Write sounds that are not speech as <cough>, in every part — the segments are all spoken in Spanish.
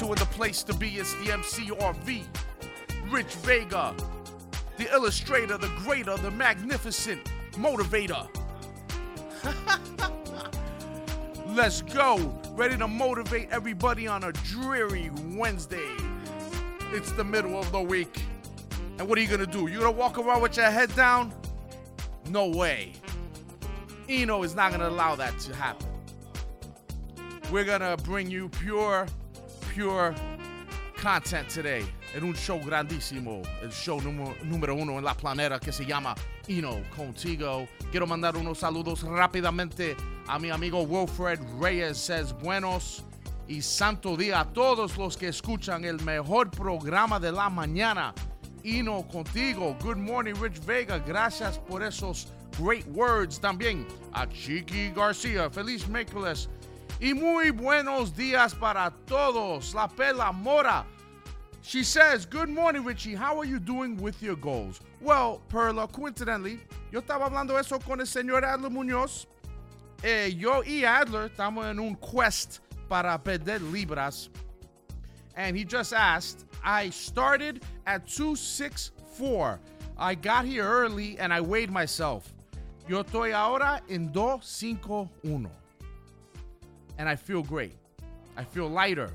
to the place to be is the MCRV. Rich Vega, the illustrator, the greater, the magnificent motivator. <laughs> Let's go. Ready to motivate everybody on a dreary Wednesday. It's the middle of the week. And what are you gonna do? You gonna walk around with your head down? No way. Eno is not gonna allow that to happen. We're gonna bring you pure, pure content today en un show grandísimo, el show número, uno en la planeta que se llama Eno Contigo. Quiero mandar unos saludos rápidamente a mi amigo Wilfred Reyes. Says buenos y santo día a todos los que escuchan el mejor programa de la mañana. Eno Contigo. Good morning, Rich Vega. Gracias por esos great words. También a Chiqui García. Feliz miércoles. Y muy buenos días para todos. La Pela Mora. She says, Good morning, Richie. How are you doing with your goals? Well, Perla, coincidentally, yo estaba hablando eso con el señor Adler Muñoz. Eh, yo y Adler estamos en un quest para perder libras. And he just asked, I started at 264. I got here early and I weighed myself. Yo estoy ahora en 251. And I feel great. I feel lighter.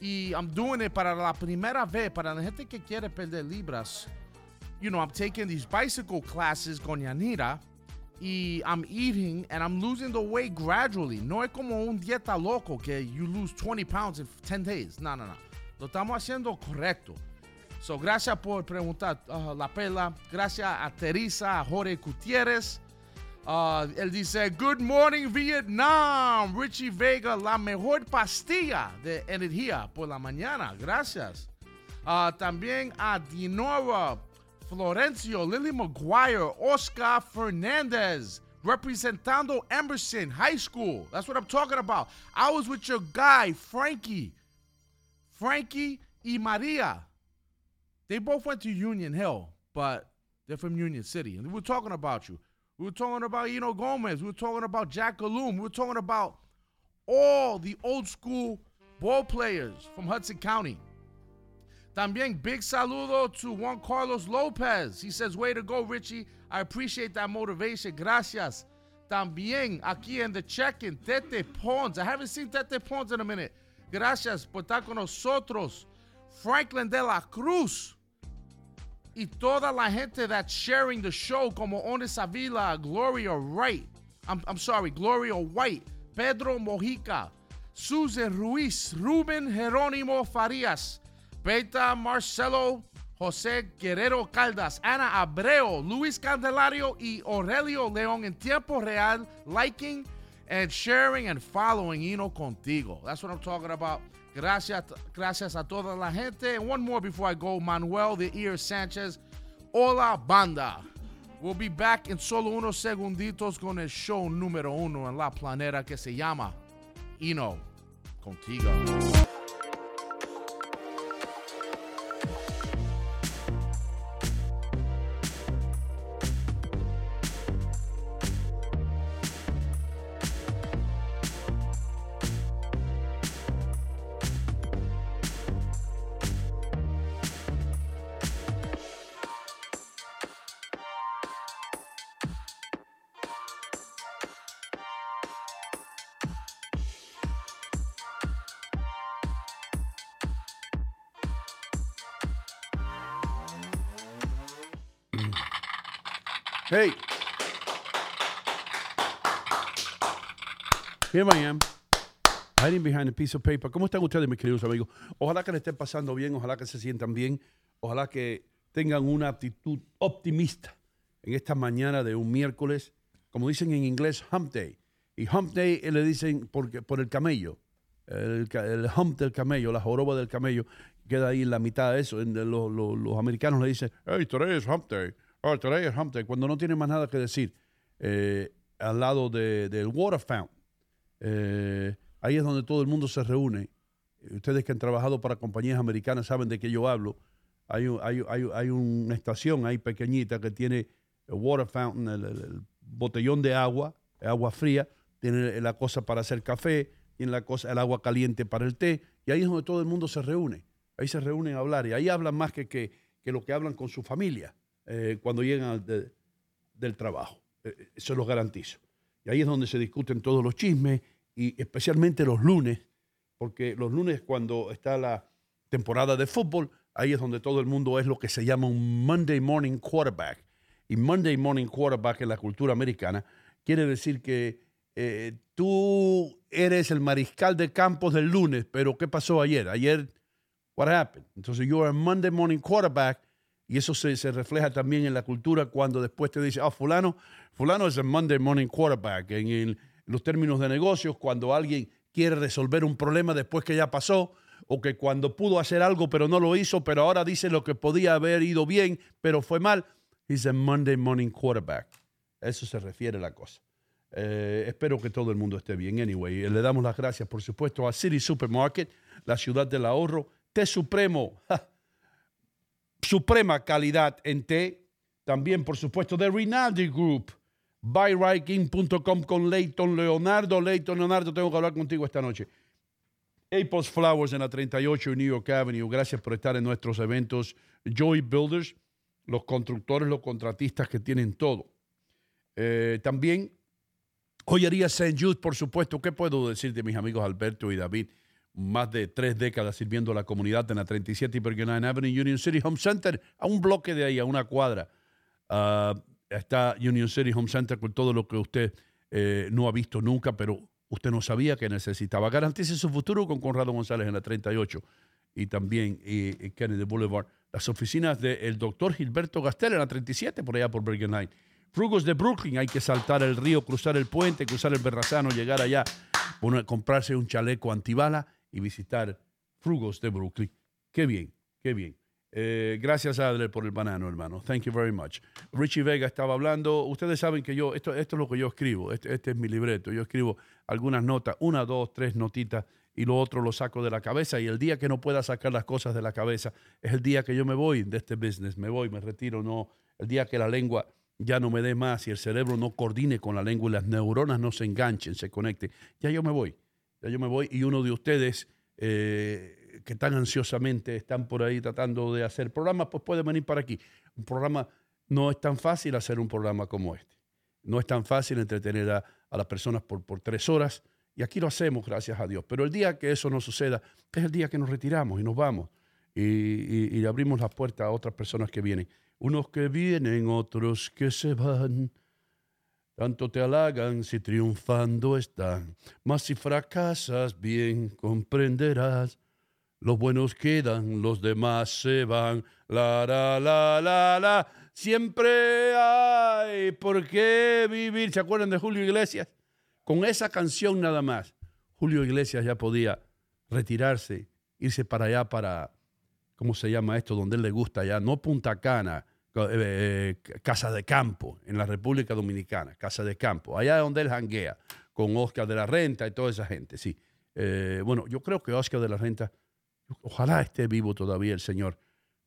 Y I'm doing it para la primera vez, para la gente que quiere perder libras. You know, I'm taking these bicycle classes con Yanira. Y I'm eating and I'm losing the weight gradually. No es como un dieta loco que you lose 20 pounds in 10 days. No, no, no. Lo estamos haciendo correcto. So, gracias por preguntar, uh, La Pela. Gracias a Teresa, a Jorge Gutiérrez. Uh, él dice, Good morning, Vietnam. Richie Vega, la mejor pastilla de energía por la mañana. Gracias. Uh, también a Dinora, Florencio, Lily McGuire, Oscar Fernandez, representando Emerson High School. That's what I'm talking about. I was with your guy, Frankie. Frankie y Maria. They both went to Union Hill, but they're from Union City. And we were talking about you. We were talking about Eno Gomez. We were talking about Jack Galoom. We were talking about all the old school ball players from Hudson County. También big saludo to Juan Carlos Lopez. He says, way to go, Richie. I appreciate that motivation. Gracias. También aquí en the check-in, Tete Pons. I haven't seen Tete Pons in a minute. Gracias por estar con nosotros. Franklin de la Cruz. Y toda la gente that's sharing the show, como Onis Avila, Gloria Wright. I'm, I'm sorry, Gloria White, Pedro Mojica, Susan Ruiz, Ruben Jerónimo Farias, Beta Marcelo, José Guerrero Caldas, Ana Abreu, Luis Candelario y Aurelio León en tiempo real, liking and sharing and following Eno Contigo. That's what I'm talking about. Gracias, gracias a toda la gente. One more before I go, Manuel the Ear Sanchez. Hola, banda. We'll be back in solo unos segunditos con el show número uno en la planeta que se llama Ino Contigo. Hey. Here I am. Hiding behind a piece of paper. ¿Cómo están ustedes, mis queridos amigos? Ojalá que le estén pasando bien, ojalá que se sientan bien, ojalá que tengan una actitud optimista en esta mañana de un miércoles, como dicen en inglés, hump day. Y hump day le dicen porque, por el camello, el, hump del camello, la joroba del camello, queda ahí en la mitad de eso. En los- los americanos le dicen, hey, today is hump day. Today is hump. Cuando no tienen más nada que decir, eh, al lado de- del water fountain. Eh, ahí es donde todo el mundo se reúne. Ustedes que han trabajado para compañías americanas saben de qué yo hablo. Hay, hay, hay, hay una estación ahí pequeñita que tiene el water fountain, el, el- el botellón de agua, agua fría, tiene la cosa para hacer café, tienen la cosa, el agua caliente para el té, y ahí es donde todo el mundo se reúne. Ahí se reúnen a hablar, y ahí hablan más que, que, que lo que hablan con su familia eh, cuando llegan de- del trabajo. Eh, eso lo garantizo. Y ahí es donde se discuten todos los chismes, y especialmente los lunes, porque los lunes cuando está la temporada de fútbol, ahí es donde todo el mundo es lo que se llama un Monday Morning Quarterback. Y Monday Morning Quarterback en la cultura americana quiere decir que eh, tú eres el mariscal de campos del lunes, pero ¿qué pasó ayer? Ayer, what happened? Entonces, you're a Monday Morning Quarterback y eso se, refleja también en la cultura cuando después te dice, ah, fulano, fulano es el Monday Morning Quarterback. En, los términos de negocios, cuando alguien quiere resolver un problema después que ya pasó, o que cuando pudo hacer algo pero no lo hizo, pero ahora dice lo que podía haber ido bien, pero fue mal, he's a Monday Morning Quarterback. A eso se refiere la cosa. Eh, espero que todo el mundo esté bien. Anyway, le damos las gracias, por supuesto, a City Supermarket, la ciudad del ahorro, Té Supremo, ja, suprema calidad en té. También, por supuesto, de Rinaldi Group, buyriking.com con Leighton Leonardo. Leighton Leonardo, tengo que hablar contigo esta noche. Aples Flowers en la 38 y New York Avenue. Gracias por estar en nuestros eventos. Joy Builders, los constructores, los contratistas que tienen todo. Eh, también Joyería St. Jude, por supuesto. ¿Qué puedo decir de mis amigos Alberto y David? Más de tres décadas sirviendo a la comunidad en la 37 y Bergen Avenue, Union City Home Center, a un bloque de ahí, a una cuadra. Ah, está Union City Home Center con todo lo que usted eh, no ha visto nunca, pero usted no sabía que necesitaba. Garantice su futuro con Conrado González en la 38 y también eh, eh, Kennedy Boulevard. Las oficinas del doctor Gilberto Gastel en la 37, por allá por Bergen Line. Frugos de Brooklyn, hay que saltar el río, cruzar el puente, cruzar el Berrazano, llegar allá, comprarse un chaleco antibala y visitar Frugos de Brooklyn. Qué bien, qué bien. Eh, gracias, Adler, por el banano, hermano. Thank you very much. Richie Vega estaba hablando. Ustedes saben que yo, esto, esto es lo que yo escribo. Este, este es mi libreto. Yo escribo algunas notas, una, dos, tres notitas, y lo otro lo saco de la cabeza. Y el día que no pueda sacar las cosas de la cabeza es el día que yo me voy de este business. Me voy, me retiro. No, el día que la lengua ya no me dé más y el cerebro no coordine con la lengua y las neuronas no se enganchen, se conecten. Ya yo me voy. Yo me voy. Y uno de ustedes eh, que tan ansiosamente están por ahí tratando de hacer programas, pues puede venir para aquí. Un programa, no es tan fácil hacer un programa como este. No es tan fácil entretener a, a las personas por, por tres horas. Y aquí lo hacemos, gracias a Dios. Pero el día que eso no suceda, es el día que nos retiramos y nos vamos. Y, y- y abrimos las puertas a otras personas que vienen. Unos que vienen, otros que se van. Tanto te halagan si triunfando están. Mas si fracasas, bien comprenderás. Los buenos quedan, los demás se van. La, la, la, la, la. Siempre hay por qué vivir. ¿Se acuerdan de Julio Iglesias? Con esa canción nada más, Julio Iglesias ya podía retirarse, irse para allá, para, ¿cómo se llama esto? Donde él le gusta allá, no Punta Cana, eh, eh, Casa de Campo, en la República Dominicana, Casa de Campo, allá donde él janguea, con Oscar de la Renta y toda esa gente, sí. Eh, bueno, yo creo que Oscar de la Renta, ojalá esté vivo todavía el señor,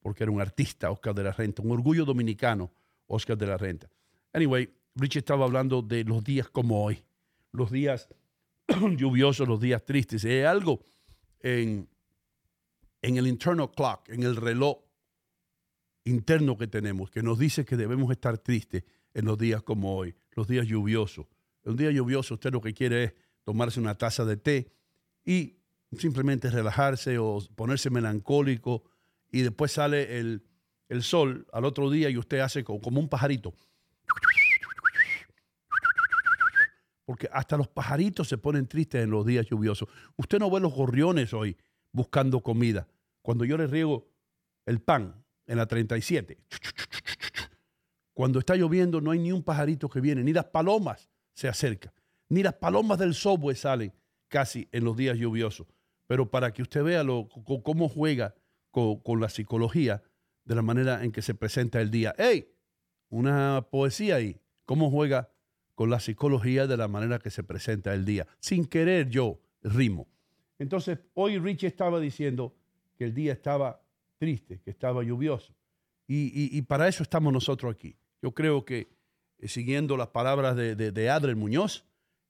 porque era un artista, Oscar de la Renta, un orgullo dominicano, Oscar de la Renta. Anyway, Richie estaba hablando de los días como hoy, los días <clears throat> lluviosos, los días tristes. Hay algo en, en el internal clock, en el reloj interno que tenemos, que nos dice que debemos estar tristes en los días como hoy, los días lluviosos. Un día lluvioso, usted lo que quiere es tomarse una taza de té y simplemente relajarse o ponerse melancólico y después sale el, el sol al otro día y usted hace co- como un pajarito. Porque hasta los pajaritos se ponen tristes en los días lluviosos. Usted no ve los gorriones hoy buscando comida. Cuando yo les riego el pan en la 37, cuando está lloviendo no hay ni un pajarito que viene, ni las palomas se acercan, ni las palomas del subway salen casi en los días lluviosos. Pero para que usted vea lo, cómo juega co- con, la psicología de la manera en que se presenta el día. ¡Ey! Una poesía ahí. ¿Cómo juega con la psicología de la manera que se presenta el día? Sin querer yo rimo. Entonces, hoy Richie estaba diciendo que el día estaba triste, que estaba lluvioso. Y, y- para eso estamos nosotros aquí. Yo creo que, eh, siguiendo las palabras de, de, Adler Muñoz,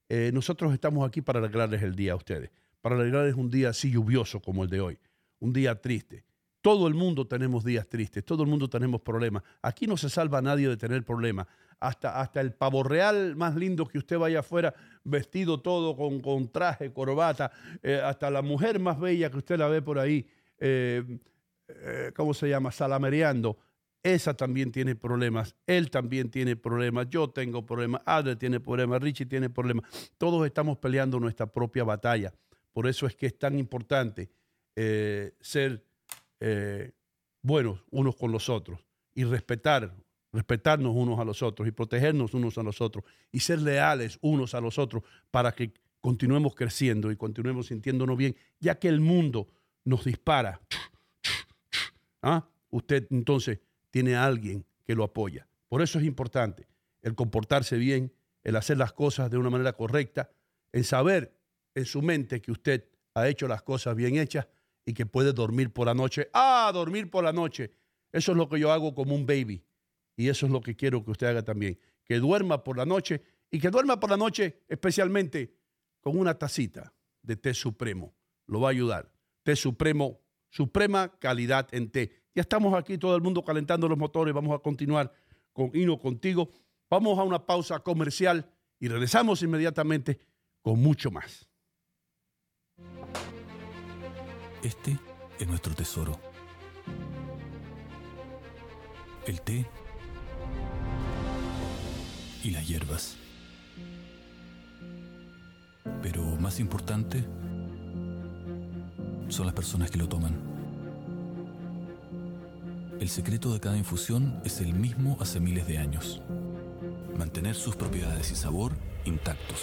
Eh, nosotros estamos aquí para alegrarles el día a ustedes, para alegrarles un día así lluvioso como el de hoy, un día triste. Todo el mundo tenemos días tristes, todo el mundo tenemos problemas. Aquí no se salva a nadie de tener problemas. Hasta, hasta el pavo real más lindo que usted vaya afuera, vestido todo con, con traje, corbata, eh, hasta la mujer más bella que usted la ve por ahí, eh, ¿cómo se llama? Salamereando. Esa también tiene problemas, él también tiene problemas, yo tengo problemas, Adler tiene problemas, Richie tiene problemas. Todos estamos peleando nuestra propia batalla. Por eso es que es tan importante eh, ser eh, buenos unos con los otros y respetar, respetarnos unos a los otros y protegernos unos a los otros y ser leales unos a los otros para que continuemos creciendo y continuemos sintiéndonos bien, ya que el mundo nos dispara. ¿Ah? Usted entonces tiene a alguien que lo apoya. Por eso es importante el comportarse bien, el hacer las cosas de una manera correcta, en saber en su mente que usted ha hecho las cosas bien hechas y que puede dormir por la noche. Ah, dormir por la noche. Eso es lo que yo hago como un baby. Y eso es lo que quiero que usted haga también. Que duerma por la noche y que duerma por la noche especialmente con una tacita de té supremo. Lo va a ayudar. Té supremo, suprema calidad en té. Ya estamos aquí todo el mundo calentando los motores. Vamos a continuar con Hino contigo. Vamos a una pausa comercial y regresamos inmediatamente con mucho más. Este es nuestro tesoro. El té y las hierbas. Pero más importante son las personas que lo toman. El secreto de cada infusión es el mismo hace miles de años. Mantener sus propiedades y sabor intactos.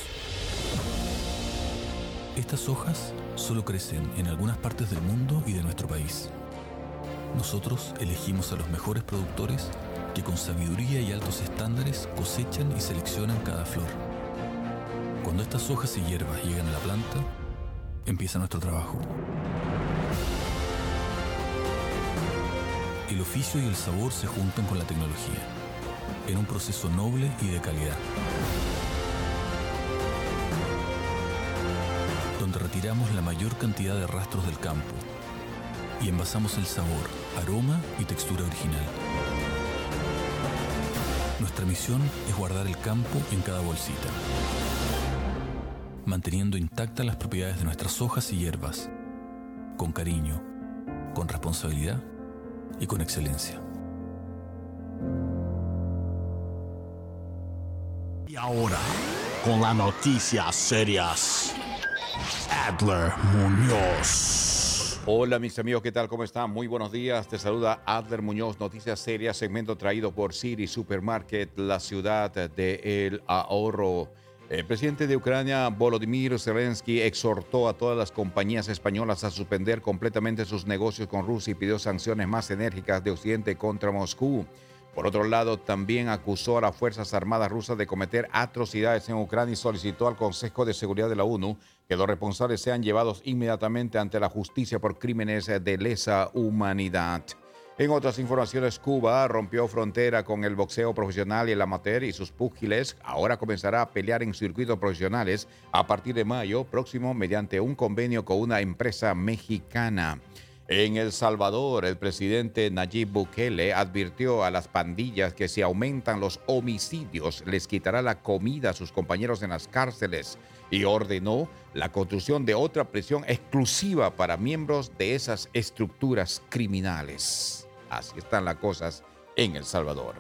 Estas hojas solo crecen en algunas partes del mundo y de nuestro país. Nosotros elegimos a los mejores productores que con sabiduría y altos estándares cosechan y seleccionan cada flor. Cuando estas hojas y hierbas llegan a la planta, empieza nuestro trabajo. El oficio y el sabor se juntan con la tecnología, en un proceso noble y de calidad. donde retiramos la mayor cantidad de rastros del campo y envasamos el sabor, aroma y textura original. Nuestra misión es guardar el campo en cada bolsita, manteniendo intactas las propiedades de nuestras hojas y hierbas, con cariño, con responsabilidad y con excelencia. Y ahora, con las noticias serias, Adler Muñoz. Hola mis amigos, ¿qué tal? ¿Cómo están? Muy buenos días. Te saluda Adler Muñoz, Noticias Serias, segmento traído por City Supermarket, la ciudad del ahorro. El presidente de Ucrania, Volodymyr Zelensky, exhortó a todas las compañías españolas a suspender completamente sus negocios con Rusia y pidió sanciones más enérgicas de Occidente contra Moscú. Por otro lado, también acusó a las Fuerzas Armadas rusas de cometer atrocidades en Ucrania y solicitó al Consejo de Seguridad de la ONU que los responsables sean llevados inmediatamente ante la justicia por crímenes de lesa humanidad. En otras informaciones, Cuba rompió frontera con el boxeo profesional y el amateur y sus púgiles ahora comenzará a pelear en circuitos profesionales a partir de mayo próximo mediante un convenio con una empresa mexicana. En El Salvador, el presidente Nayib Bukele advirtió a las pandillas que si aumentan los homicidios les quitará la comida a sus compañeros en las cárceles y ordenó la construcción de otra prisión exclusiva para miembros de esas estructuras criminales. Así están las cosas en El Salvador.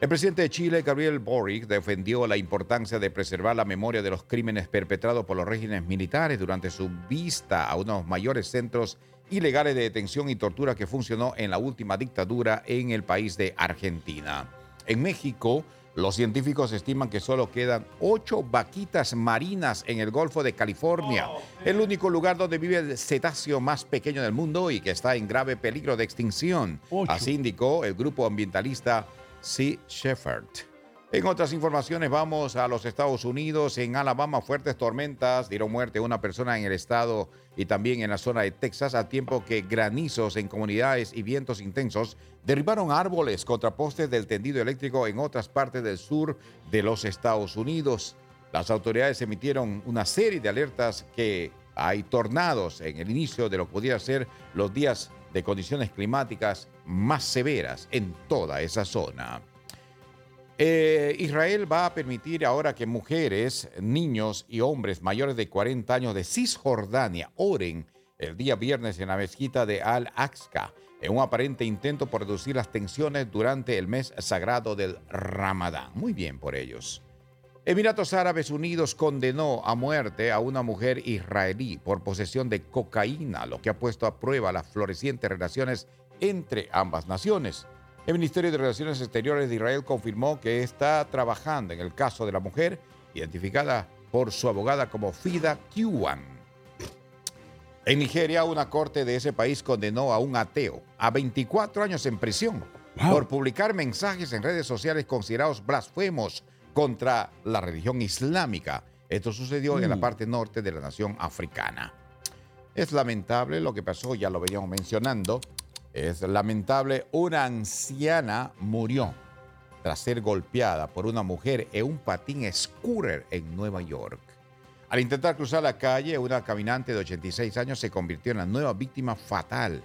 El presidente de Chile, Gabriel Boric, defendió la importancia de preservar la memoria de los crímenes perpetrados por los regímenes militares durante su vista a unos mayores centros ilegales de detención y tortura que funcionó en la última dictadura en el país de Argentina. En México, los científicos estiman que solo quedan ocho vaquitas marinas en el Golfo de California, el único lugar donde vive el cetáceo más pequeño del mundo y que está en grave peligro de extinción. Ocho. Así indicó el grupo ambientalista Sea Shepherd. En otras informaciones vamos a los Estados Unidos. En Alabama fuertes tormentas dieron muerte a una persona en el estado y también en la zona de Texas a tiempo que granizos en comunidades y vientos intensos derribaron árboles contra postes del tendido eléctrico en otras partes del sur de los Estados Unidos. Las autoridades emitieron una serie de alertas que hay tornados en el inicio de lo que podría ser los días de condiciones climáticas más severas en toda esa zona. Eh, Israel va a permitir ahora que mujeres, niños y hombres mayores de 40 años de Cisjordania oren el día viernes en la mezquita de Al-Aqsa en un aparente intento por reducir las tensiones durante el mes sagrado del Ramadán. Muy bien por ellos. Emiratos Árabes Unidos condenó a muerte a una mujer israelí por posesión de cocaína, lo que ha puesto a prueba las florecientes relaciones entre ambas naciones. El Ministerio de Relaciones Exteriores de Israel confirmó que está trabajando en el caso de la mujer, identificada por su abogada como Fida Kiwan. En Nigeria, una corte de ese país condenó a un ateo a 24 años en prisión Wow. por publicar mensajes en redes sociales considerados blasfemos contra la religión islámica. Esto sucedió en la Mm. parte norte de la nación africana. Es lamentable lo que pasó, ya lo veníamos mencionando. Es lamentable, una anciana murió tras ser golpeada por una mujer en un patín scooter en Nueva York. Al intentar cruzar la calle, una caminante de 86 años se convirtió en la nueva víctima fatal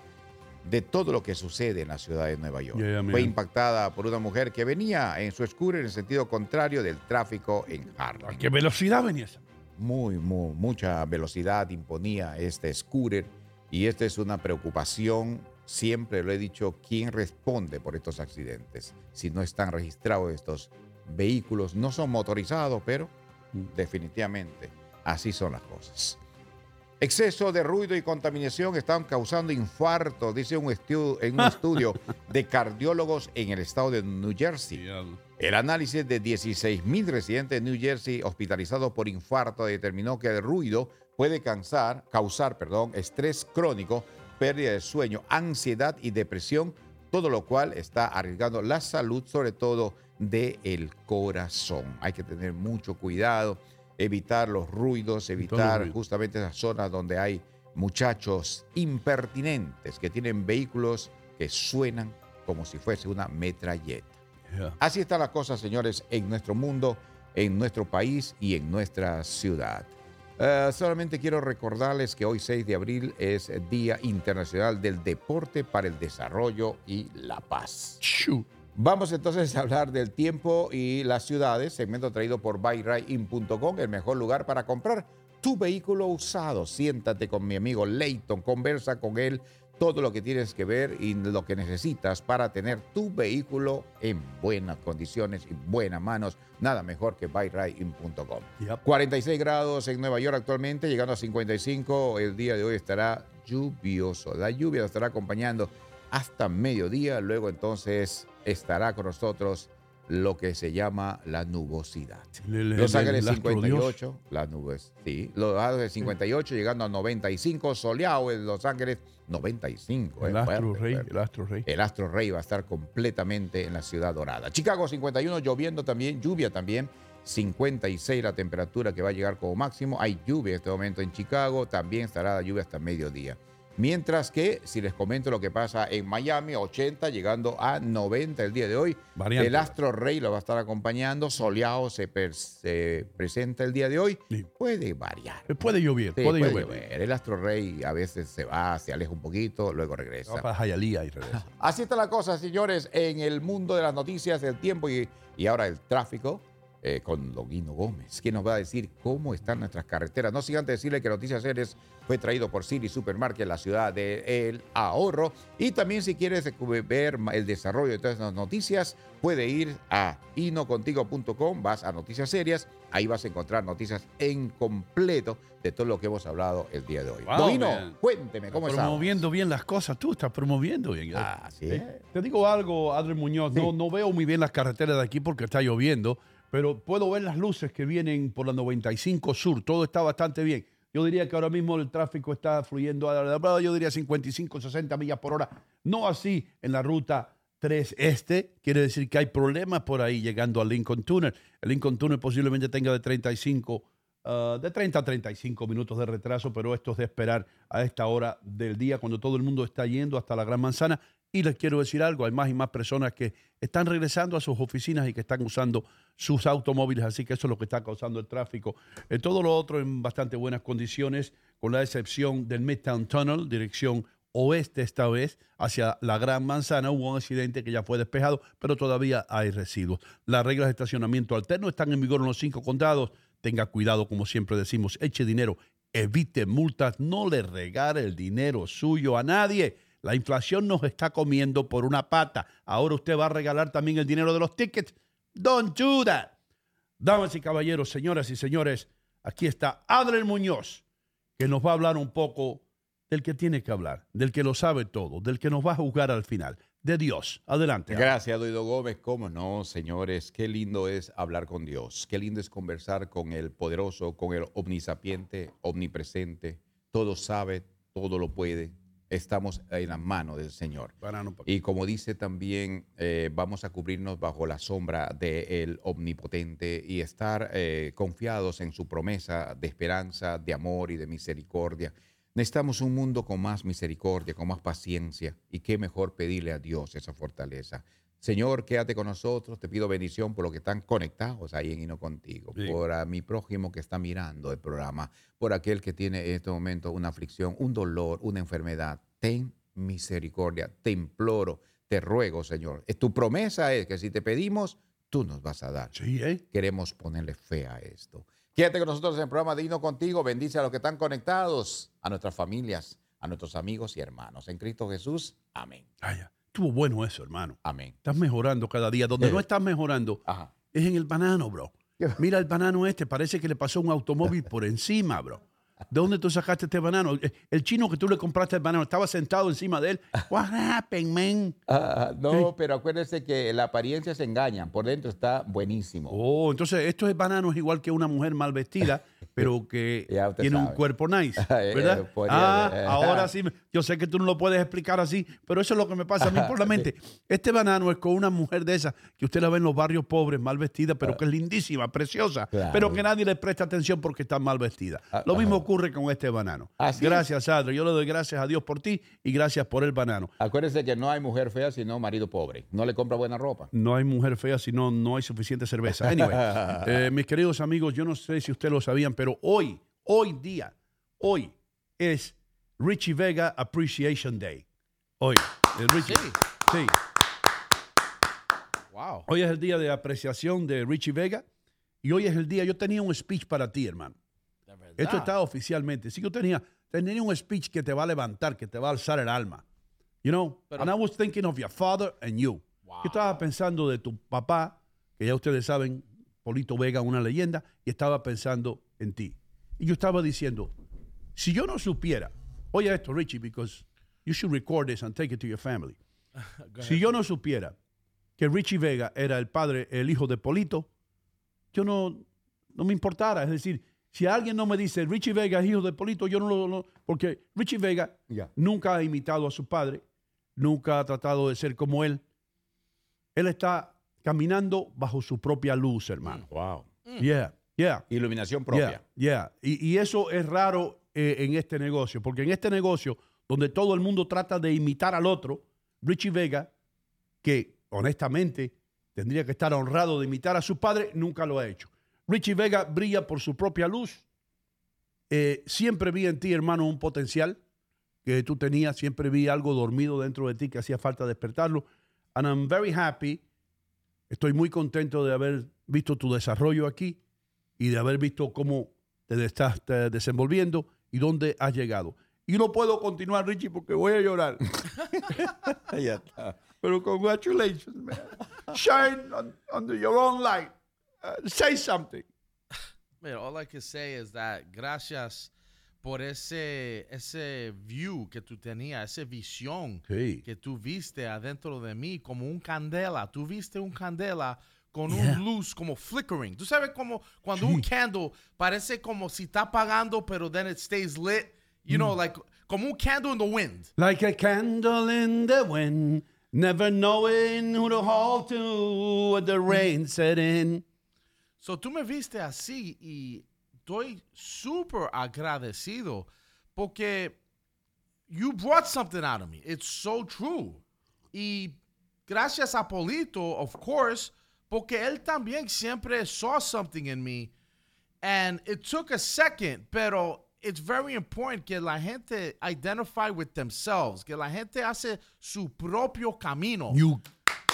de todo lo que sucede en la ciudad de Nueva York. Yeah. Fue impactada por una mujer que venía en su scooter en el sentido contrario del tráfico en Harlem ¿A qué velocidad venía esa? muy, muy, mucha velocidad imponía este scooter y esta es una preocupación, siempre lo he dicho, ¿quién responde por estos accidentes? Si no están registrados estos vehículos, no son motorizados, pero definitivamente así son las cosas. Exceso de ruido y contaminación están causando infarto, dice un estu- en un estudio <laughs> de cardiólogos en el estado de New Jersey. El análisis de 16.000 residentes de New Jersey hospitalizados por infarto determinó que el ruido puede causar, causar perdón, estrés crónico, pérdida de sueño, ansiedad y depresión, todo lo cual está arriesgando la salud, sobre todo del corazón. Hay que tener mucho cuidado, evitar los ruidos, evitar ruido. justamente esas zonas donde hay muchachos impertinentes que tienen vehículos que suenan como si fuese una metralleta. Yeah. Así están las cosas, señores, en nuestro mundo, en nuestro país y en nuestra ciudad. Eh, solamente quiero recordarles que hoy 6 de abril es Día Internacional del Deporte para el Desarrollo y la Paz. Vamos entonces a hablar del tiempo y las ciudades, segmento traído por buyride.com, el mejor lugar para comprar tu vehículo usado. Siéntate con mi amigo Leighton, conversa con él todo lo que tienes que ver y lo que necesitas para tener tu vehículo en buenas condiciones y buenas manos. Nada mejor que buyride.com. Yep. 46 grados en Nueva York actualmente, llegando a 55. El día de hoy estará lluvioso. La lluvia nos estará acompañando hasta mediodía. Luego entonces estará con nosotros lo que se llama la nubosidad. El- el- Los el- Ángeles el astro 58, las nubes, sí. Los Ángeles 58 llegando a 95, soleado en Los Ángeles 95. El eh, astro fuerte, rey, fuerte. el astro rey. El astro rey va a estar completamente en la ciudad dorada. Chicago 51, lloviendo también, lluvia también. 56 la temperatura que va a llegar como máximo. Hay lluvia en este momento en Chicago. También estará la lluvia hasta mediodía. Mientras que, si les comento lo que pasa en Miami, 80, llegando a 90 el día de hoy. Variante. El astro rey lo va a estar acompañando. Soleado se, per- se presenta el día de hoy. Sí. Puede variar. Eh, Puede llover, Sí, puede, puede llover. llover. El astro rey a veces se va, se aleja un poquito, luego regresa. Va para Hialeah y regresa. Así está la cosa, señores, en el mundo de las noticias, el tiempo y, y ahora el tráfico. Eh, con Loguino Gómez, quien nos va a decir cómo están nuestras carreteras. No sin antes decirle que Noticias Series fue traído por City Supermarket, la ciudad de El Ahorro. Y también si quieres ver el desarrollo de todas las noticias, puede ir a inocontigo.com, vas a Noticias Serias, ahí vas a encontrar noticias en completo de todo lo que hemos hablado el día de hoy. Wow, Loguino, cuénteme, ¿cómo estás? promoviendo bien las cosas, tú estás promoviendo bien. Ah, así Eh. Te digo algo, Adrián Muñoz, no, Sí. no veo muy bien las carreteras de aquí porque está lloviendo, pero puedo ver las luces que vienen por la 95 Sur, todo está bastante bien. Yo diría que ahora mismo el tráfico está fluyendo, a- yo diría 55, 60 millas por hora, no así en la ruta 3 Este, quiere decir que hay problemas por ahí llegando al Lincoln Tunnel. El Lincoln Tunnel posiblemente tenga de 35 ah, de 30 a 35 minutos de retraso, pero esto es de esperar a esta hora del día, cuando todo el mundo está yendo hasta la Gran Manzana. Y les quiero decir algo, hay más y más personas que están regresando a sus oficinas y que están usando sus automóviles, así que eso es lo que está causando el tráfico. Eh, todo lo otro en bastante buenas condiciones, con la excepción del Midtown Tunnel, dirección oeste esta vez, hacia la Gran Manzana. Hubo un accidente que ya fue despejado, pero todavía hay residuos. Las reglas de estacionamiento alterno están en vigor en los cinco condados. Tenga cuidado, como siempre decimos, eche dinero, evite multas, no le regale el dinero suyo a nadie. La inflación nos está comiendo por una pata. Ahora usted va a regalar también el dinero de los tickets. Don't do that. Damas y caballeros, señoras y señores, aquí está Adler Muñoz, que nos va a hablar un poco del que tiene que hablar, del que lo sabe todo, del que nos va a juzgar al final, de Dios. Adelante. Gracias, Doido Gómez. ¿Cómo no, señores? Qué lindo es hablar con Dios. Qué lindo es conversar con el poderoso, con el omnisapiente, omnipresente. Todo sabe, todo lo puede. Estamos en la mano del Señor. Y como dice también, eh, vamos a cubrirnos bajo la sombra del omnipotente y estar eh, confiados en su promesa de esperanza, de amor y de misericordia. Necesitamos un mundo con más misericordia, con más paciencia. Y qué mejor pedirle a Dios esa fortaleza. Señor, quédate con nosotros. Te pido bendición por los que están conectados ahí en Hino Contigo, Sí. por a mi prójimo que está mirando el programa, por aquel que tiene en este momento una aflicción, un dolor, una enfermedad. Ten misericordia, te imploro, te ruego, Señor. Tu promesa es que si te pedimos, tú nos vas a dar. Sí, ¿eh? Queremos ponerle fe a esto. Quédate con nosotros en el programa de Hino Contigo. Bendice a los que están conectados, a nuestras familias, a nuestros amigos y hermanos. En Cristo Jesús. Amén. Estuvo bueno eso, hermano. Amén. Estás mejorando cada día. Donde Sí. no estás mejorando Ajá. es en el banano, bro. <laughs> Mira el banano este, parece que le pasó un automóvil por encima, bro. ¿De dónde tú sacaste este banano? El- El chino que tú le compraste el banano estaba sentado encima de él. <laughs> What happened, man? Ah, no, pero acuérdese que la apariencia se engañan. Por dentro está buenísimo. Oh, entonces esto es banano es igual que una mujer mal vestida, <laughs> pero <laughs> que tiene un cuerpo nice, <laughs> ¿verdad? ah, <laughs> ahora sí, yo sé que tú no lo puedes explicar así, pero eso es lo que me pasa a mí por la mente. Este banano es con una mujer de esas que usted la ve en los barrios pobres, mal vestida, pero que es lindísima, preciosa, Claro. pero que nadie le presta atención porque está mal vestida. Ah, Lo mismo ajá. ocurre con este banano. Así gracias, Adri. Yo le doy gracias a Dios por ti y gracias por el banano. Acuérdese que no hay mujer fea sino marido pobre. No le compra buena ropa. No hay mujer fea si no, no hay suficiente cerveza. Anyway, eh, mis queridos amigos, yo no sé si ustedes lo sabían, pero hoy, hoy día, hoy es Richie Vega Appreciation Day. Hoy, el Richie. Sí. Sí. Wow. Hoy es el día de apreciación de Richie Vega y hoy es el día, yo tenía un speech para ti, hermano. Verdad. Esto está oficialmente. Sí, yo tenía, tenía un speech que te va a levantar, que te va a alzar el alma. You know? Pero- and I was thinking of your father and you. Wow. Yo estaba pensando de tu papá, que ya ustedes saben, Polito Vega, una leyenda, y estaba pensando en ti. Y yo estaba diciendo, si yo no supiera, oye esto, Richie, because you should record this and take it to your family. <laughs> si yo no supiera que Richie Vega era el padre, el hijo de Polito, yo no, no me importara. Es decir, si alguien no me dice Richie Vega es hijo de Polito, yo no lo. no- porque Richie Vega Ya. nunca ha imitado a su padre, nunca ha tratado de ser como él. Él está caminando bajo su propia luz, hermano. Wow. Yeah, yeah. Iluminación propia. Yeah, yeah. Y, y eso es raro eh, en este negocio, porque en este negocio, donde todo el mundo trata de imitar al otro, Richie Vega, que honestamente tendría que estar honrado de imitar a su padre, nunca lo ha hecho. Richie Vega brilla por su propia luz. Eh, siempre vi en ti, hermano, un potencial que tú tenías, siempre vi algo dormido dentro de ti que hacía falta despertarlo. And I'm very happy. Estoy muy contento de haber visto tu desarrollo aquí y de haber visto cómo te estás eh, desenvolviendo y dónde has llegado. Y no puedo continuar, Richie, porque voy a llorar. <laughs> Ya está. Pero congratulations, man. Shine on- under your own light. Uh, say something. Man, all I can say is that gracias por ese, ese view que tú tenías, esa visión Sí. que tú viste adentro de mí como un candela. Tú viste un candela con Yeah. un luz como flickering. Tú sabes como cuando un candle parece como si está apagando, pero then it stays lit. You know, mm. like como un candle in the wind. Like a candle in the wind, never knowing who to hold to when the mm. rain set in. So tú me viste así y estoy súper agradecido porque you brought something out of me. It's so true. Y gracias a Polito, of course, porque él también siempre saw something in me. And it took a second, pero it's very important que la gente identify with themselves, que la gente hace su propio camino. You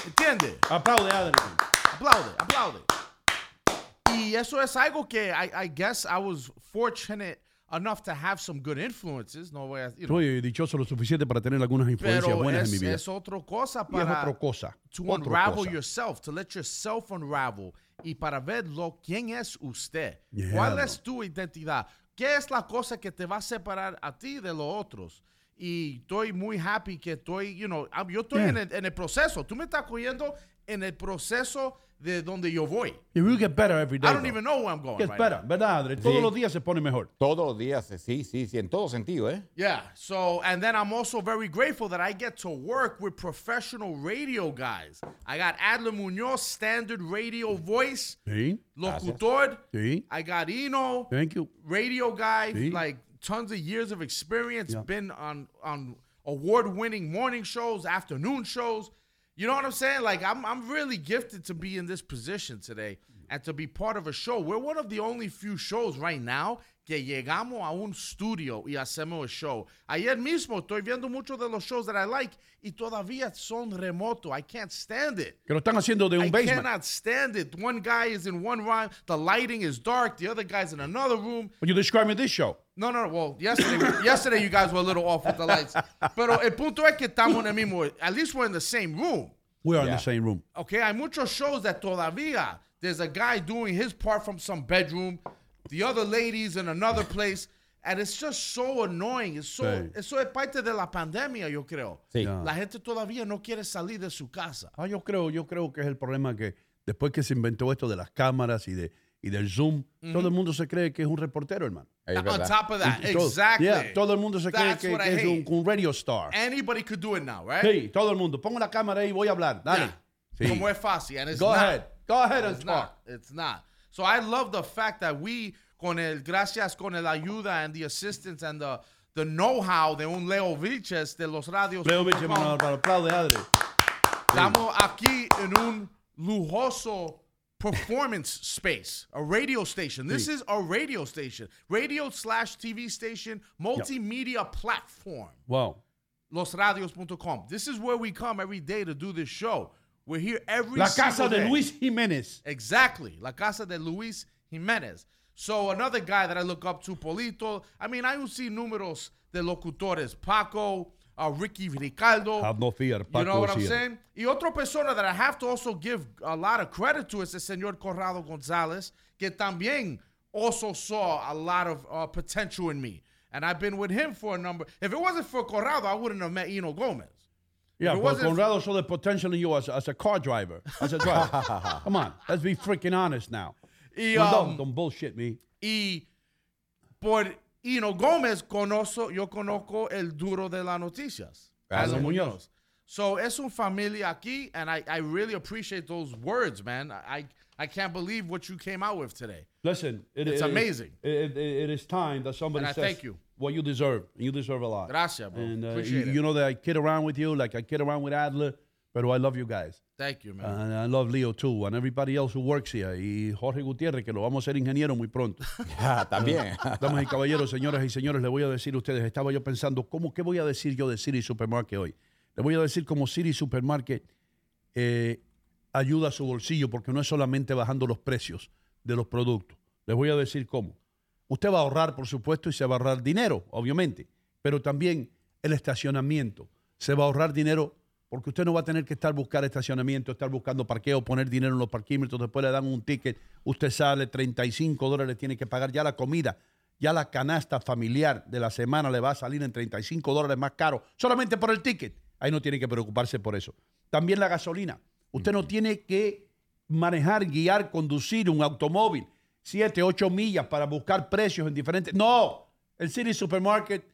¿Entiende? aplaude, Adrian. Aplaude, aplaude. Y eso es algo que I, I guess I was fortunate enough to have some good influences. No voy a, you know, Soy dichoso lo suficiente para tener algunas influencias pero buenas es, en mi vida. es otra cosa y es para otra cosa. to otra unravel cosa. yourself, to let yourself unravel y para verlo quién es usted. Yeah, ¿Cuál es tu identidad? ¿Qué es la cosa que te va a separar a ti de los otros? Y estoy muy happy que estoy, you know, ah, yo estoy Yeah. en, el, en el proceso. Tú me estás cogiendo en el proceso de donde yo voy. You will get better every day. I don't bro. even know where I'm going Gets right better, now. ¿verdad, Adrian? Todos Sí. los días se pone mejor. Todos los días, sí, sí, sí, en todo sentido, ¿eh? Yeah. So, and then I'm also very grateful that I get to work with professional radio guys. I got Adler Munoz, standard radio voice, Sí, locutor. sí. I got Eno, Thank you. radio guy, Sí. like tons of years of experience, Yeah. been on on award-winning morning shows, afternoon shows. You know what I'm saying? Like I'm I'm really gifted to be in this position today and to be part of a show. We're one of the only few shows right now que llegamos a un studio y hacemos a show. Ayer mismo estoy viendo muchos de los shows that I like y todavía son remoto. I can't stand it. Que lo están haciendo de un I basement. cannot stand it. One guy is in one room, the lighting is dark, the other guy's in another room. But you describing this show. No, no, well, yesterday, yesterday you guys were a little off with the lights. Pero el punto es que estamos en el mismo, at least we're in the same room. We are in Yeah. the same room. Okay, hay muchos shows that todavía there's a guy doing his part from some bedroom, the other ladies in another place, and it's just so annoying. It's so, Sí. eso es parte de la pandemia, yo creo. Sí. Yeah. La gente todavía no quiere salir de su casa. Ah, yo creo, yo creo que es el problema que después que se inventó esto de las cámaras y de y del Zoom, todo el mundo se cree que es un reportero, hermano. Es On top of that, Y todo- exactly. Yeah, todo el mundo se cree That's que, es un, radio star. Anybody could do it now, right? Sí, todo el mundo. Pongo la cámara ahí y voy a hablar. Dale. Yeah. Sí. Como es fácil, and it's Go not. ahead. Go ahead and It's talk. not. It's not. So I love the fact that we, con el gracias con el ayuda and the assistance and the the know-how de un Leo Vilches de los radios. Leo Mitchell, hermano, para aplaude, Adri. Estamos aquí en un lujoso performance space, a radio station. This is a radio station, radio slash TV station, multimedia platform. Wow. Losradios.com. This is where we come every day to do this show. We're here every La casa de day. Luis Jiménez. Exactly. La casa de Luis Jimenez. So another guy that I look up to, Polito. I mean, I don't see números de locutores. Paco, uh, Ricky Ricardo. Have no fear, You know what I'm here. saying? Y otra persona that I have to also give a lot of credit to is the señor Corrado Gonzalez, que también also saw a lot of uh, potential in me. And I've been with him for a number. If it wasn't for Corrado, I wouldn't have met Eno Gomez. Yeah, but Conrado saw the potential in you as, as a car driver. As a driver. <laughs> Come on, let's be freaking honest now. Y, Well, um, don't, don't bullshit me. Y por Hino Gómez conozco, yo conozco el duro de las noticias. Carlos Muñoz. So es un familia aquí, and I, I really appreciate those words, man. I I can't believe what you came out with today. Listen, it, It's it- amazing. It, it- it is time that somebody And says thank you. what you deserve. You deserve a lot. Gracias, bro. And uh, Appreciate you, it. you know that I kid around with you like I kid around with Adler, but I love you guys. Thank you, man. And I love Leo too, and everybody else who works here. Y Jorge Gutiérrez, que lo vamos a hacer ingeniero muy pronto. <laughs> Ah, También. <laughs> Damas y caballeros, señoras y señores, le voy a decir a ustedes, estaba yo pensando, ¿cómo, ¿qué voy a decir yo de City Supermarket hoy? Le voy a decir cómo City Supermarket eh, ayuda a su bolsillo, porque no es solamente bajando los precios de los productos. Les voy a decir cómo. Usted va a ahorrar, por supuesto, y se va a ahorrar dinero, obviamente, pero también el estacionamiento. Se va a ahorrar dinero porque usted no va a tener que estar buscar estacionamiento, estar buscando parqueo, poner dinero en los parquímetros, después le dan un ticket, usted sale 35 dólares, tiene que pagar ya la comida, ya la canasta familiar de la semana le va a salir en 35 dólares más caro, solamente por el ticket. Ahí no tiene que preocuparse por eso. También la gasolina. Usted no tiene que manejar, guiar, conducir un automóvil 7, 8 millas para buscar precios en diferentes. No, el City Supermarket,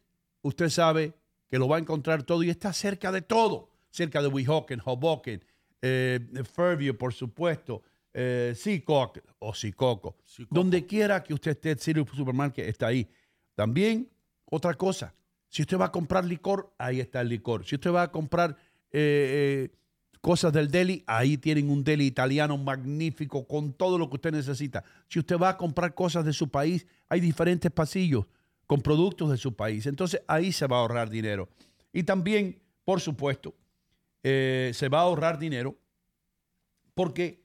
usted sabe que lo va a encontrar todo y está cerca de todo. Cerca de Weehawken, Hoboken, eh, Fairview, por supuesto, eh, Seacock o Sicoco. Donde quiera que usted esté, City Supermarket está ahí. También, otra cosa, si usted va a comprar licor, ahí está el licor. Si usted va a comprar eh, eh, cosas del deli, ahí tienen un deli italiano magnífico con todo lo que usted necesita. Si usted va a comprar cosas de su país, hay diferentes pasillos con productos de su país. Entonces ahí se va a ahorrar dinero. Y también, por supuesto, eh, se va a ahorrar dinero porque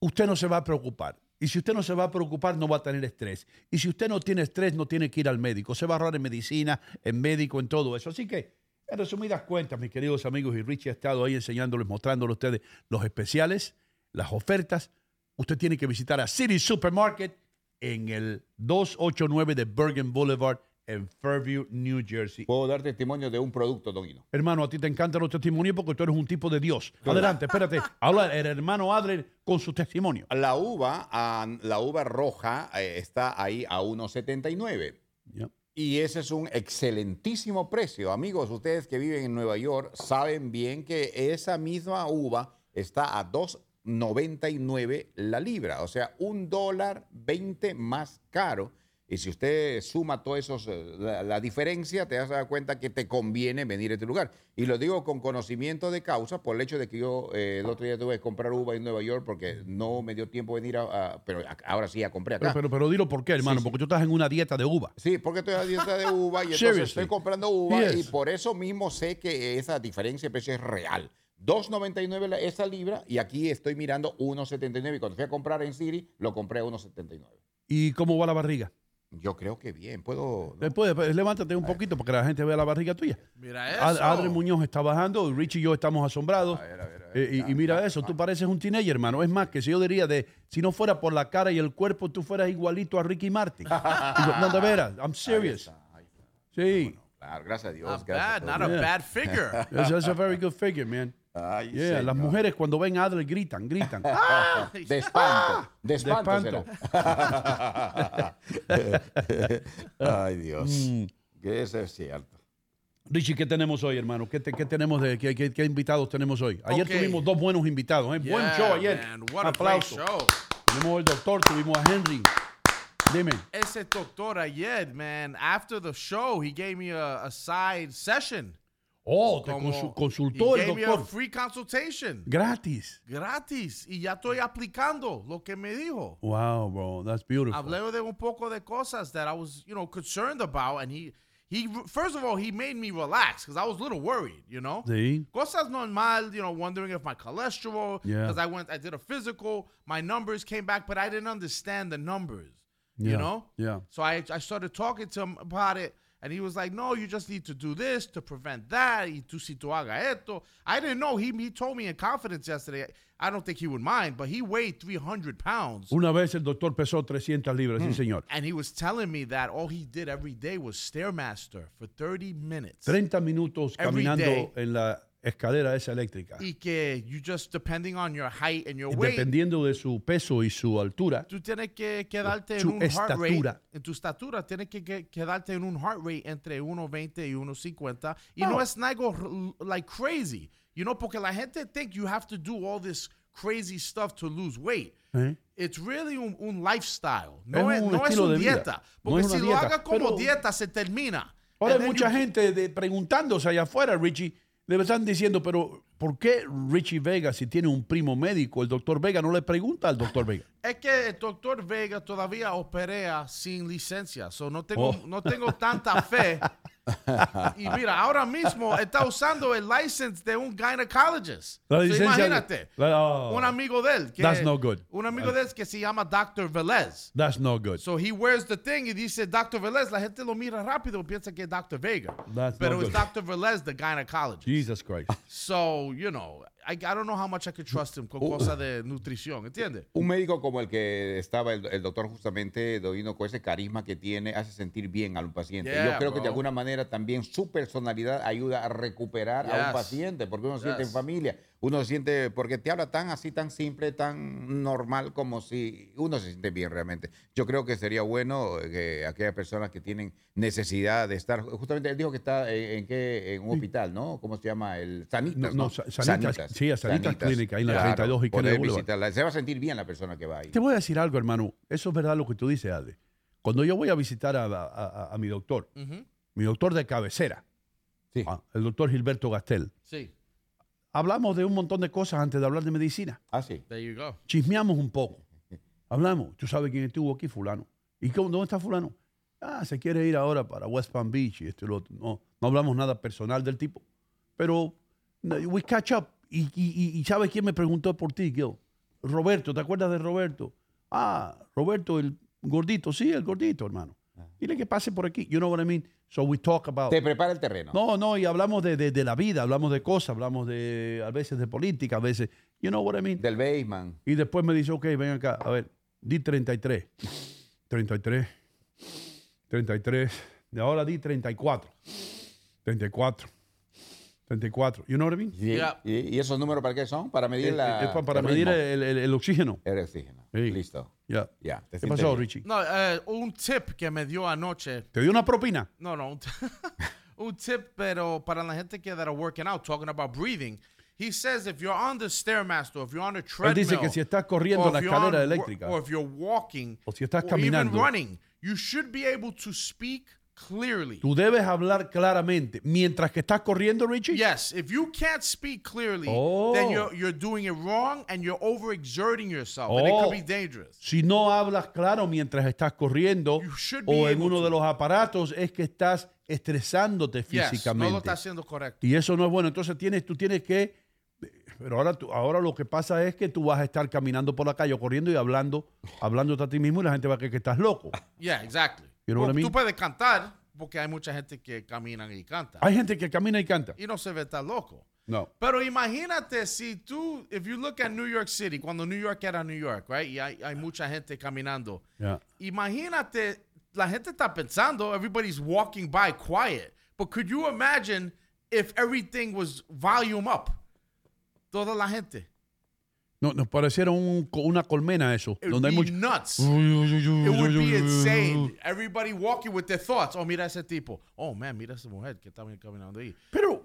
usted no se va a preocupar. Y si usted no se va a preocupar, no va a tener estrés. Y si usted no tiene estrés, no tiene que ir al médico. Se va a ahorrar en medicina, en médico, en todo eso. Así que, en resumidas cuentas, mis queridos amigos, y Richie ha estado ahí enseñándoles, mostrándoles a ustedes los especiales, las ofertas. Usted tiene que visitar a City Supermarket en el 289 de Bergen Boulevard en Fairview, New Jersey. Puedo dar testimonio de un producto, Don Hino. Hermano, a ti te encantan los testimonios porque tú eres un tipo de Dios. Adelante, espérate. Habla el hermano Adler con su testimonio. La uva, ah, la uva roja eh, está ahí a 1.79. Ya. Y ese es un excelentísimo precio. Amigos, ustedes que viven en Nueva York saben bien que esa misma uva está a 2.99 la libra, o sea, un dólar 20 más caro. Y si usted suma todo eso, la, la diferencia, te vas a dar cuenta que te conviene venir a este lugar. Y lo digo con conocimiento de causa por el hecho de que yo eh, el otro día tuve que comprar uva en Nueva York porque no me dio tiempo de venir a, a- pero a- ahora sí ya compré acá. Pero, pero, pero dilo por qué, hermano, Sí, sí. porque tú estás en una dieta de uva. Sí, porque estoy a dieta de uva y <laughs> entonces estoy comprando uva Yes. y por eso mismo sé que esa diferencia de precio es real. 2.99 la- esa libra y aquí estoy mirando 1.79 y cuando fui a comprar en City lo compré a 1.79. ¿Y cómo va la barriga? Yo creo que bien, puedo... Después, después, levántate un poquito para que la gente vea la barriga tuya. Mira Ad- eso. Adre Muñoz está bajando, Richie y yo estamos asombrados. A ver, a ver, a ver. Eh, y, mira eso, tú pareces un teenager, hermano. Es más, que si yo diría de, si no fuera por la cara y el cuerpo, tú fueras igualito a Ricky Martin. <laughs> Digo, no, de veras, I'm Ahí serious. está, ahí está. Sí. Claro, gracias a Dios. Not gracias bad, a not a Yeah. bad figure. That's, that's a very good figure, man. Ay, Yeah, las mujeres cuando ven a Adler gritan, gritan. <laughs> ¡Ah! De espanto, de espanto. espanto. <laughs> será. Ay, Dios. Mm. Que eso es cierto. Richie, ¿qué tenemos hoy, hermano? ¿Qué, te- qué tenemos de, qué, qué- qué invitados tenemos hoy? Ayer Ok. tuvimos dos buenos invitados, ¿eh? Buen Yeah, show ayer. man, Un a aplauso. show. Tuvimos al doctor, tuvimos a Henry. Dime. Ese doctor ayer, man, after the show, he gave me a, a side session. Oh, oh, te Como- consu- consultó el gave me a free consultation. Gratis. Gratis. Y ya estoy aplicando lo que me dijo. Wow, bro, that's beautiful. Hablé de un poco de cosas that I was, you know, concerned about. And he, he first of all, he made me relax because I was a little worried, you know? Sí. Cosas normal, you know, wondering if my cholesterol, Yeah. because I went, I did a physical, my numbers came back, but I didn't understand the numbers, Yeah, you know? yeah. So I, I started talking to him about it, and he was like, no, you just need to do this to prevent that. Y tú si tú haga esto. I didn't know. He, he told me in confidence yesterday. I don't think he would mind, but he weighed 300 pounds. Una vez el doctor pesó 300 libras, Mm. sí, señor. And he was telling me that all he did every day was Stairmaster for 30 minutes. 30 minutos Every caminando day. en la escalera esa eléctrica. Y que you just, depending on your height and your Y weight, Dependiendo de su peso y su altura, tú tienes que quedarte en un heart rate. estatura. En tu estatura, tienes que, que- quedarte en un heart rate entre 1.20 y 1.50. Y no Oh. es algo like crazy. You know, porque la gente think you have to do all this crazy stuff to lose weight. ¿eh? It's really un, un lifestyle. No Es es, un no es estilo un de vida. dieta. No Porque es si una lo dieta, hagas como pero- dieta, se termina. Ahora hay mucha you- gente de- preguntándose allá afuera, Richie, le están diciendo, pero ¿por qué Richie Vega, si tiene un primo médico, el doctor Vega no le pregunta al doctor Vega? <laughs> Es que el doctor Vega todavía opera sin licencia, so no tengo, Oh. no tengo tanta fe. <laughs> <laughs> y mira, ahora mismo está usando el license de un gynecologist. So imagínate, la- oh. un amigo de él. Que, That's no good. Un amigo de él que se llama Dr. Velez. That's no good. So he wears the thing y dice Dr. Velez. La gente lo mira rápido y piensa que es Dr. Vega. That's Pero no es. Dr. Velez, the gynecologist. Jesus Christ. So, you know, I, I don't know how much I could trust him con cosas de nutrición, ¿entiendes? Un médico como el que estaba el, el doctor justamente Dovino con ese carisma que tiene hace sentir bien al paciente. Yeah, Yo creo que de bro. alguna manera también su personalidad ayuda a recuperar a un Yes. paciente porque uno se siente en Yes. familia, uno se siente porque te habla tan así, tan simple, tan normal como si uno se siente bien realmente. Yo creo que sería bueno que aquellas personas que tienen necesidad de estar, justamente él dijo que está en, en qué, en un hospital, ¿no? ¿Cómo se llama? El Sanitas, No, ¿no? no, Sa- Sanitas, sí, a Sanitas Clinic, ahí en la 32 y poder visitarla. Se va a sentir bien la persona que va ahí. Te voy a decir algo, hermano. Eso es verdad lo que tú dices, Adri. Cuando yo voy a visitar a, a- a- a mi doctor, mi doctor de cabecera, Sí. ah, el doctor Gilberto Gastel. Hablamos de un montón de cosas antes de hablar de medicina. Ah, sí. There you go. Chismeamos un poco. Hablamos. ¿Tú sabes quién estuvo aquí? Fulano. ¿Y cómo, dónde está fulano? Ah, se quiere ir ahora para West Palm Beach y esto y lo otro. No, no hablamos nada personal del tipo. Pero no, we catch up. Y, y, y- y ¿sabes quién me preguntó por ti, Gil? Roberto. ¿Te acuerdas de Roberto? Ah, Roberto, el gordito. Sí, el gordito, hermano. Dile que pase por aquí. You know what I mean? So we talk about... Te prepara el terreno. No, no, y hablamos de, de- de la vida, hablamos de cosas, hablamos de, a veces de política, a veces, you know what I mean? Del Baseman. Y después me dice, ok, ven acá, a ver, di 33. 33. 33. De ahora di 34. 34. 34. You know what I mean? ¿Y, Ya. y- y esos números para qué son? Para medir Eh, la, es pa- para el medir el, el- el oxígeno. el oxígeno. Sí. Listo. Ya. Ya. te ¿Qué pasó, bien. Richie? No, eh, un tip que me dio anoche. ¿Te dio una propina? No, no. Un, <laughs> un tip, pero para la gente que that are working out, talking about breathing. He says if you're on the stairmaster, if you're on a Él treadmill, dice que si estás corriendo or la if you're on escalera wa- eléctrica, or if you're walking, O si estás or caminando. even running, you should be able to speak clearly. tú debes hablar claramente. Mientras que estás corriendo, Richie, Yes, if you can't speak clearly, Oh. then you're you're doing it wrong and you're overexerting yourself, and it Oh. could be dangerous. Si no hablas claro mientras estás corriendo o en uno to. de los aparatos es que estás estresándote Yes, no lo físicamente. está haciendo correcto. y eso no es bueno. Entonces tienes, tú tienes que... Pero ahora, tú- ahora lo que pasa es que tú vas a estar caminando por la calle o corriendo y hablando, hablándote a ti mismo y la gente va a creer que estás loco. <laughs> Yeah, exactly. You know what I mean? Tú puedes cantar porque hay mucha gente que camina y canta Hay gente que camina y canta. y no se ve tan loco. No. Pero imagínate si tú, if you look at New York City, cuando New York era New York, right? Y hay, hay mucha gente caminando. Yeah. Imagínate, la gente está pensando, everybody's walking by quiet. But could you imagine if everything was volume up? Toda la gente. No, nos pareciera un una colmena eso, It would donde hay be mucho... nuts. It would be insane. Everybody walking with their thoughts. Oh, mira ese tipo. Oh, man, mira esa mujer que está caminando ahí. Pero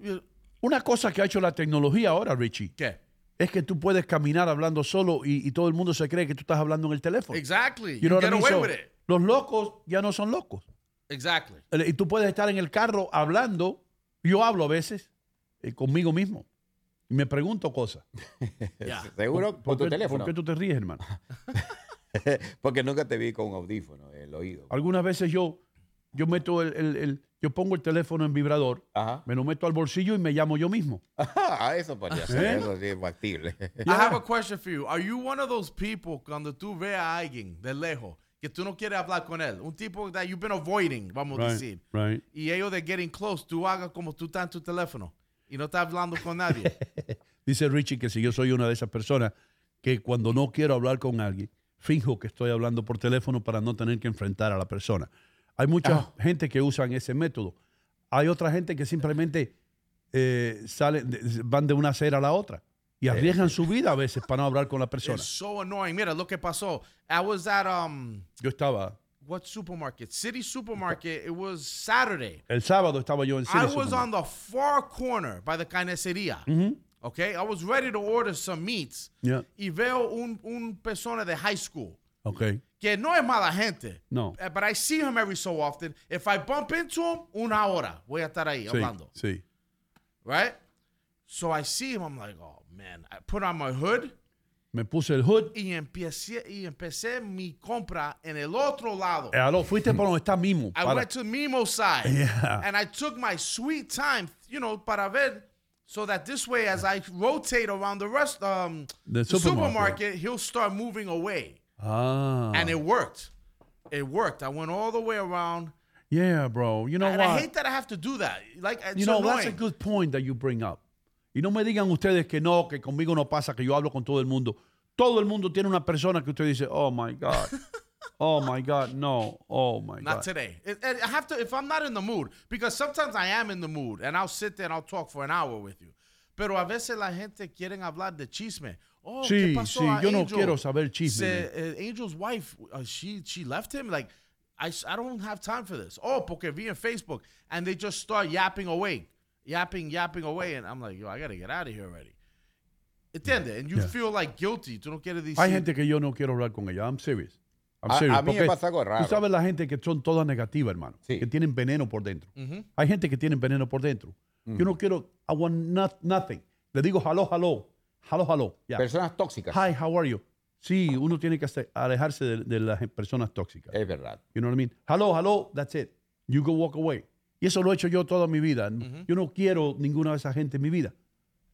una cosa que ha hecho la tecnología ahora, Richie, ¿Qué? es que tú puedes caminar hablando solo y, y todo el mundo se cree que tú estás hablando en el teléfono. Exactly. You You, know get away So, with it. Los locos ya no son locos. Exactly. Eh, Y tú puedes estar en el carro hablando. Yo hablo a veces eh, conmigo mismo. Y me pregunto cosas. <laughs> Seguro ¿Por con tu qué, teléfono. por qué tú te ríes, hermano? <laughs> Porque nunca te vi con un audífono en el oído. Algunas veces yo, yo meto el, el- el- yo pongo el teléfono en vibrador, Ajá. me lo meto al bolsillo y me llamo yo mismo. <laughs> Ah, eso podría ser. ¿Eh? Eso sí es factible. I have a question for you. Are you one of those people cuando tú ves a alguien de lejos que tú no quieres hablar con él? Un tipo that you've been avoiding, vamos a decir. right. Y ellos de getting close, tú hagas como tú estás en tu teléfono y no estás hablando con nadie. <laughs> Dice Richie que si yo soy una de esas personas que cuando no quiero hablar con alguien, finjo que estoy hablando por teléfono para no tener que enfrentar a la persona. Hay mucha Ah. gente que usan ese método. Hay otra gente que simplemente eh, salen, van de una acera a la otra y arriesgan su vida a veces para no hablar con la persona. It's so annoying. Mira lo que pasó. I was at um Yo estaba, what supermarket? City supermarket. It was Saturday. el sábado estaba yo en I was on the far corner by the carnicería. Okay, I was ready to order some meats. Yeah. Y veo un, un persona de high school Ok, que no es mala gente. No. Eh, But I see him every so often. If I bump into him, una hora voy a estar ahí sí, hablando. sí. Right? So I see him. I'm like, oh man. I put on my hood Me puse el hood. y empecé, y empecé mi compra en el otro lado. Eh, fuiste por donde está Mimo. I para- went to Mimo's side. Yeah. And I took my sweet time, you know, para ver, so that this way, as I rotate around the rest, um, The the, supermarket. supermarket, he'll start moving away. ah. And it worked. It worked. I went all the way around. yeah, bro. You know and what? I hate that I have to do that. Like, You know, annoying. that's a good point that you bring up. Y no me digan ustedes que no, que conmigo no pasa, que yo hablo con todo el mundo. Todo el mundo tiene una persona que usted dice, oh my God. Oh my God, no. Oh my Not God. today. It- it- I have to if I'm not in the mood because sometimes I am in the mood and I'll sit there and I'll talk for an hour with you. Pero a veces la gente quieren hablar de chisme. Oh, Sí, ¿qué pasó sí, a yo no quiero saber chisme, Se- eh, Angel's wife, uh, she she left him. Like, I I don't have time for this. Oh, porque vi en Facebook and they just start yapping away, yapping, yapping away, and I'm like, yo, I gotta get out of here already. ¿Entiende? And you Yeah. feel like guilty. Tú no quieres decir. Hay gente que yo no quiero hablar con ella. I'm serious. I'm A- serious. a mí me pasa algo raro. Tú sabes la gente que son todas negativas, hermano. Sí. Que tienen veneno por dentro. Hay gente que tiene veneno por dentro. Yo no quiero, I want not- nothing. Le digo hello, hello, hello, hello. Yeah. Personas tóxicas. Hi, how are you? Sí, uno tiene que alejarse de, de las personas tóxicas. Es verdad. You know what I mean? Hello, hello, that's it. You go walk away. Y eso lo he hecho yo toda mi vida. Yo no quiero ninguna de esa gente en mi vida.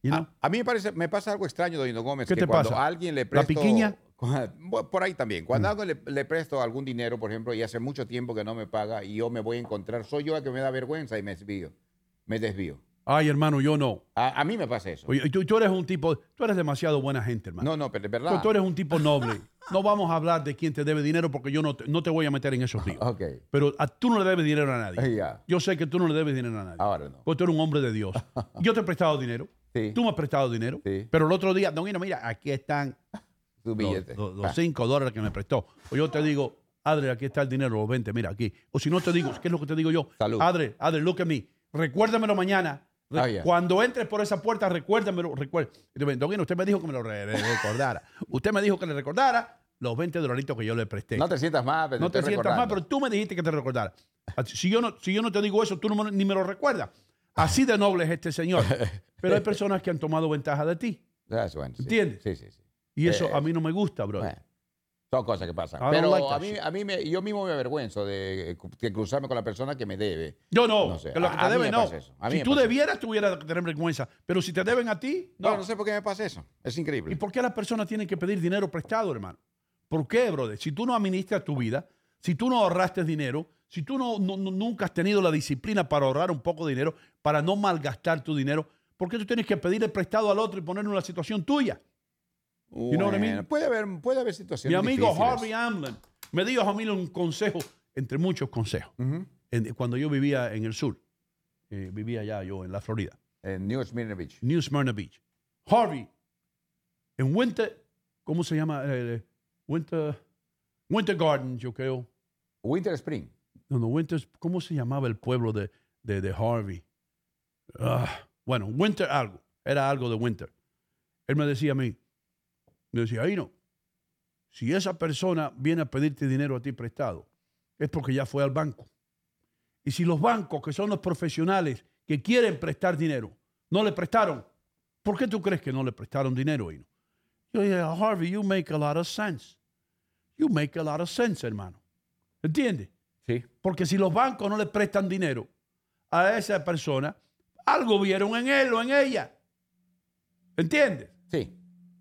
You know? A, a mí me parece, me pasa algo extraño, Doña Gómez, ¿Qué que te cuando pasa? alguien le ¿La presto... piquiña? <laughs> Bueno, Por ahí también. Cuando a alguien le, le presto algún dinero, por ejemplo, y hace mucho tiempo que no me paga y yo me voy a encontrar, soy yo el que me da vergüenza y me desvío. Me desvío. Ay, hermano, yo no. A, a mí me pasa eso. Oye, tú, tú eres un tipo, tú eres demasiado buena gente, hermano. No, no, pero es verdad. tú eres un tipo noble. No vamos a hablar de quién te debe dinero porque yo no te, no te voy a meter en esos líos. Ok. Pero a, tú no le debes dinero a nadie. Yo sé que tú no le debes dinero a nadie. Ahora no. Porque tú eres un hombre de Dios. <laughs> Yo te he prestado dinero. Sí. Tú me has prestado dinero. Sí. Pero el otro día, don Hino, mira, aquí están los, los- los Ah, cinco dólares que me prestó. O yo te digo, Adre, aquí está el dinero, los 20, mira aquí. O si no te digo, ¿qué es lo que te digo yo? Salud. Adre, Adre, look at me. Recuérdamelo mañana. Ah. Cuando entres por esa puerta, recuérdamelo. Recuerda. Don usted me dijo que me lo re- re- recordara. usted me dijo que le recordara los 20 dolaritos que yo le presté. No te sientas mal, pero No te sientas mal, pero tú me dijiste que te recordara. Si yo no, si yo no te digo eso, tú no ni me lo recuerdas. Así de noble es este señor. Pero hay <laughs> personas que han tomado ventaja de ti. ¿Entiendes? Sí, sí, sí. Y eso Eh, a mí no me gusta, bro. Bueno, son cosas que pasan. I don't Pero that a mí, shit. a mí me, yo mismo me avergüenzo de, eh, de cruzarme con la persona que me debe. Yo no, No sé, que lo que a- te a mí debe me no. pasa eso, a mí Si me tú pasa debieras, tuvieras que tener vergüenza. Pero si te deben a ti, no. No, no sé por qué me pasa eso. Es increíble. ¿Y por qué las personas tienen que pedir dinero prestado, hermano? ¿Por qué, brother? Si tú no administras tu vida, si tú no ahorraste dinero, si tú no, no- no- nunca has tenido la disciplina para ahorrar un poco de dinero, para no malgastar tu dinero, ¿por qué tú tienes que pedirle prestado al otro y ponerlo en la situación tuya? You know what I mean? Bueno, Puede haber, puede haber Mi situaciones amigo difíciles. Harvey Amlin me dio a mí un consejo, entre muchos consejos, en- cuando yo vivía en el sur. Eh, vivía allá yo en la Florida. En New Smyrna Beach. New Smyrna Beach. Harvey, en Winter, ¿cómo se llama? Eh, Winter, Winter Gardens, yo creo. Winter Spring. No, no, Winter, ¿cómo se llamaba el pueblo de, de, de Harvey? Ah, bueno, Winter algo. Era algo de Winter. Él me decía a mí, me decía, ahí no, si esa persona viene a pedirte dinero a ti prestado, es porque ya fue al banco. Y si los bancos, que son los profesionales que quieren prestar dinero, no le prestaron, ¿por qué tú crees que no le prestaron dinero, Hino? Yo dije, Harvey, you make a lot of sense. You make a lot of sense, hermano. ¿Entiendes? Sí. Porque si los bancos no le prestan dinero a esa persona, algo vieron en él o en ella. ¿Entiendes?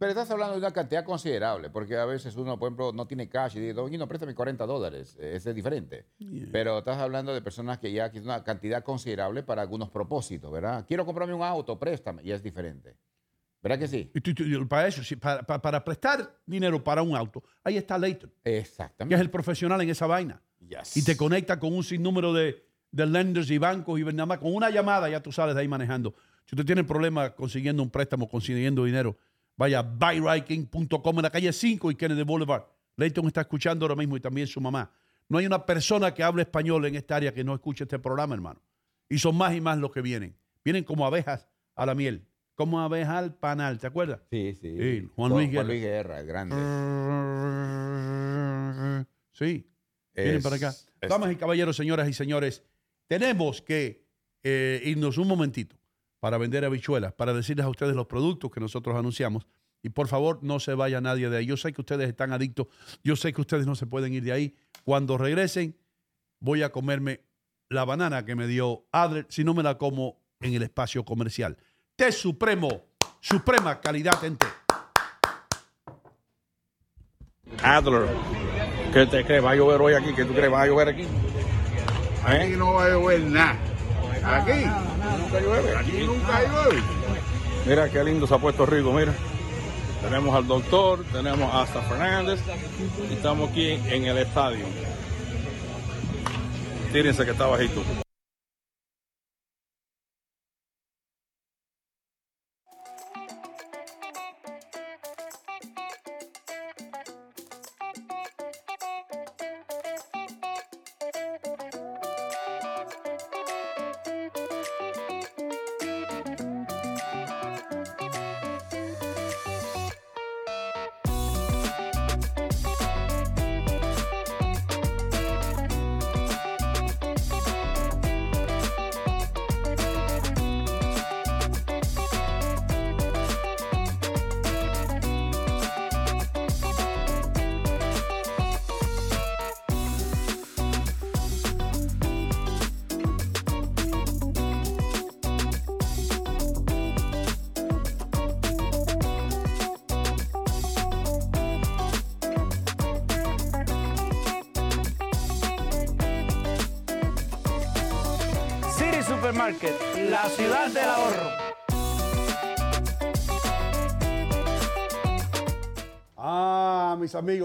Pero estás hablando de una cantidad considerable, porque a veces uno, por ejemplo, no tiene cash y dice, Don Guino, préstame 40 dólares. Eh, Ese es diferente. Pero estás hablando de personas que ya que es una cantidad considerable para algunos propósitos, ¿verdad? Quiero comprarme un auto, préstame, y es diferente. ¿Verdad que sí? Para eso, sí, para, para- para prestar dinero para un auto, ahí está Leighton, que Exactamente. es el profesional en esa vaina. Yes. Y te conecta con un sinnúmero de, de lenders y bancos y nada más con una llamada ya tú sales de ahí manejando. Si usted tiene problemas consiguiendo un préstamo, consiguiendo dinero, vaya a buyriking.com en la calle 5 y Kennedy Boulevard. Leighton está escuchando ahora mismo y también su mamá. No hay una persona que hable español en esta área que no escuche este programa, hermano. Y son más y más los que vienen. Vienen como abejas a la miel, como abejas al panal, ¿te acuerdas? Sí, sí. Sí, Juan Luis Guerra. Juan Luis Guerra, el grande. Sí, vienen Es- para acá. Damas y caballeros, señoras y señores, tenemos que eh, irnos un momentito para vender habichuelas, para decirles a ustedes los productos que nosotros anunciamos. Y por favor, no se vaya nadie de ahí. Yo sé que ustedes están adictos, yo sé que ustedes no se pueden ir de ahí. Cuando regresen, voy a comerme la banana que me dio Adler, si no me la como en el espacio comercial. Té Supremo, suprema calidad en té. Adler, ¿qué te crees? ¿Va a llover hoy aquí? ¿Qué tú crees? ¿Va a llover aquí? Aquí ¿Eh? no va a llover nada. Aquí, Nunca llueve. aquí nunca llueve. Mira qué lindo se ha puesto rico, mira. Tenemos al doctor, tenemos a hasta Fernández y estamos aquí en el estadio. Tírense que está bajito.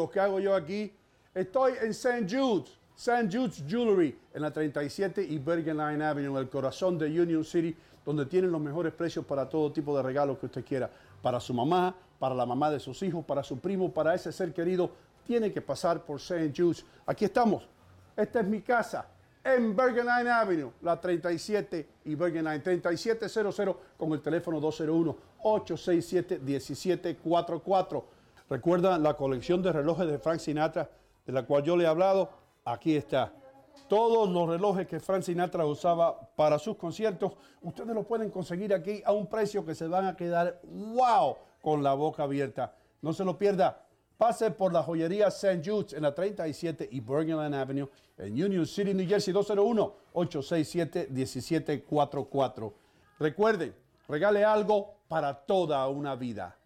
Amigos, ¿qué hago yo aquí? Estoy en St. Jude's, St. Jude's Jewelry, en la 37 y Bergen Line Avenue, en el corazón de Union City, donde tienen los mejores precios para todo tipo de regalos que usted quiera. Para su mamá, para la mamá de sus hijos, para su primo, para ese ser querido, tiene que pasar por St. Jude's. Aquí estamos. Esta es mi casa en Bergen Line Avenue, la 37 y Bergen Line 3700 con el teléfono 201-867-1744. Recuerda la colección de relojes de Frank Sinatra, de la cual yo le he hablado. Aquí está. Todos los relojes que Frank Sinatra usaba para sus conciertos, ustedes los pueden conseguir aquí a un precio que se van a quedar wow con la boca abierta. No se lo pierda. Pase por la joyería St. Jude's en la 37 y Bergenland Avenue en Union City, New Jersey, 201-867-1744. Recuerden, regale algo para toda una vida.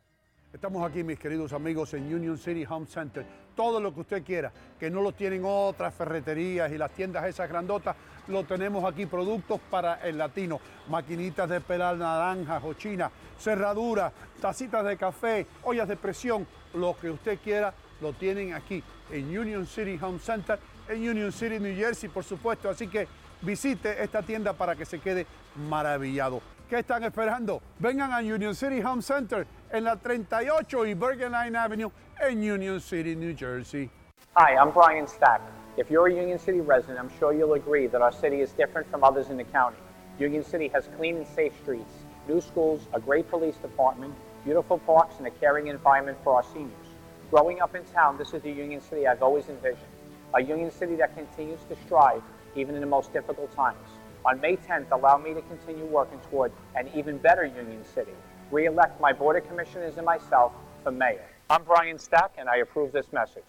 Estamos aquí, mis queridos amigos, en Union City Home Center. Todo lo que usted quiera, que no lo tienen otras ferreterías y las tiendas esas grandotas, lo tenemos aquí. Productos para el latino, maquinitas de pelar naranjas o china, cerraduras, tacitas de café, ollas de presión, lo que usted quiera, lo tienen aquí en Union City Home Center, en Union City, New Jersey, por supuesto. Así que visite esta tienda para que se quede maravillado. ¿Qué están esperando? Vengan a Union City Home Center en la 38 y Bergen Line Avenue en Union City, New Jersey. Hi, I'm Brian Stack. If you're a Union City resident, I'm sure you'll agree that our city is different from others in the county. Union City has clean and safe streets, new schools, a great police department, beautiful parks, and a caring environment for our seniors. Growing up in town, this is the Union City I've always envisioned. A Union City that continues to strive even in the most difficult times. On May 10th, allow me to continue working toward an even better Union City. Re-elect my Board of Commissioners and myself for mayor. I'm Brian Stack, and I approve this message.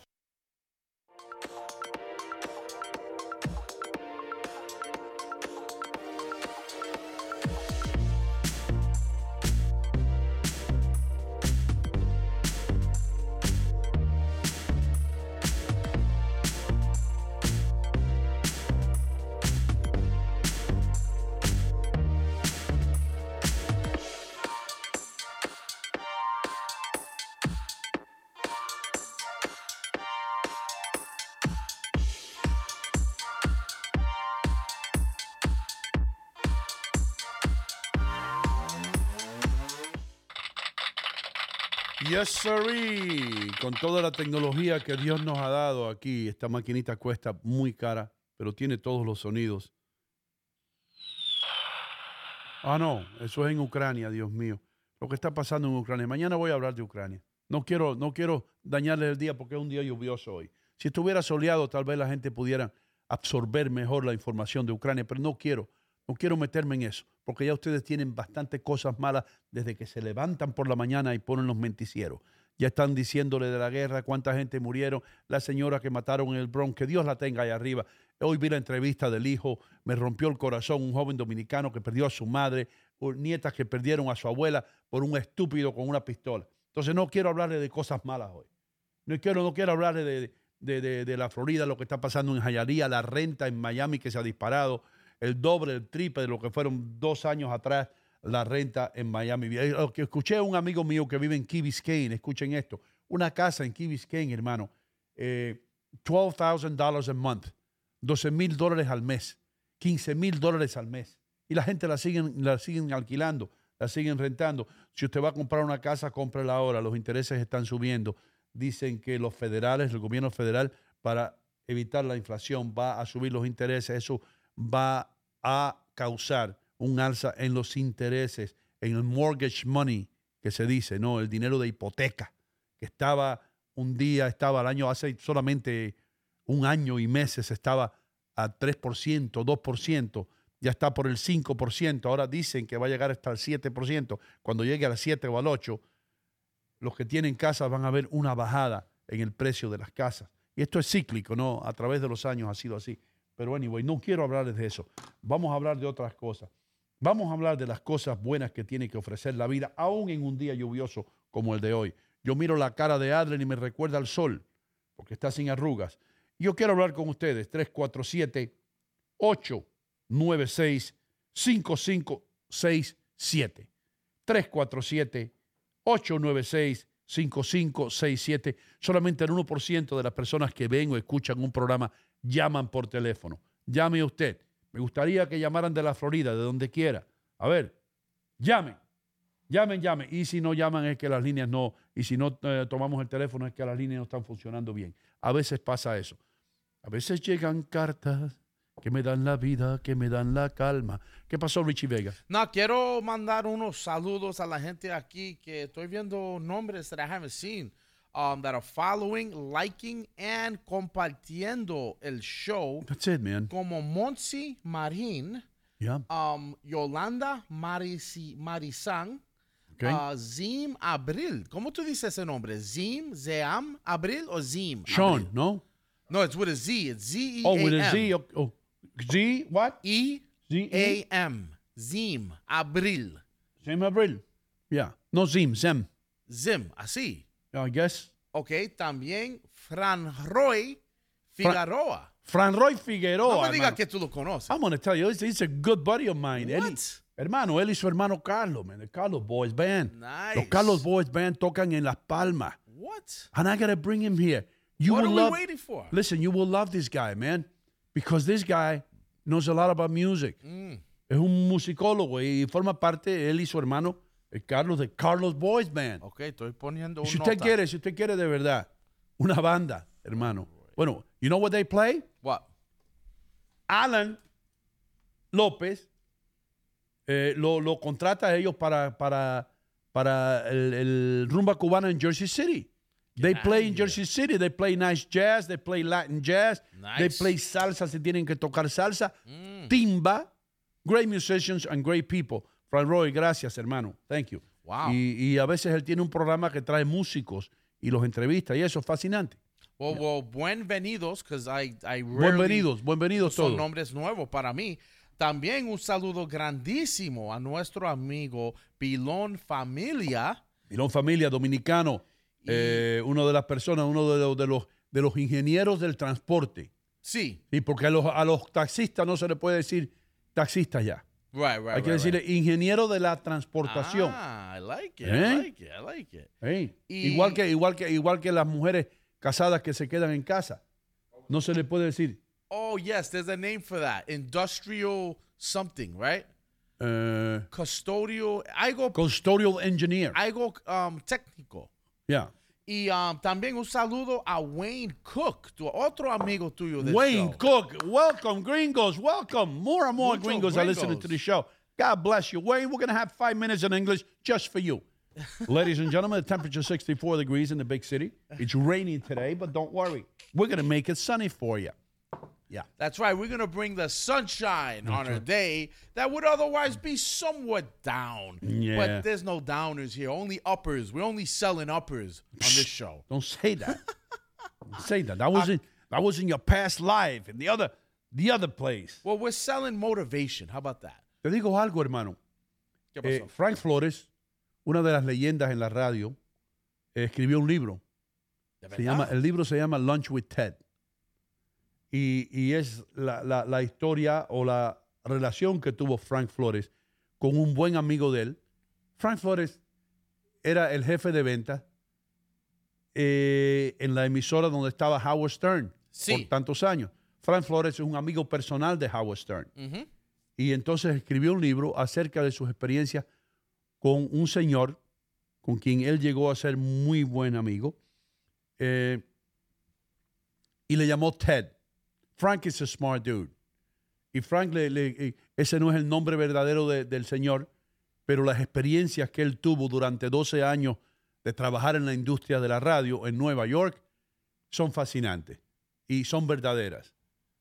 Yes, sirree. Con toda la tecnología que Dios nos ha dado aquí, esta maquinita cuesta muy cara, pero tiene todos los sonidos. Ah, no, eso es en Ucrania, Dios mío. Lo que está pasando en Ucrania. Mañana voy a hablar de Ucrania. No quiero, no quiero dañarle el día porque es un día lluvioso hoy. Si estuviera soleado, tal vez la gente pudiera absorber mejor la información de Ucrania, pero no quiero, no quiero meterme en eso, porque ya ustedes tienen bastantes cosas malas desde que se levantan por la mañana y ponen los menticieros. Ya están diciéndole de la guerra, cuánta gente murieron, la señora que mataron en el Bronx, que Dios la tenga ahí arriba. Hoy vi la entrevista del hijo, me rompió el corazón, un joven dominicano que perdió a su madre, nietas que perdieron a su abuela por un estúpido con una pistola. Entonces no quiero hablarle de cosas malas hoy. No quiero, no quiero hablarle de, de, de- la Florida, lo que está pasando en Hialeah, la renta en Miami que se ha disparado, el doble, el triple de lo que fueron dos años atrás la renta en Miami. Eh, que escuché a un amigo mío que vive en Key Biscayne, escuchen esto, una casa en Key Biscayne, hermano, eh, $12,000 a month, 12 mil dólares al mes, 15 mil dólares al mes. Y la gente la siguen, la siguen alquilando, la siguen rentando. Si usted va a comprar una casa, cómprela ahora, los intereses están subiendo. Dicen que los federales, el gobierno federal, para evitar la inflación, va a subir los intereses. Eso va a causar un alza en los intereses, en el mortgage money, que se dice, ¿no? El dinero de hipoteca, que estaba un día, estaba el año, hace solamente un año y meses, estaba a 3%, 2%, ya está por el 5%, ahora dicen que va a llegar hasta el 7%, cuando llegue al 7 o al 8, los que tienen casas van a ver una bajada en el precio de las casas. Y esto es cíclico, ¿no? A través de los años ha sido así. Pero anyway, no quiero hablarles de eso. Vamos a hablar de otras cosas. Vamos a hablar de las cosas buenas que tiene que ofrecer la vida, aún en un día lluvioso como el de hoy. Yo miro la cara de Adler y me recuerda al sol, porque está sin arrugas. Yo quiero hablar con ustedes, 347 896 5567. 347-896-5567. Solamente el 1% de las personas que ven o escuchan un programa llaman por teléfono. Llame usted. Me gustaría que llamaran de la Florida, de donde quiera. A ver, llamen. Llamen, llamen. Y si no llaman es que las líneas no, y si no eh, tomamos el teléfono es que las líneas no están funcionando bien. A veces pasa eso. A veces llegan cartas que me dan la vida, que me dan la calma. ¿Qué pasó, Richie Vega? No, quiero mandar unos saludos a la gente aquí que estoy viendo nombres that I haven't seen um, that are following, liking, and compartiendo el show. That's it, man. Como Monsi Marín, Yeah. um, Yolanda Marisi, Marisan, Okay. uh, Zim Abril. ¿Cómo tú dices ese nombre? Zim, Zeam Abril o Zim? Sean, Abril? no? No, it's with a Z. It's Z E A M. Oh, with a Z. Oh. Z, what? E Z, A M. Zim Abril. Zim Abril. Yeah. No Zim, Zem. Zim, así. I guess. Ok, también Fran Roy Figueroa. Fran Roy no Figueroa. me digas que tú lo conoces. I'm gonna tell you, he's, he's a good buddy of mine. Él What? hermano, él y su hermano Carlos, man, the Carlos Boys Band. Nice. Los Carlos Boys Band tocan en Las Palmas. What? And I gotta bring him here. You What will are we love, waiting for? Listen, you will love this guy, man. Because this guy knows a lot about music. Mm. Es un musicólogo y forma parte, él y su hermano, el Carlos, de Carlos Boys Band. Ok, estoy poniendo un si usted nota. quiere, si usted quiere de verdad, una banda, hermano. Bueno, you know what they play? What? Alan López eh, lo, lo contrata a ellos para, para, para el, el rumba cubana en Jersey City. They play in Jersey City. They play nice jazz. They play Latin jazz. They play salsa si tienen que tocar salsa. Timba. Great musicians and great people. Frank Roy, gracias, hermano. Thank you. Wow. Y, y a veces él tiene un programa que trae músicos y los entrevista y eso es fascinante. Well, well, buenvenidos, because I, I rarely... Buenvenidos, buenvenidos Son todos. nombres nuevos para mí. También un saludo grandísimo a nuestro amigo Pilón Familia. Pilón Familia, dominicano, eh, uno de las personas, uno de los, de los, de los ingenieros del transporte. Sí. Y porque a los, a los taxistas no se le puede decir taxistas ya. Right, right, Hay que right, decirle right. ingeniero de la transportación. Ah, I like it, ¿Eh? I like it, I like it. Y- igual, que, igual, que, igual que las mujeres casadas que se quedan en casa. No se le puede decir Oh, yes, there's a name for that. Industrial something, right? eh, Custodial, algo, custodial engineer. algo um, técnico. Yeah. Y um, también un saludo a Wayne Cook, tu otro amigo tuyo del Wayne show. Cook, welcome, gringos, welcome. More and more Muchos gringos are listening to the show. God bless you. Wayne, we're going to have five minutes in English just for you. <laughs> Ladies and gentlemen, the temperature is 64 degrees in the big city. It's raining today, but don't worry. We're going to make it sunny for you. Yeah. That's right. We're going to bring the sunshine on a day that would otherwise be somewhat down. Yeah. But there's no downers here, only uppers. We're only selling uppers on this show. Don't say that. don't <laughs> say that. That was, in, that was in your past life in the other, the other place. Well, we're selling motivation. How about that? Te digo algo, hermano. ¿Qué Eh. Frank Flores, una de las leyendas en la radio, eh, escribió un libro. Se llama, el libro se llama Lunch with Ted. Y, y es la, la- la historia o la relación que tuvo Frank Flores con un buen amigo de él. Frank Flores era el jefe de ventas eh, en la emisora donde estaba Howard Stern Sí. por tantos años. Frank Flores es un amigo personal de Howard Stern. Y entonces escribió un libro acerca de sus experiencias con un señor con quien él llegó a ser muy buen amigo. eh, y le llamó Ted. Frank is a smart dude. Y Frank, le- eh, ese no es el nombre verdadero de- del señor, pero las experiencias que él tuvo durante 12 años de trabajar en la industria de la radio en Nueva York son fascinantes y son verdaderas.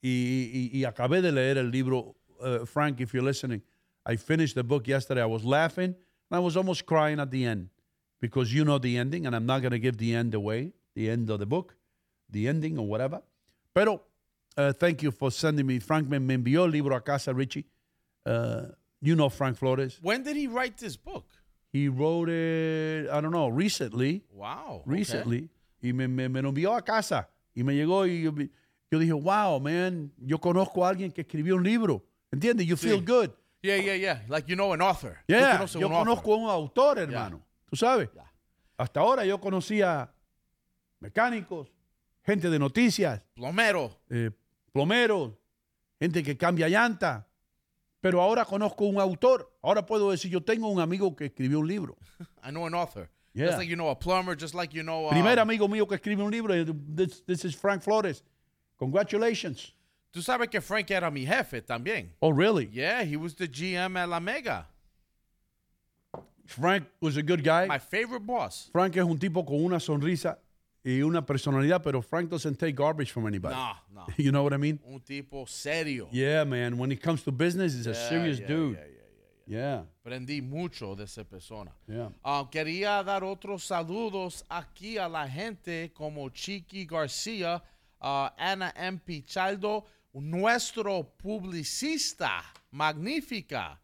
Y, y- acabé de leer el libro, uh, Frank, if you're listening. I finished the book yesterday. I was laughing and I was almost crying at the end because you know the ending, and I'm not going to give the end away, the end of the book, the ending or whatever. Pero, uh, thank you for sending me. Frank me, me envió el libro a casa, Richie. Uh, you know Frank Flores. When did he write this book? He wrote it, I don't know, recently Wow. okay. recently y me, me, me lo envió a casa y me llegó y yo, yo dije, wow, man, yo conozco a alguien que escribió un libro. ¿Entiendes? You feel good. Yeah, yeah, yeah. Like you know an author. Yeah, yo un conozco a un autor, hermano. Tú sabes. Hasta ahora yo conocía mecánicos, gente de noticias, Plomero. eh, plomeros, gente que cambia llanta. Pero ahora conozco un autor. Ahora puedo decir, yo tengo un amigo que escribió un libro. I know an author. Yeah. Just like you know a plumber, just like you know. um, Primer amigo mío que escribe un libro. eh, This, this is Frank Flores. Congratulations. Tú sabes que Frank era mi jefe también. Oh, really? Yeah, he was the GM at La Mega. Frank was a good guy. My favorite boss. Frank es un tipo con una sonrisa y una personalidad, pero Frank doesn't take garbage from anybody. No, <laughs> no. You know what I mean? Un tipo serio. Yeah, man. When it comes to business, he's a Yeah, serious yeah, dude. yeah, yeah, yeah. Yeah. Aprendí mucho de esa persona. Ah, quería dar otros saludos aquí a la gente como Chiqui García, ah, Ana M. Pichaldo, nuestro publicista magnífica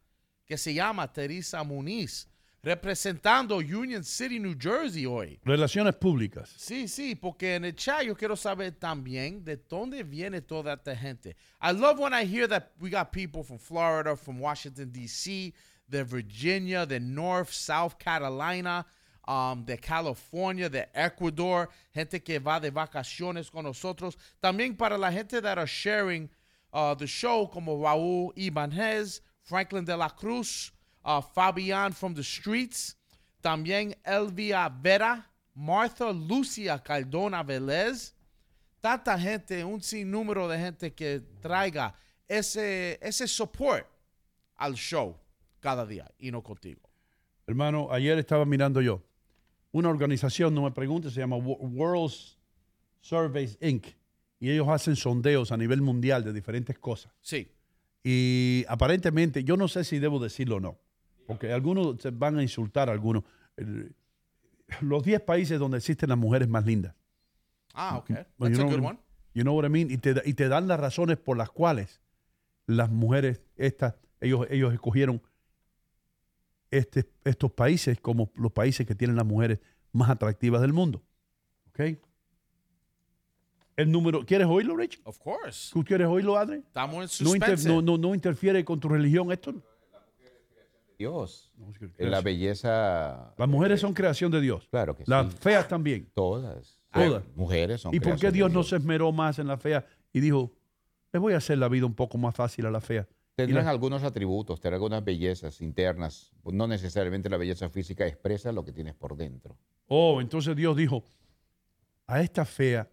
que se llama Teresa Muniz, representando Union City, New Jersey hoy. Relaciones públicas. Sí, sí, porque en el chat yo quiero saber también de dónde viene toda esta gente. I love when I hear that we got people from Florida, from Washington, D.C., de Virginia, de North, South Carolina, um, de California, de Ecuador, gente que va de vacaciones con nosotros. También para la gente that are sharing uh, the show, como Raúl Ibanez, Franklin de la Cruz, uh, Fabian from the Streets, también Elvia Vera, Martha Lucia Cardona Velez, tanta gente, un sinnúmero de gente que traiga ese, ese support al show cada día y no contigo. Hermano, ayer estaba mirando yo. Una organización, no me pregunte, se llama Wo- World Surveys Inc. Y ellos hacen sondeos a nivel mundial de diferentes cosas. Sí, Y aparentemente, yo no sé si debo decirlo o no, porque algunos se van a insultar a algunos. Los 10 países donde existen las mujeres más lindas. ah, ok, that's you a know good what I- one. You know what I mean? Y te, da- y te dan las razones por las cuales las mujeres, estas, ellos, ellos escogieron este, estos países como los países que tienen las mujeres más atractivas del mundo. ¿Ok? El número, ¿quieres oírlo, Rich? Of course. ¿Tú quieres oírlo, Adri? Estamos en No, inter- suspense. no, no, no interfiere con tu religión esto. Dios. No, La belleza. Las mujeres son creación de Dios. Claro que Las sí. feas también. Todas. Todas. Hay Mujeres son ¿Y por qué de Dios no se esmeró más en la fea y dijo, les voy a hacer la vida un poco más fácil a la fea? Tendrán Y la- algunos atributos, tendrán algunas bellezas internas. No necesariamente la belleza física expresa lo que tienes por dentro. Oh, entonces Dios dijo, a esta fea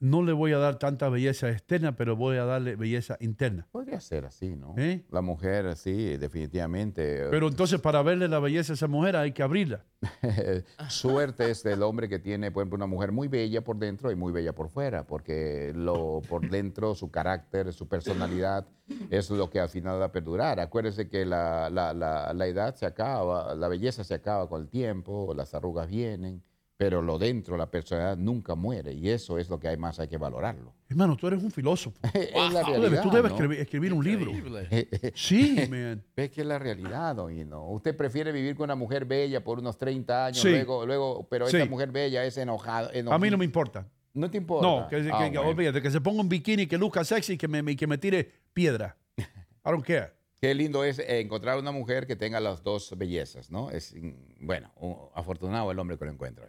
no le voy a dar tanta belleza externa, pero voy a darle belleza interna. Podría ser así, ¿no? ¿Eh? La mujer, sí, definitivamente. Pero entonces para verle la belleza a esa mujer hay que abrirla. <laughs> Suerte es del hombre que tiene, por ejemplo, una mujer muy bella por dentro y muy bella por fuera, porque lo por dentro, su carácter, su personalidad, es lo que al final va a perdurar. Acuérdese que la, la- la- la edad se acaba, la belleza se acaba con el tiempo, las arrugas vienen, pero lo dentro, la personalidad nunca muere y eso es lo que hay más, hay que valorarlo. Hermano, tú eres un filósofo. <laughs> es la Tú debes, realidad. tú debes ¿no? escribir, escribir un libro. <laughs> Sí, man. Ves que es la realidad, ¿no? Usted prefiere vivir con una mujer bella por unos 30 años, Sí. luego, luego, pero esa Sí. mujer bella es enojada. A mí no me importa. No te importa. No, que, que- Ah, que- bueno. olvídate, que se ponga un bikini, que luzca sexy y que me, que me tire piedra. I don't care. <laughs> Qué lindo es encontrar una mujer que tenga las dos bellezas, ¿no? Es, mm, bueno, un- afortunado el hombre que lo encuentra.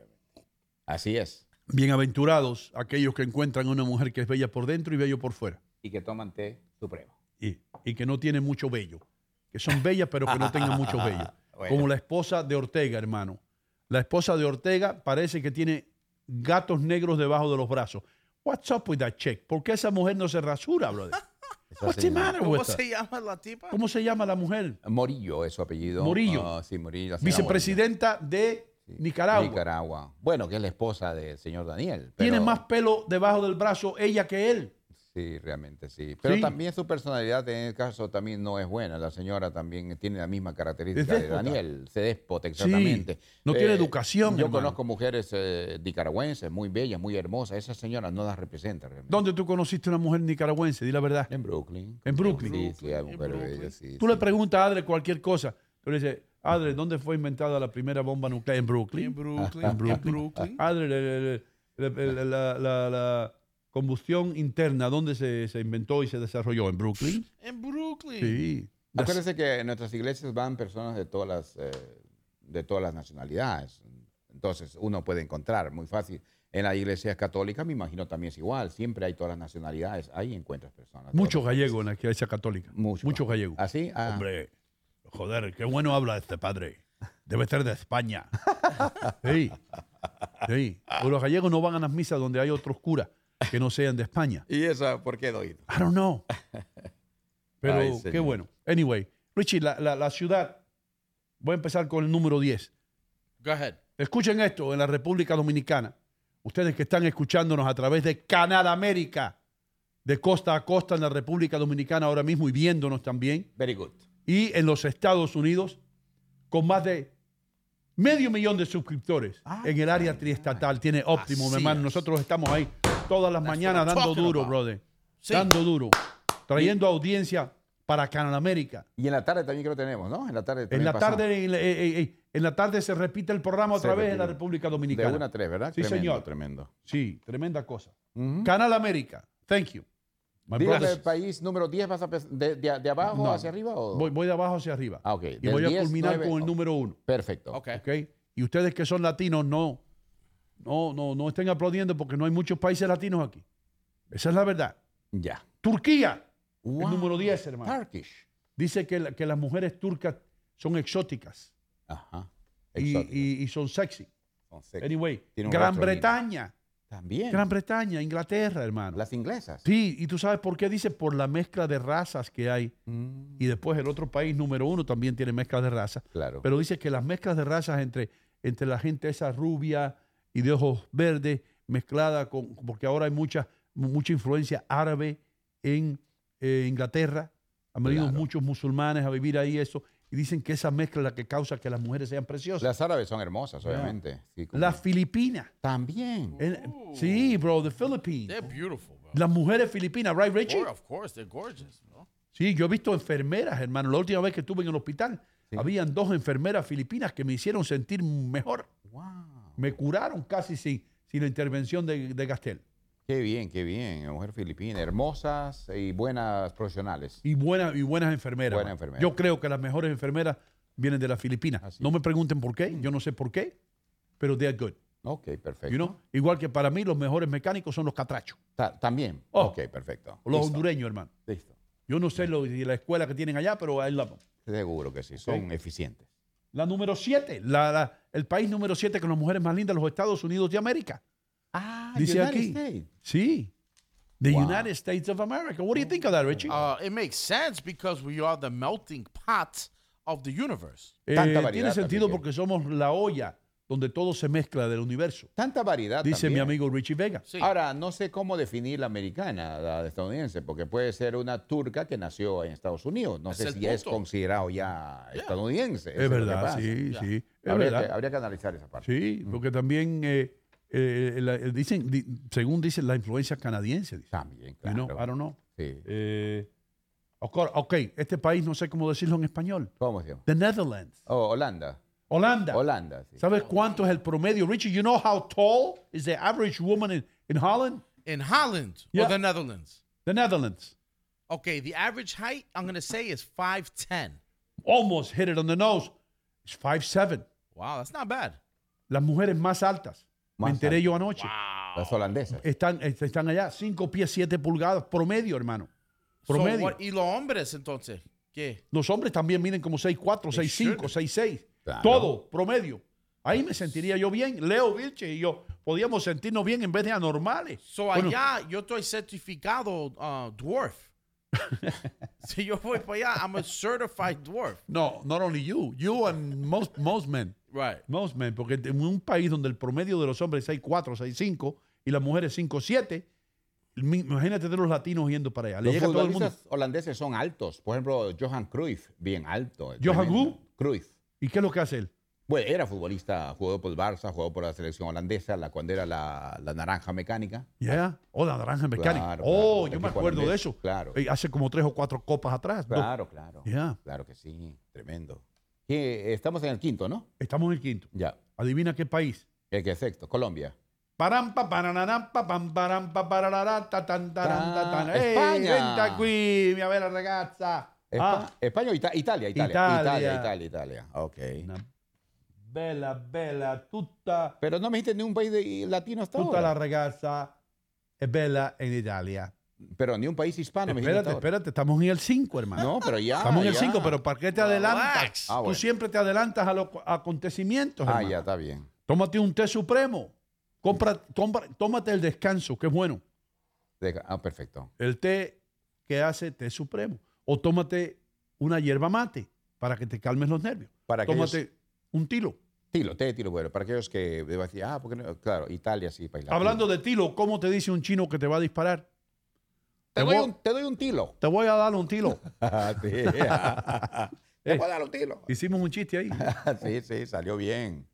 Así es. Bienaventurados aquellos que encuentran una mujer que es bella por dentro y bello por fuera. Y que toman té supremo. Y, y que no tiene mucho vello. Que son bellas, pero que no tengan mucho <laughs> vello. Bueno. Como la esposa de Ortega, hermano. La esposa de Ortega parece que tiene gatos negros debajo de los brazos. What's up with that chick? ¿Por qué esa mujer no se rasura, brother? <laughs> Esa What's the señora- matter ¿Cómo with se llama la tipa? ¿Cómo se llama la mujer? Morillo es su apellido. Morillo. Ah, sí, Morillo. Vicepresidenta de. Nicaragua. Nicaragua. Bueno, que es la esposa del señor Daniel. Tiene más pelo debajo del brazo ella que él. Sí, realmente sí. Pero Sí. también su personalidad en el caso también no es buena. La señora también tiene la misma característica de. Daniel. Se déspota, exactamente. no tiene educación, Yo hermano. conozco mujeres eh, nicaragüenses muy bellas, muy hermosas. Esa señora no las representa realmente. ¿Dónde tú conociste una mujer nicaragüense? Di la verdad. En Brooklyn. En Brooklyn. Sí, sí, hay mujeres bellas, sí, Tú le preguntas a Adre cualquier cosa. Tú le dices, Adre, ¿dónde fue inventada la primera bomba nuclear? En Brooklyn. En Brooklyn. En Brooklyn. Brooklyn. Adre, le- le- le- le- le- la, la- la combustión interna, ¿dónde se, se inventó y se desarrolló? En Brooklyn. En Brooklyn. Sí. Las- Acuérdense que en nuestras iglesias van personas de todas las, eh, de todas las nacionalidades. Entonces, uno puede encontrar muy fácil. En la iglesia católica, me imagino también es igual. Siempre hay todas las nacionalidades. Ahí encuentras personas. Muchos gallegos en la iglesia católica. Muchos. Muchos gallegos. ¿Así? Ah, Hombre, joder, qué bueno habla este padre. Debe ser de España. <laughs> Sí. Sí. O los gallegos no van a las misas donde hay otros curas que no sean de España. ¿Y eso por qué, Doito? I don't know. <laughs> Pero Ay, qué bueno. Anyway, Richie, la, la- la ciudad. Voy a empezar con el número 10. Go ahead. Escuchen esto en la República Dominicana. Ustedes que están escuchándonos a través de Canal América, de costa a costa en la República Dominicana ahora mismo y viéndonos también. Very good. Y en los Estados Unidos con más de medio millón de suscriptores Ah, en el área triestatal. Tiene óptimo, mi Así hermano. es. Nosotros estamos ahí todas las mañanas dando duro, about. brother. Sí. Dando duro. Trayendo audiencia para Canal América. Y en la tarde también creo que tenemos, ¿no? En la tarde En también la, tarde, en, la- eh, eh, eh, en la tarde se repite el programa otra Se vez en la. República De Dominicana. una a tres, ¿verdad? Sí, tremendo, señor. Tremendo. Sí, tremenda cosa. Canal América. Thank you. Dígame, el país número 10, ¿vas a de, de- de abajo No. hacia arriba? O? Voy, voy de abajo hacia arriba. Ah, ok. Y Del voy a 10, culminar 9, con el oh. número uno. Perfecto. Ok. ¿ok? Y ustedes que son latinos no, no, no, no estén aplaudiendo porque no hay muchos países latinos aquí. Esa es la verdad. Ya. Turquía, Wow. el número 10, hermano. Turkish. Dice que, la- que las mujeres turcas son exóticas Ajá. y, Exótico. y- y son sexy. Son sexy. Anyway, Gran. Bretaña, También. Gran Bretaña, Inglaterra, hermano. Las inglesas. Sí, y tú sabes por qué dice por la mezcla de razas que hay. Mm, Y después el otro país número uno también tiene mezcla de razas. claro. Pero dice que las mezclas de razas entre, entre la gente esa rubia y de ojos verdes, mezclada con, porque ahora hay mucha, mucha influencia árabe en eh, Inglaterra, han venido Claro. muchos musulmanes a vivir ahí eso, y dicen que esa mezcla es la que causa que las mujeres sean preciosas. Las árabes son hermosas, obviamente. Sí, como- Las Filipinas. También. En- sí, bro, the Philippines. They're beautiful, bro. Las mujeres filipinas, right, Richie? Or, of course, they're gorgeous, bro. Sí, yo he visto enfermeras, hermano. La última vez que estuve en el hospital, Sí. habían dos enfermeras filipinas que me hicieron sentir mejor. Wow. Me curaron casi sin, sin la intervención de, de Gastel. Qué bien, qué bien. Mujer filipina, hermosas y buenas profesionales. Y, buenas y buenas enfermeras. Buenas man. enfermeras. Yo creo que las mejores enfermeras vienen de las Filipinas. Así no es. me pregunten por qué, yo no sé por qué, pero they're good. Ok, perfecto. You know? Igual que para mí los mejores mecánicos son los catrachos, Ta- También. Oh. Ok, perfecto. los Listo. hondureños, hermano. Listo. Yo no sé lo la escuela que tienen allá, pero love them. Seguro que sí, son eficientes. La número 7, la, la- el país número 7 con las mujeres más lindas, los Estados Unidos de América. Ah, Dice United aquí. States. Sí. The Wow. United States of America. What do you think of that, Richie? Uh, it makes sense because we are the melting pot of the universe. Eh, tanta variedad tiene sentido también porque somos la olla donde todo se mezcla del universo. Tanta variedad. Dice mi amigo Richie Vega. Sí. Ahora, no sé cómo definir la americana, la estadounidense, porque puede ser una turca que nació en Estados Unidos. No Es sé si es punto. considerado ya estadounidense. Es verdad, sí, sí. Es Habría, verdad. que, habría que analizar esa parte. Sí, porque también, eh, eh, la- dicen, di- según dicen, la influencia canadiense. También, You claro. know, I don't know. Sí. Eh, ok, este país no sé cómo decirlo en español. ¿Cómo se llama? The Netherlands. Oh, Holanda. Holanda. Holanda, sí. ¿Sabes cuánto es el promedio? Richie, you know how tall is the average woman in, in Holland? In Holland Yeah. or the Netherlands? The Netherlands. Okay, the average height I'm gonna say is five ten. Almost hit it on the nose. It's 5'7". Wow, that's not bad. Las mujeres más altas. Me enteré yo anoche. Las holandesas. Están, est- están allá, 5 pies 7 pulgadas, promedio, hermano. So Promedio. what? Y los hombres entonces? ¿Qué? Los hombres también miden como 6'4, 6'5, 6'6. Claro. Todo, promedio. Ahí me sentiría yo bien. Leo Vilche y yo podíamos sentirnos bien en vez de anormales. So Bueno, allá yo estoy certificado uh, dwarf. <laughs> si yo voy para allá, I'm a certified dwarf. No, not only you, you and most, most men. Right. Most men, porque en un país donde el promedio de los hombres es 6'4, 6'5 y las mujeres 5'7, mi- imagínate de los latinos yendo para allá. Le Los llega a todo el mundo. futbolistas holandeses son altos. Por ejemplo, Johan Cruyff, bien alto. ¿Johan who? Cruyff. ¿Y qué es lo que hace él? Bueno, era futbolista, jugó por el Barça, jugó por la selección holandesa, la cuando era la, la naranja mecánica. Ya, o la naranja mecánica. Claro, oh, claro, yo me acuerdo de eso. claro. Eh, hace como tres o cuatro copas atrás. dos. Claro, claro. Ya. Claro que sí, tremendo. ¿Qué? Estamos en el quinto, ¿no? Estamos en el quinto. Ya. Adivina qué país. ¿El que es sexto? Colombia. Parampa, paranarampa, pam, parampa, pararara, ta, tan, taran, ta, tan. Ah, España. venta qui, mia bella ragazza. Espa- Ah. España o Ita- Italia, Italia, Italia. Italia, Italia, Italia. Ok. Una bella, bella, tutta, Pero no me dijiste ni un país de- latino hasta tutta ahora. la ragazza è bella in Italia. Pero ni un país hispano me espérate, ahora. espérate, estamos en el 5, hermano. No, pero ya. Estamos en el ya. 5, pero ¿para qué te adelantas? Ah, Tú siempre te adelantas a los acontecimientos. Ah, hermano. ya, está bien. Tómate un té supremo. Compra, compra- tómate el descanso, que es bueno. Deja- Ah, perfecto. El té que hace té supremo. O tómate una hierba mate para que te calmes los nervios. Para aquellos- tómate un tilo. Tilo, té de tilo, bueno. Para aquellos que decir, ah, porque no? Claro, Italia sí, latino. Hablando de tilo, ¿cómo te dice un chino que te va a disparar? Te doy, voy- un, te doy un tilo. Te voy a dar un tilo. <laughs> Sí. <laughs> Te voy a dar un tilo. Hicimos un chiste ahí. <laughs> sí, sí, salió bien.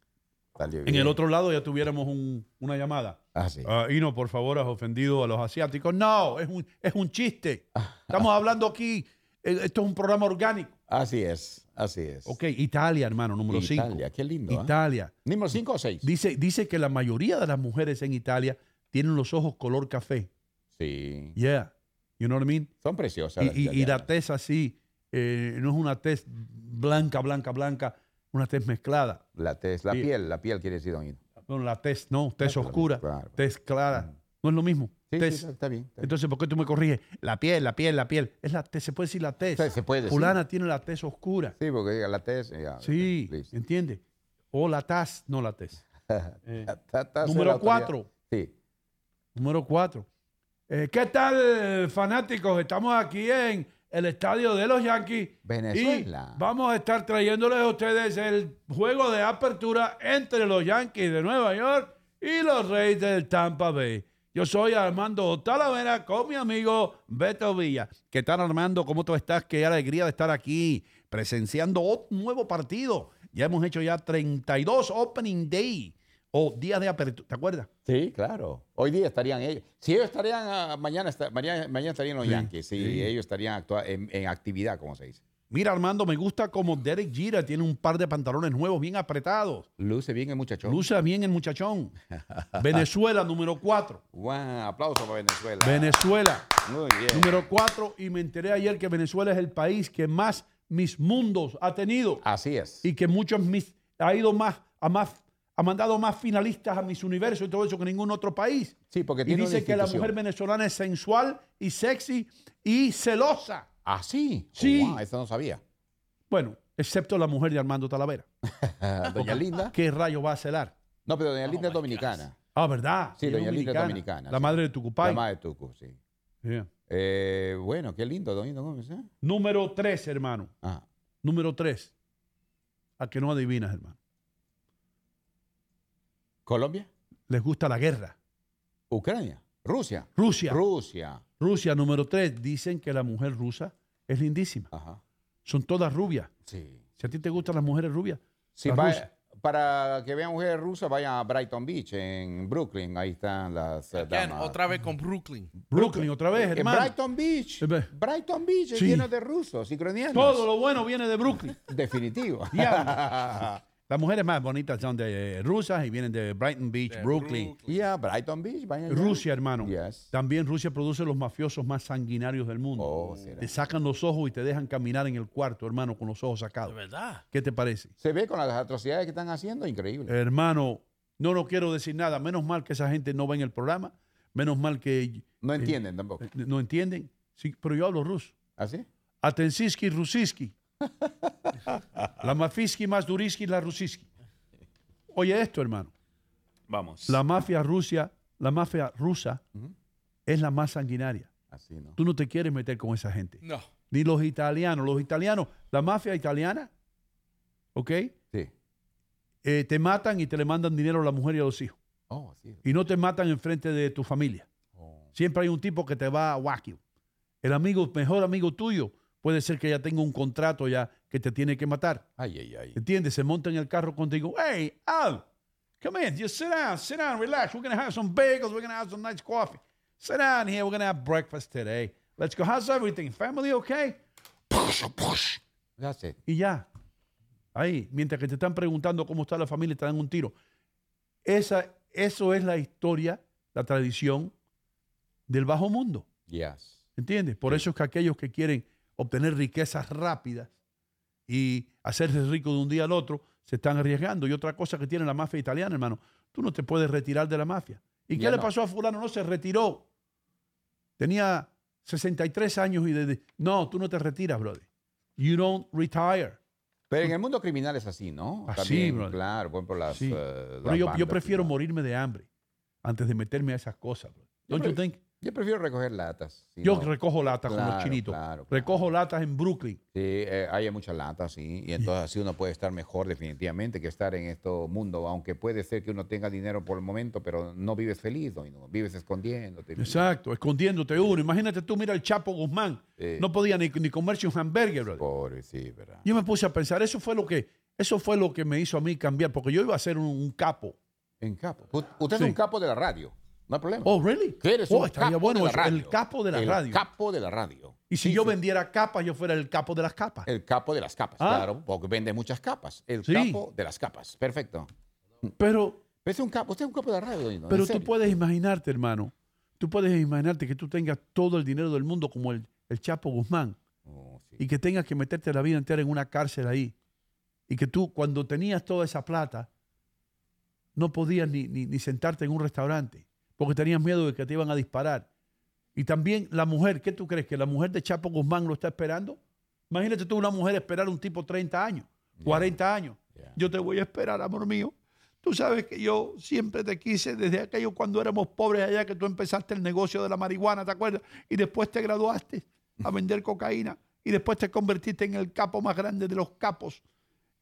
Salió En bien. el otro lado ya tuviéramos un- una llamada. Ah, sí. Ah, Hino, por favor, has ofendido a los asiáticos. No, es un, es un chiste. Estamos hablando aquí. eh, Esto es un programa orgánico. Así es, así es. Ok, Italia, hermano, número 5. Italia, qué lindo. ¿ah? Italia. ¿Número 5 o 6? Dice, dice que la mayoría de las mujeres en Italia tienen los ojos color café. Sí. Yeah. You know what I mean? Son preciosas. Y, las y- y la tez así, eh, no es una tez blanca, blanca, blanca, una tez mezclada. La tez, la Sí. piel, la piel quiere decir, don Hino. No, la tez no, tez Claro, oscura, claro. tez clara. No es lo mismo. Sí, sí, Tez. está, está bien. está bien. Entonces, ¿por qué tú me corriges? La piel, la piel, la piel. Es la tez, se puede decir la tez. Se- se puede decir. Fulana tiene la tez oscura. sí, porque diga la tez. ya, Sí, listo. ¿entiende? O la taz, no la tez. <laughs> Eh, número cuatro. Sí. Número cuatro. Eh, ¿Qué tal, fanáticos? Estamos aquí en el estadio de los Yankees. Venezuela. Y vamos a estar trayéndoles a ustedes el juego de apertura entre los Yankees de Nueva York y los Reyes del Tampa Bay. Yo soy Armando Talavera con mi amigo Beto Villa. ¿Qué tal, Armando? ¿Cómo tú estás? Qué alegría de estar aquí presenciando un nuevo partido. Ya hemos hecho ya 32 Opening Day o días de apertura. ¿Te acuerdas? Sí, claro. Hoy día estarían ellos. Si ellos estarían, ah, mañana, mañana, mañana estarían los Sí, Yankees. Si sí. ellos estarían en, en actividad, como se dice. Mira, Armando, me gusta como Derek Jeter tiene un par de pantalones nuevos bien apretados. Luce bien el muchacho. Luce bien el muchachón. <laughs> Venezuela, número 4. Guau, aplauso para Venezuela. Venezuela, Muy bien. número 4. Y me enteré ayer que Venezuela es el país que más mis mundos ha tenido. Así es. Y que muchos mis, ha ido más, a más, ha mandado más finalistas a mis universos y todo eso que ningún otro país. Sí, porque Y tiene una dice que la mujer venezolana es sensual y sexy y celosa. Ah, sí. Sí. Oh, wow, eso no sabía. Bueno, excepto la mujer de Armando Talavera. <laughs> Doña Linda. ¿Qué rayo va a celar? No, pero Doña Linda es dominicana. Ah, ¿verdad? Sí, doña Linda es dominicana, La sí. madre de Tucupay. La madre de Tucu, sí. Yeah. Eh, bueno, qué lindo, Doña Gómez. ¿eh? Número 3, hermano. Ah, Número 3. A que no adivinas, hermano. Colombia, Les gusta la guerra. Ucrania, Rusia. Rusia. Rusia. Rusia, número 3. Dicen que la mujer rusa es lindísima. Ajá. Son todas rubias. Sí. Si a ti te gustan las mujeres rubias, Sí, las va- rusas. para que vean mujeres rusas, vayan a Brighton Beach, en Brooklyn. Ahí están las eh, Again, damas. otra vez con Brooklyn. Brooklyn, otra vez, En hermano. Brighton Beach. Eh. Brighton Beach es lleno de rusos, sincronianos. Todo lo bueno viene de Brooklyn. Definitivo. <laughs> Las mujeres más bonitas son de eh, rusas y vienen de Brighton Beach, De Brooklyn. Brooklyn. Ya, Brighton Beach, vayan allá. Rusia, hermano. Yes. También Rusia produce los mafiosos más sanguinarios del mundo. Oh, será. Te sacan los ojos y te dejan caminar en el cuarto, hermano, con los ojos De sacados. verdad. ¿Qué te parece? Se ve con las atrocidades que están haciendo, increíble. Hermano, no, no quiero decir nada. Menos mal que esa gente no ve en el programa. Menos mal que no entienden tampoco. eh, no entienden. Sí, pero yo hablo ruso. ¿Así? Atensiski, rusiski. <laughs> La mafiski más duriski, la rusiski. Oye esto, hermano. Vamos. La mafia rusia, la mafia rusa es la más sanguinaria. Así, ¿no? Tú no te quieres meter con esa gente. No. Ni los italianos. Los italianos, la mafia italiana, ¿ok? Sí. Eh, te matan y te le mandan dinero a la mujer y a los hijos. Oh, sí. Y no te matan enfrente de tu familia. Oh. Siempre hay un tipo que te va a whack El amigo, mejor amigo tuyo, puede ser que ya tenga un contrato ya que te tiene que matar. Ay, ay, ay. ¿Entiendes? Se monta en el carro contigo. Hey, Al, come in. Just sit down, sit down, relax. We're going to have some bagels. We're going to have some nice coffee. Sit down here. We're going to have breakfast today. Let's go. How's everything? Family okay? Ya sé. Y ya. Ahí, mientras que te están preguntando cómo está la familia, te dan un tiro. Esa, eso es la historia, la tradición del bajo mundo. Yes. ¿Entiendes? Por eso es que aquellos que quieren obtener riquezas rápidas y hacerse rico de un día al otro, se están arriesgando. Y otra cosa que tiene la mafia italiana, hermano, tú no te puedes retirar de la mafia. ¿Y qué le pasó a fulano? No se retiró. Tenía 63 años y de, no, tú no te retiras, brother. You don't retire. Pero en el mundo criminal es así, ¿no? Así, También, brother. claro, por ejemplo, las. Sí. eh, Pero yo, yo prefiero morirme de hambre antes de meterme a esas cosas. bro. Don't you pre- think? Yo prefiero recoger latas. si Yo no- recojo latas con los Claro, chinitos. claro, claro. Recojo latas en Brooklyn. Sí, eh, hay muchas latas, sí. Y entonces así uno puede estar mejor definitivamente que estar en este mundo, aunque puede ser que uno tenga dinero por el momento, pero no vives feliz, vives escondiéndote. Exacto, escondiéndote uno. Imagínate tú, mira el Chapo Guzmán. Sí. No podía ni, ni comerse un hamburger, brother. Pobre, sí, ¿verdad? Yo me puse a pensar, eso fue lo que, eso fue lo que me hizo a mí cambiar, porque yo iba a ser un, un capo. En capo. U- Usted Sí. es un capo de la radio, no hay problema. Oh, really? Que eres Oh, estaría bueno eso, el capo de la El radio. capo de la radio. Y si Sí, yo sí. vendiera capas, yo fuera el capo de las capas. El capo de las capas, Ah. claro, porque vende muchas capas. El Sí. capo de las capas, perfecto. Pero, Pero es un capo, usted es un capo de la radio, en pero tú puedes imaginarte, hermano, tú puedes imaginarte que tú tengas todo el dinero del mundo como el, el Chapo Guzmán Oh, y que tengas que meterte la vida entera en una cárcel ahí. Y que tú, cuando tenías toda esa plata, no podías ni, ni- ni sentarte en un restaurante porque tenías miedo de que te iban a disparar. Y también la mujer, ¿qué tú crees? ¿Que la mujer de Chapo Guzmán lo está esperando? Imagínate tú una mujer esperar a un tipo 30 años, 40 años. Yo te voy a esperar, amor mío. Tú sabes que yo siempre te quise desde aquello cuando éramos pobres allá que tú empezaste el negocio de la marihuana, ¿te acuerdas? Y después te graduaste a vender cocaína y después te convertiste en el capo más grande de los capos.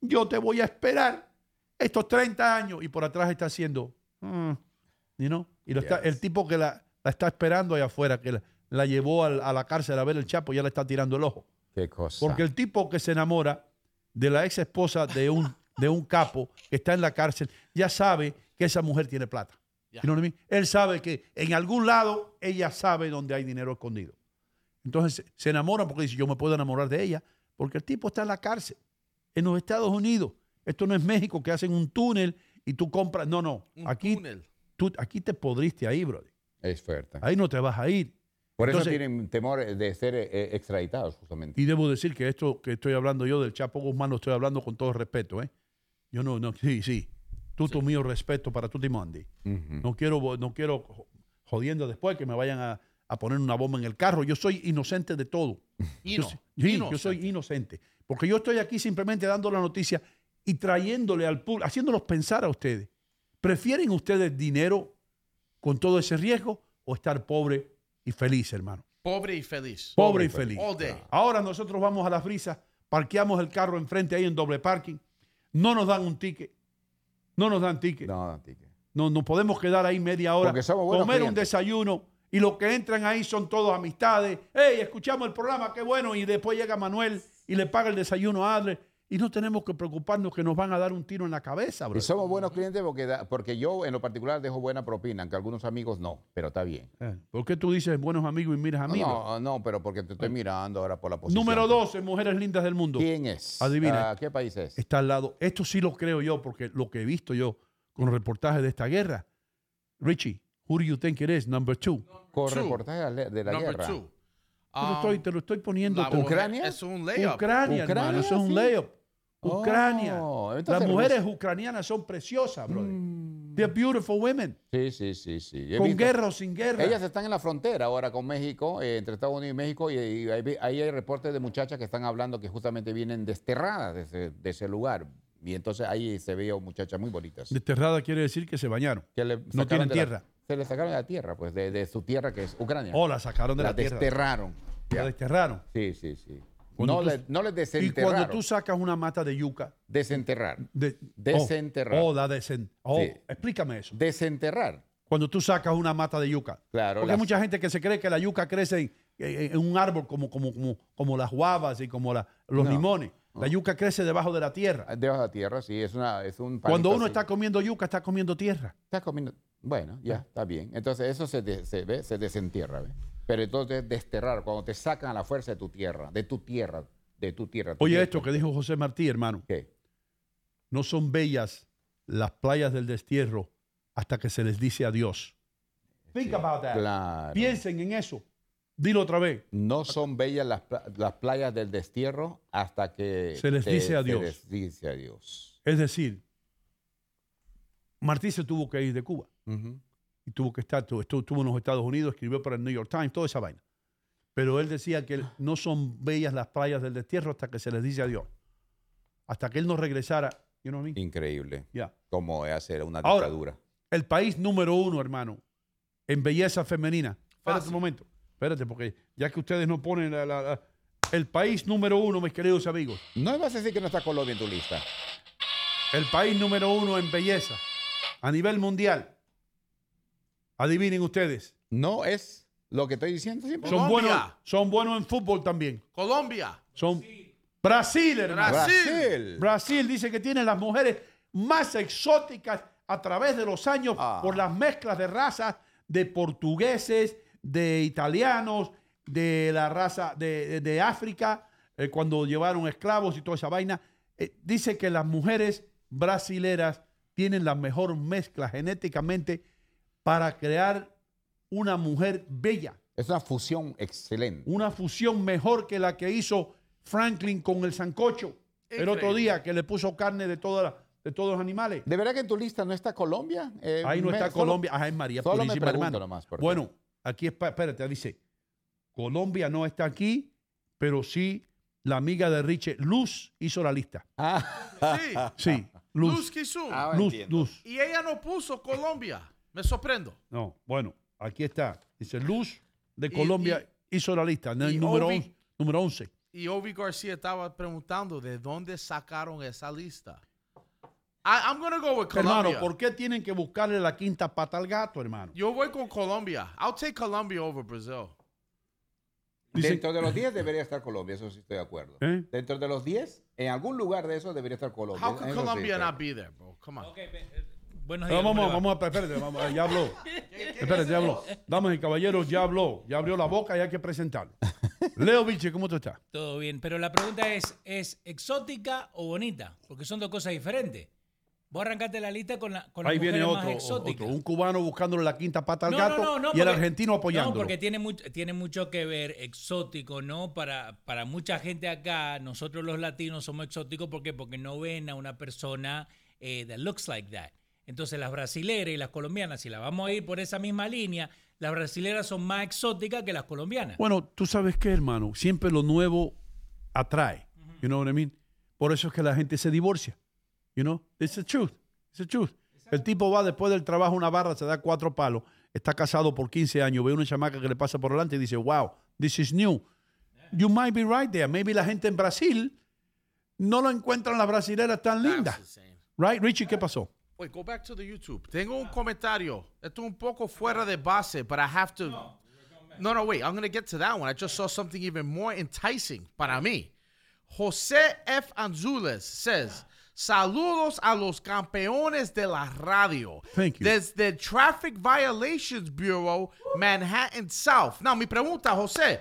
Yo te voy a esperar estos 30 años y por atrás está haciendo, mm, you know? y lo está- el tipo que la, la está esperando allá afuera, que la, la llevó al- a la cárcel a ver el chapo, ya le está tirando el ojo. Qué cosa. Porque el tipo que se enamora de la ex esposa de un, de un capo que está en la cárcel, ya sabe que esa mujer tiene plata. Ya. You know what I mean? Él sabe que en algún lado ella sabe dónde hay dinero escondido. Entonces se enamora porque dice, yo me puedo enamorar de ella, porque el tipo está en la cárcel, en los Estados Unidos. Esto no es México que hacen un túnel y tú compras. No, no. Un Aquí, túnel. Tú, aquí te podriste ahí, brother. Es fuerte. Ahí no te vas a ir. Por eso tienen temor de ser eh, extraditados, justamente. Y debo decir que esto que estoy hablando yo del Chapo Guzmán lo estoy hablando con todo respeto, ¿eh? Yo no, no, sí, sí. Tú, tú mío respeto para tu Timondi. No quiero, no quiero jo- jodiendo después que me vayan a, a poner una bomba en el carro. Yo soy inocente de todo. <laughs> Yo, soy- sí, yo inocente. soy inocente. Porque yo estoy aquí simplemente dando la noticia y trayéndole al público, haciéndolos pensar a ustedes. ¿Prefieren ustedes dinero con todo ese riesgo o estar pobre y feliz, hermano? Pobre y feliz. Pobre y feliz. All day. Ahora nosotros vamos a la frisa, parqueamos el carro enfrente ahí en doble parking, no nos dan un ticket, no nos dan ticket, no, No, Tique. nos podemos quedar ahí media hora, comer un desayuno y los que entran ahí son todos amistades. Hey, escuchamos el programa, qué bueno, y después llega Manuel y le paga el desayuno a Adler y no tenemos que preocuparnos que nos van a dar un tiro en la cabeza, bro. Y somos buenos clientes porque, da- porque yo en lo particular dejo buena propina, aunque algunos amigos no, pero está bien. Eh, ¿Por qué tú dices buenos amigos y miras a mí? bro? No, no, pero porque te estoy mirando ahora por la posición. Número 12, mujeres lindas del mundo. ¿Quién es? Adivina. Ah, ¿Qué país es? está al lado. Esto sí lo creo yo, porque lo que he visto yo con reportajes de esta guerra. Richie, who do you think it is? Number two. Con Two. reportaje de la- de la Number guerra. two. Te lo Um, estoy, te lo estoy poniendo. la ¿Ucrania? Es un layup. Ucrania, hermano. Ucrania, Eso es un layup. Oh, Ucrania. Las mujeres ucranianas son preciosas, brother. Mm. They're beautiful women. Sí, sí, sí, sí. Con visto- guerra o sin guerra. Ellas están en la frontera ahora con México, eh, entre Estados Unidos y México, y, y ahí, hay reportes de muchachas que están hablando que justamente vienen desterradas de ese, de ese lugar. Y entonces ahí se ve muchachas muy bonitas. Desterrada quiere decir que se bañaron. que le no tienen la- tierra. Se le sacaron de la tierra, pues, de, de su tierra que es Ucrania. O la sacaron de la la, tierra. desterraron. La desterraron. Sí, sí, sí. No, tú- le, no les Y desenterraron. cuando tú sacas una mata de yuca. Desenterrar. de- Desenterrar. Oh, oh, la desen- oh, Sí. explícame eso. Desenterrar. Cuando tú sacas una mata de yuca. Claro. Porque hay mucha gente que se cree que la yuca crece en, un árbol como, como, como, como las guavas y como la- los No, limones. La yuca crece debajo de la tierra. Debajo de la tierra, sí, es, una, es un Cuando uno así. está comiendo yuca, está comiendo tierra. Está comiendo. Bueno, ya, está bien. Entonces eso se, de- se ve, se desentierra, ¿ve? Pero entonces desterrar, cuando te sacan a la fuerza de tu tierra, de tu tierra, de tu tierra. tu Oye tierra. esto que dijo José Martí, hermano. ¿Qué? No son bellas las playas del destierro hasta que se les dice adiós. Think about that. Claro. Piensen en eso. Dilo otra vez. No son bellas las, las playas del destierro hasta que Se les dice adiós. Se les dice adiós. Es decir, Martí se tuvo que ir de Cuba y tuvo que estar, tu- estuvo, estuvo en los Estados Unidos, escribió para el New York Times, toda esa vaina. Pero él decía que no son bellas las playas del destierro hasta que se les dice adiós. Hasta que él no regresara. You know what I mean? Increíble. Yeah. Como es hacer una Ahora, dictadura. El país número uno, hermano, en belleza femenina. Espérate Fácil. un momento. Espérate, porque ya que ustedes no ponen la- la- la- el país número uno, mis queridos amigos. No me vas a decir que no está Colombia en tu lista. El país número uno en belleza a nivel mundial. Adivinen ustedes. No es lo que estoy diciendo siempre. Son Colombia. buenos, son buenos en fútbol también. Colombia. Son Brasil, hermano. Brasil. Brasil. Brasil dice que tiene las mujeres más exóticas a través de los años Ah. por las mezclas de razas de portugueses, de italianos, de la raza de, de- de África, eh, cuando llevaron esclavos y toda esa vaina. Eh, dice que las mujeres brasileras tienen la mejor mezcla genéticamente para crear una mujer bella Es una fusión excelente. una fusión mejor que la que hizo Franklin con el sancocho el otro día que le puso carne de, toda la- de todos los animales. ¿De verdad que en tu lista no está Colombia? Eh, Ahí no me- está solo- Colombia. Ay, María solo me Purísima, pregunto hermano. nomás, Bueno, aquí, espérate, dice, Colombia no está aquí, pero sí la amiga de Richie, Luz, hizo la lista. Ah, Sí. <laughs> Sí, Luz. Luz. Ah, Luz, entiendo. Luz. Y ella no puso Colombia. Me sorprendo. No, bueno, aquí está. Dice, Luz de Y- Colombia hizo la lista, y el número, Ovi- 11, número 11. Y Ovi García estaba preguntando de dónde sacaron esa lista. I, I'm gonna go with Colombia. Hermano, ¿por qué tienen que buscarle la quinta pata al gato, hermano? Yo voy con Colombia. I'll take Colombia over Brazil. Dicen- Dentro de los 10 debería estar Colombia, eso sí estoy de acuerdo. ¿Eh? Dentro de los 10, en algún lugar de esos debería estar Colombia. How could Eso sí, Colombia pero- not be there, bro? Come on. Buenos Pero días. vamos, ¿cómo le va? vamos a, espérate, vamos, ya habló. <laughs> Espérate, ya habló. Damas y caballeros, ya habló. Ya abrió la boca y hay que presentarlo. <laughs> Leo Vilche, ¿cómo tú estás? Todo bien, pero la pregunta es, ¿es exótica o bonita? Porque son dos cosas diferentes. Vos arrancaste la lista con, la, con las Ahí viene otro, más otro, un cubano buscándole la quinta pata al No, gato no, no, no, y el porque- argentino apoyándolo. No, porque tiene mucho, tiene mucho que ver exótico, ¿no? Para, para mucha gente acá, nosotros los latinos somos exóticos ¿por qué? porque no ven a una persona eh, that looks like that. Entonces las brasileras y las colombianas, si las vamos a ir por esa misma línea, las brasileras son más exóticas que las colombianas. Bueno, tú sabes qué, hermano, siempre lo nuevo atrae. You know what I mean? Por eso es que la gente se divorcia. You know? It's the truth. It's the truth. El tipo va después del trabajo a una barra, se da cuatro palos, está casado por 15 años, ve una chamaca que le pasa por delante y dice, wow, this is new. You might be right there. Maybe la gente en Brasil no lo encuentran las brasileras tan lindas. Right, Richie, ¿qué pasó? Wait, go back to the YouTube. Tengo un comentario. Esto es un poco fuera de base, but I have to. No, no, wait. I'm going to get to that one. I just saw something even more enticing para mí. José F. Anzules says, Saludos a los campeones de la radio. Thank you. Desde Traffic Violations Bureau, Manhattan South. Now, mi pregunta, José.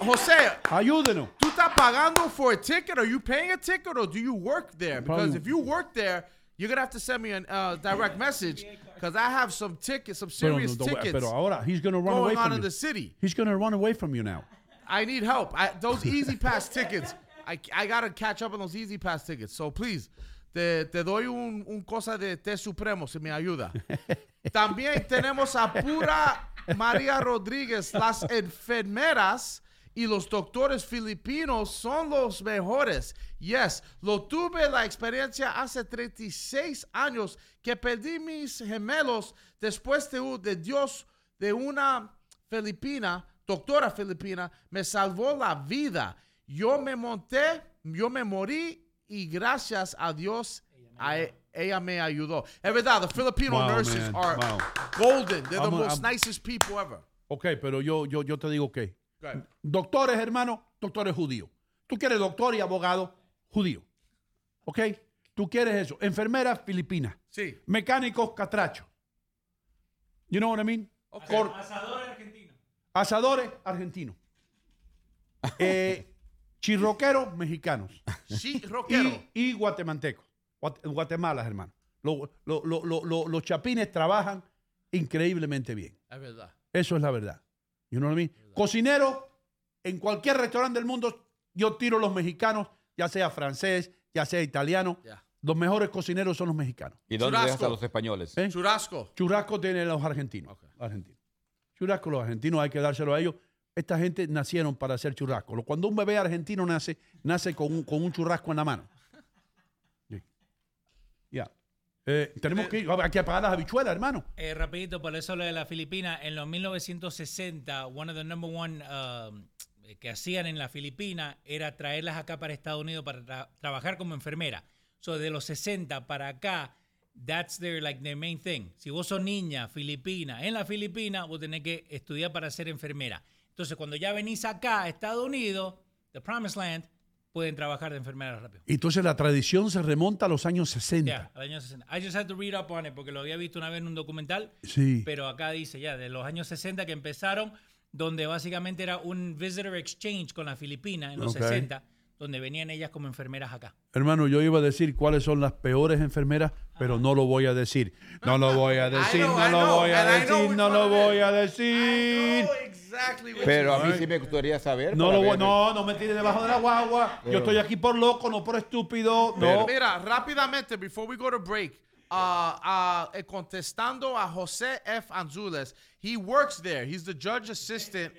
José, Ayúdenos. ¿Tú estás pagando for a ticket? Are you paying a ticket or do you work there? Because if you work there, you're going to have to send me a uh, direct message because I have some tickets, some Pero, serious no, tickets pero ahora, he's going to run away going on from in you. the city. He's going to run away from you now. I need help. I, those Easy Pass tickets, I, I got to catch up on those Easy Pass tickets. So please, te, te doy un, un cosa de té supremo si me ayuda. <laughs> También tenemos a Pura María Rodríguez. Las enfermeras y los doctores filipinos son los mejores. Yes, lo tuve la experiencia hace 36 años que perdí mis gemelos después de, de Dios de una filipina, doctora filipina, me salvó la vida. Yo me monté, yo me morí y gracias a Dios a e- ella me ayudó. Es verdad, the Filipino Wow, nurses man. are Wow. golden. They're the I'm a- most I'm- nicest people ever. Ok, pero yo, yo, yo te digo que ahead. doctores, hermano, doctores judíos. Tú quieres doctor y abogado judío. ¿Ok? Tú quieres eso. Enfermeras filipinas. Sí. Mecánicos catrachos. You know what I mean? Cor- Asador argentino. asadores argentinos. <laughs> Eh, chirroqueros mexicanos. Sí, rockero. Y, y guatemaltecos. Guat- Guatemala, hermano. Lo- lo- lo- lo- lo- los chapines trabajan increíblemente bien. Es verdad. Eso es la verdad. You know what I mean? Cocinero, en cualquier restaurante del mundo, yo tiro los mexicanos, ya sea francés, ya sea italiano. Yeah. Los mejores cocineros son los mexicanos. ¿Y dónde Churrasco. dejas a los españoles? ¿Eh? Churrasco. Churrasco tienen los argentinos. argentinos. Churrasco, los argentinos hay que dárselo a ellos. Esta gente nacieron para hacer churrasco. Cuando un bebé argentino nace, nace con un, con un churrasco en la mano. Ya. Eh, tenemos que ir, hay que apagar las habichuelas, hermano. Eh, rapidito, por eso lo de la Filipina, en los 1960, one of the number one um, que hacían en la Filipina era traerlas acá para Estados Unidos para tra- trabajar como enfermera. So, de los 60 para acá, that's their, like, their main thing. Si vos sos niña filipina, en la Filipina, vos tenés que estudiar para ser enfermera. Entonces, cuando ya venís acá a Estados Unidos, the Promised Land, pueden trabajar de enfermera rápido. Entonces la tradición se remonta a los años 60. Ya, al año 60. I just had to read up on it porque lo había visto una vez en un documental. Sí. Pero acá dice ya, de los años 60 que empezaron, donde básicamente era un visitor exchange con la Filipina en los Ok. 60, donde venían ellas como enfermeras acá. Hermano, yo iba a decir cuáles son las peores enfermeras, pero no lo voy a decir. No lo voy a <laughs> decir, know, no lo voy a decir, no lo voy a decir. Exactly Pero a mí sí me gustaría saber. No, lo no, no me tires debajo de la guagua. Yo estoy aquí por loco, no por estúpido. No. Mira, rápidamente, before we go to break, uh, uh, eh, contestando a José F. Anzules, he works there. He's the judge assistant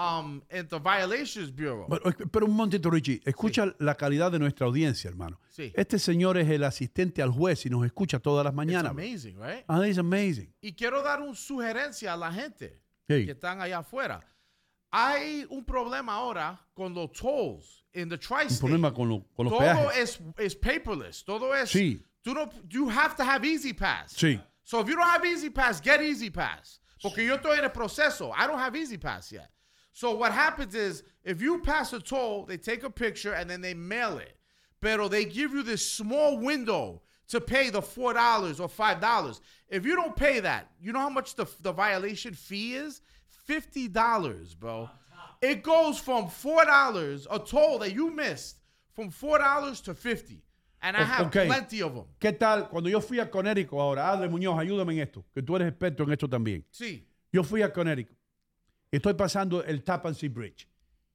um, at the Violations Bureau. Pero, pero un momentito, Richie. Escucha la calidad de nuestra audiencia, hermano. Sí. Este señor es el asistente al juez y nos escucha todas las It's mañanas. bro. amazing, right? Ah, it's amazing. Y quiero dar una sugerencia a la gente Sí. que están allá afuera. Hay un problema ahora con los tolls in the Un tri-state. problema con, lo- con los Todo peajes. es, es paperless. Todo es. Sí. Tú no, you have to have Easy Pass. Sí. So if you don't have Easy Pass, get Easy Pass. Porque yo estoy en el proceso. I don't have Easy Pass yet. So what happens is, if you pass a toll, they take a picture and then they mail it. Pero they give you this small window to pay the four dollars or five dollars. If you don't pay that, you know how much the the violation fee is? Fifty dollars, bro. It goes from four dollars a toll that you missed from four dollars to fifty, and I O- have okay. plenty of them. ¿Qué tal? Cuando yo fui a Connecticut ahora, Adle Muñoz, ayúdame en esto, que tú eres experto en esto también. Sí. Yo fui a Connecticut y estoy pasando el Tappan Zee Bridge.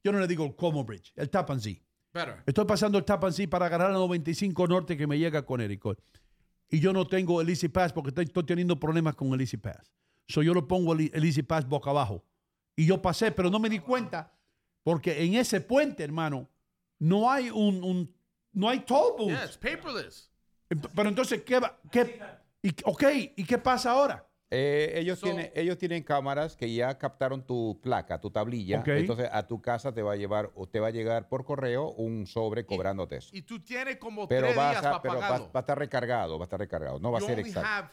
Yo no le digo el Como Bridge, el Tappan Zee. Better. Estoy pasando el Tappan Zee para agarrar la 95 Norte que me llega a Connecticut. Y yo no tengo el Easy Pass porque estoy, estoy teniendo problemas con el Easy Pass. So yo lo pongo el, el Easy Pass boca abajo. Y yo pasé, pero no me di cuenta porque en ese puente, hermano, no hay un, un- no hay toll booth. Yeah, it's paperless. Pero entonces, ¿qué va? ¿Qué? Y, ok, ¿y qué pasa ahora? Eh, ellos, So- tienen, ellos tienen cámaras que ya captaron tu placa, tu tablilla. Entonces a tu casa te va a llevar o te va a llegar por correo un sobre cobrándote eso. Y tú tienes como Pero, tres vas días a, para pero va, pagarlo. va a estar recargado, va a estar recargado. No va a ser exacto. have-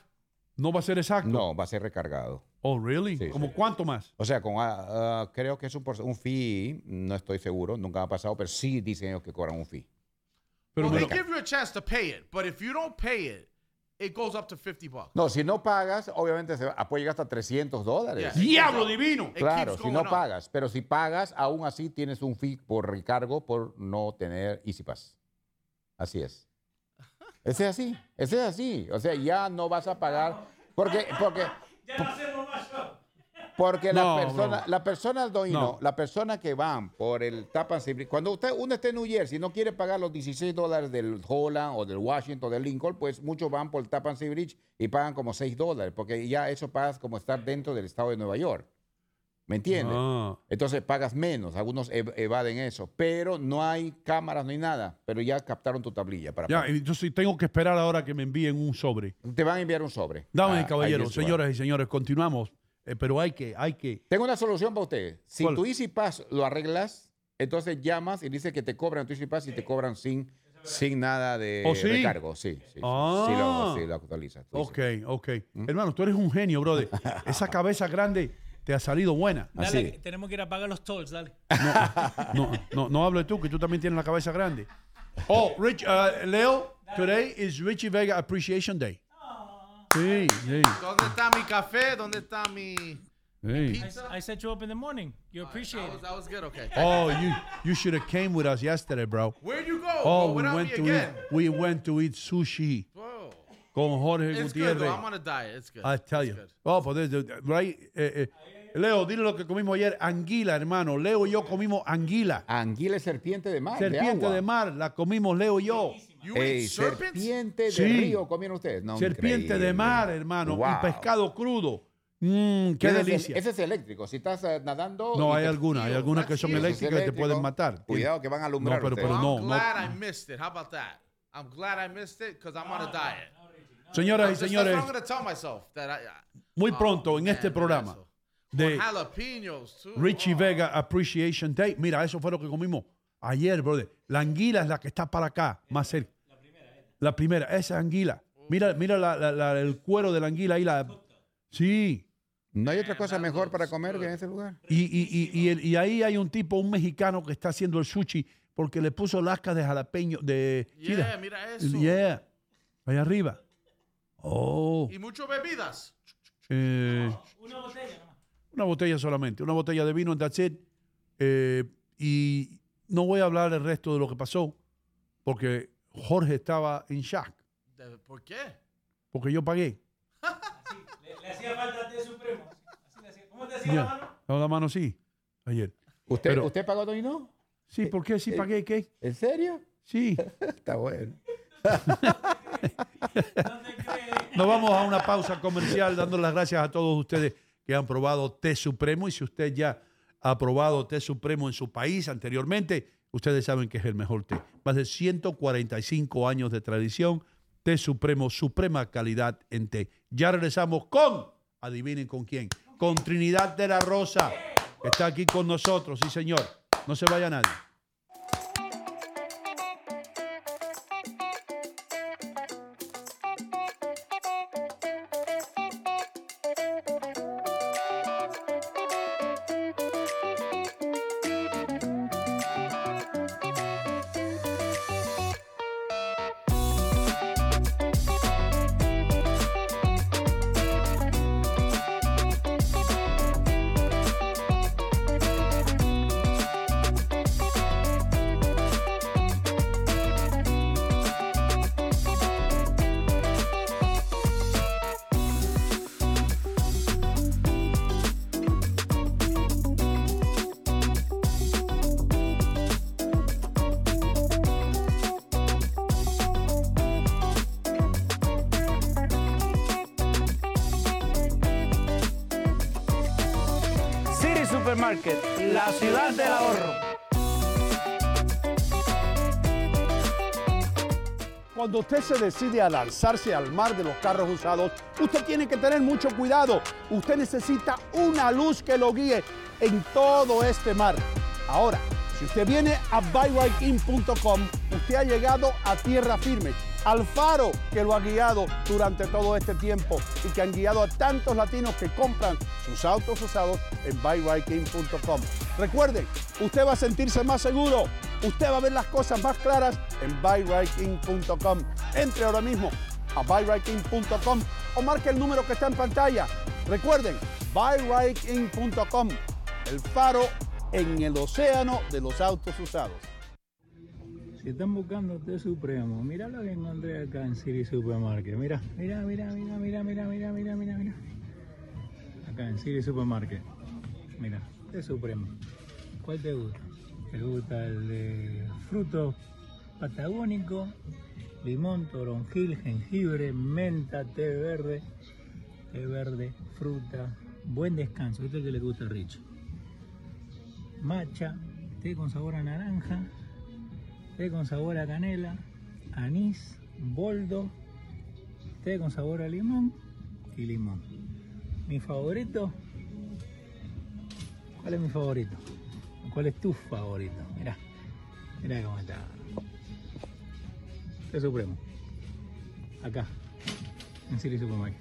No va a ser exacto. No, va a ser recargado. Oh, really? Sí, ¿Cómo sí. cuánto más? O sea, con, ah, ah, creo que es un, un fee, no estoy seguro, nunca ha pasado, pero sí dicen ellos que cobran un fee. Pero well, they give you a chance to pay it, but if you don't pay it, it goes up to 50 bucks. No, si no pagas, obviamente se va, ah, puede llegar hasta 300 dólares. Yeah. ¡Diablo divino! Claro, si no up. pagas. Pero si pagas, aún así tienes un fee por recargo por no tener Easy Pass. Así es. <laughs> Ese es así. Ese es así. O sea, ya no vas a pagar. Porque, porque, <laughs> porque No, la persona, bro. la persona doino, No. la persona que van por el Bridge, cuando usted, uno esté en New Jersey y no quiere pagar los 16 dólares del Holland o del Washington, del Lincoln, pues muchos van por el Tappan Zee Bridge y pagan como 6 dólares, porque ya eso pagas como estar dentro del estado de Nueva York. ¿Me entiendes? Entonces pagas menos, algunos ev- evaden eso, pero no hay cámaras, no hay nada, pero ya captaron tu tablilla para Ya, entonces tengo que esperar ahora que me envíen un sobre. Te van a enviar un sobre. Dame, Ah, caballero, ahí es igual. señoras y señores, continuamos. Eh, pero hay que, hay que. Tengo una solución para usted. Si ¿Cuál? tu Easy Pass lo arreglas, entonces llamas y dice que te cobran tu Easy Pass y te cobran sin, sin nada de ¿Oh, sí? recargo. Sí, sí. sí. Ah. Sí, lo, sí, lo actualizas. tu Ok, ok. ¿Mm? Hermano, tú eres un genio, brother. <laughs> Esa cabeza grande te ha salido buena. Dale, que tenemos que ir a pagar los tolls, dale. No, no, no hables tú, que tú también tienes la cabeza grande. Oh, Rich, uh, Leo, today is Richie Vega Appreciation Day. Sí, sí. ¿Dónde está mi café? ¿Dónde está mi sí. pizza? I set you up in the morning. You appreciate That was, it. that was good. Okay. <laughs> Oh, you you should have came with us yesterday, bro. Where'd you go? Oh, Go we went to again. eat, we went to eat sushi Whoa. con Jorge It's good Gutiérrez. though. I'm on a diet. It's good. I tell It's you. good. Oh, but there's the- right. eh, eh, Leo, dile lo que comimos ayer. Anguila, hermano. Leo y yo comimos anguila. Anguila es serpiente de mar. Serpiente agua. de mar. La comimos Leo y yo. Ey, eat serpents? serpiente de Sí. río comieron ustedes. No, Serpiente de increíble. mar, hermano. Wow. Y pescado crudo. Mmm, qué Ese es- delicia. Ese es eléctrico. Si estás eh, nadando. No, hay algunas. Hay algunas que son es eléctricas y te pueden matar. Cuidado que van a alumbrar No, pero, pero no, I'm no. glad I missed it. How about that? I'm glad I missed it because I'm on a diet. Señoras y señores, what I'm going to tell myself. That I, muy Oh, pronto en man, este programa de Con jalapenos, too. Richie Oh. Vega Appreciation Day. Mira, eso fue lo que comimos ayer, brother. La anguila es la que está para acá, más cerca. La primera, esa anguila. Mira, mira la- la- la- el cuero de la anguila ahí. La, sí. No hay otra cosa mejor para comer que en ese lugar. Y, y- y- y el- y ahí hay un tipo, un mexicano que está haciendo el sushi porque le puso lascas de jalapeño. De, sí, Yeah, mira eso. Yeah. Allá arriba. Oh. Y muchas bebidas. Eh, Una botella nomás. una botella solamente. Una botella de vino, that's it. Eh, y no voy a hablar el resto de lo que pasó porque Jorge estaba en shock. De- ¿Por qué? Porque yo pagué. Le, le hacía falta té supremo. Así le hacía. ¿Cómo te hacía Ya. la mano? No, la mano sí. Ayer. ¿Usted, Pero- ¿usted pagó dominó? Sí, ¿por qué? Sí pagué, ¿qué? ¿En serio? Sí. <laughs> Está bueno. Nos vamos a una pausa comercial dando las gracias a todos ustedes que han probado té supremo y si usted ya ha probado té supremo en su país anteriormente, ustedes saben que es el mejor té. Más de 145 años de tradición, té supremo, suprema calidad en té. Ya regresamos con, adivinen con quién, con Trinidad de la Rosa, está aquí con nosotros, sí señor. No se vaya nadie. Cuando usted se decide a lanzarse al mar de los carros usados, usted tiene que tener mucho cuidado. Usted necesita una luz que lo guíe en todo este mar. Ahora, si usted viene a buyrightkin.com, usted ha llegado a tierra firme, al faro que lo ha guiado durante todo este tiempo y que han guiado a tantos latinos que compran sus autos usados en buyrightkin.com. Recuerden, usted va a sentirse más seguro, usted va a ver las cosas más claras en buyrightkin.com. Entre ahora mismo a buyrightkin.com o marque el número que está en pantalla. Recuerden, buyrightkin.com, el faro en el océano de los autos usados. Si están buscando té supremo, mira lo que encontré acá en City Supermarket. Mira, mira, mira, mira, mira, mira, mira, mira, mira, mira. Acá en City Supermarket. Mira, té supremo. ¿Cuál te gusta? ¿Te gusta el de frutos patagónico? Limón, toronjil, jengibre, menta, té verde, té verde, fruta. Buen descanso, este es el que le gusta a Rich. Matcha, té con sabor a naranja, té con sabor a canela, anís, boldo, té con sabor a limón y limón. Mi favorito, ¿cuál es mi favorito? ¿Cuál es tu favorito? Mira, mira cómo está. Té supremo. Acá, en City Supermarket.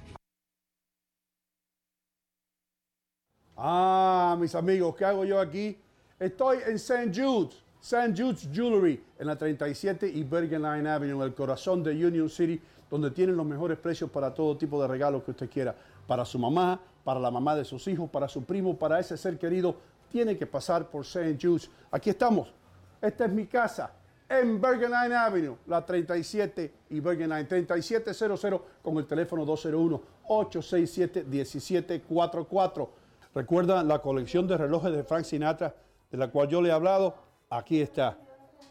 Ah, mis amigos, ¿qué hago yo aquí? Estoy en St. Jude's, St. Jude's Jewelry, en la 37 y Bergen Line Avenue, en el corazón de Union City, donde tienen los mejores precios para todo tipo de regalos que usted quiera. Para su mamá, para la mamá de sus hijos, para su primo, para ese ser querido, tiene que pasar por St. Jude's. Aquí estamos. Esta es mi casa en Bergen Line Avenue, la 37 y Bergen Line 3700 con el teléfono 201-867-1744. Recuerda la colección de relojes de Frank Sinatra, de la cual yo le he hablado, aquí está.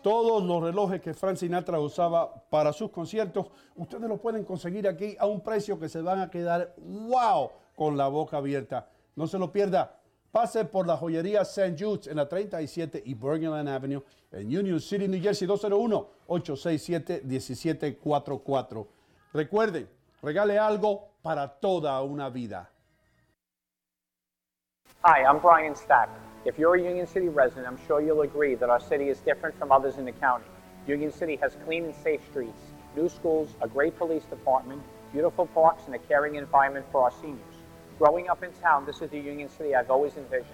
Todos los relojes que Frank Sinatra usaba para sus conciertos, ustedes los pueden conseguir aquí a un precio que se van a quedar wow con la boca abierta. No se lo pierda. Pase por la joyería St. Jude's en la 37 y Bergenland Avenue en Union City, New Jersey, 201-867-1744. Recuerden, regale algo para toda una vida. Hi, I'm Brian Stack. If you're a Union City resident, I'm sure you'll agree that our city is different from others in the county. Union City has clean and safe streets, new schools, a great police department, beautiful parks, and a caring environment for our seniors. Growing up in town, this is the Union City I've always envisioned.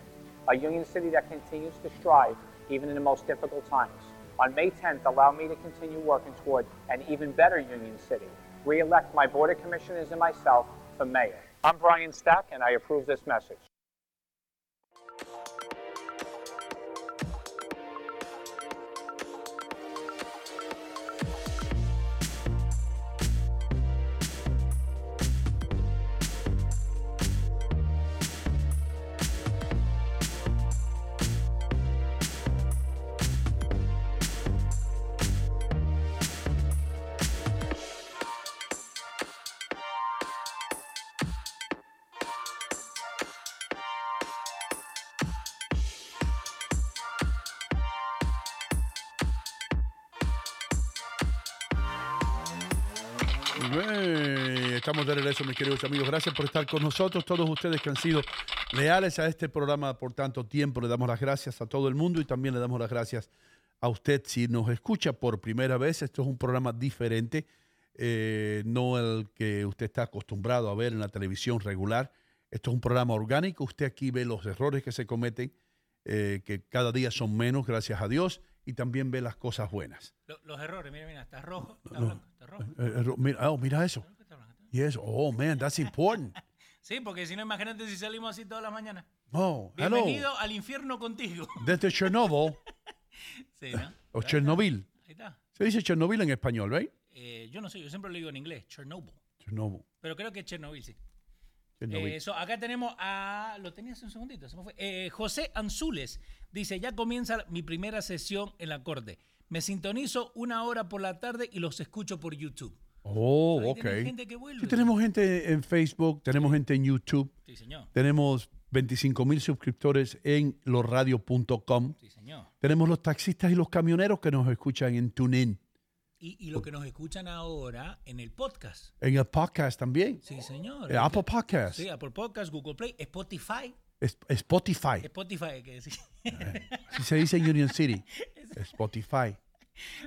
A Union City that continues to strive even in the most difficult times. On May 10th, allow me to continue working toward an even better Union City. Re-elect my Board of Commissioners and myself for mayor. I'm Brian Stack, and I approve this message. Estamos de regreso, mis queridos amigos. Gracias por estar con nosotros. Todos ustedes que han sido leales a este programa por tanto tiempo, le damos las gracias a todo el mundo y también le damos las gracias a usted si nos escucha por primera vez. Esto es un programa diferente, eh, no el que usted está acostumbrado a ver en la televisión regular. Esto es un programa orgánico. Usted aquí ve los errores que se cometen, eh, que cada día son menos, gracias a Dios, y también ve las cosas buenas. Lo- Los errores, mira, mira, está rojo, está No. blanco, está rojo. Eh, mira, oh, mira eso. Yes. Oh, man, that's important. <laughs> Sí, porque si no, imagínate si salimos así todas las mañanas. Oh, hello. Bienvenido al infierno contigo. Desde Chernobyl <laughs> Sí, ¿no? o Chernobyl. Ahí está. Se dice Chernobyl en español, ¿right? Eh, yo no sé, yo siempre lo digo en inglés, Chernobyl. Chernobyl. Pero creo que es Chernobyl, sí. Eh, so, acá tenemos a. Lo tenías un segundito, se me fue. Eh, José Anzules dice: Ya comienza mi primera sesión en la corte. Me sintonizo una hora por la tarde y los escucho por YouTube. Oh, Ahí ok. gente que vuelve. Sí, tenemos gente en Facebook, tenemos gente en YouTube. Sí, señor. Tenemos 25 mil suscriptores en losradio.com. Sí, señor. Tenemos los taxistas y los camioneros que nos escuchan en TuneIn. Y, y lo que nos escuchan ahora en el podcast. En el podcast también. Sí, señor. Apple Podcast. Sí, Apple Podcast, Google Play, Spotify. Es- Spotify. Spotify, que decir. Así se dice en Union City. <laughs> Spotify.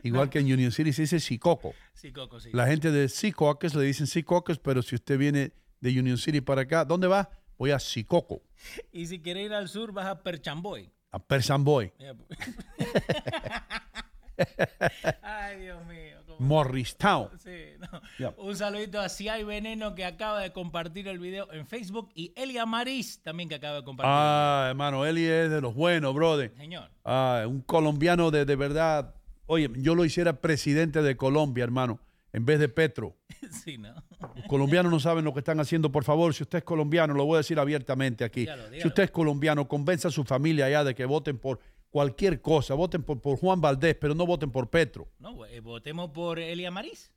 Igual que en Union City se dice Sicoco. Sí. La gente de Secaucus le dicen Secaucus, pero si usted viene de Union City para acá, ¿dónde va? Voy a Sicoco, <laughs> Y si quiere ir al sur, vas a Perchamboy. a Persamboy, Ya, <laughs> pues. <laughs> Ay, Dios mío. Morristown. Sí, no. Ya. Un saludito a Si hay Veneno que acaba de compartir el video en Facebook y Elia Maris también que acaba de compartir. Ah, hermano, Eli es de los buenos, brother. Señor. Ah, un colombiano de, de verdad. Oye, yo lo hiciera presidente de Colombia, hermano, en vez de Petro. <laughs> Sí, ¿no? Los colombianos no saben lo que están haciendo. Por favor, si usted es colombiano, lo voy a decir abiertamente aquí. Dígalo, dígalo. Si usted es colombiano, convenza a su familia allá de que voten por cualquier cosa. Voten por, por Juan Valdés, pero no voten por Petro. No, eh, votemos por Elia Maris.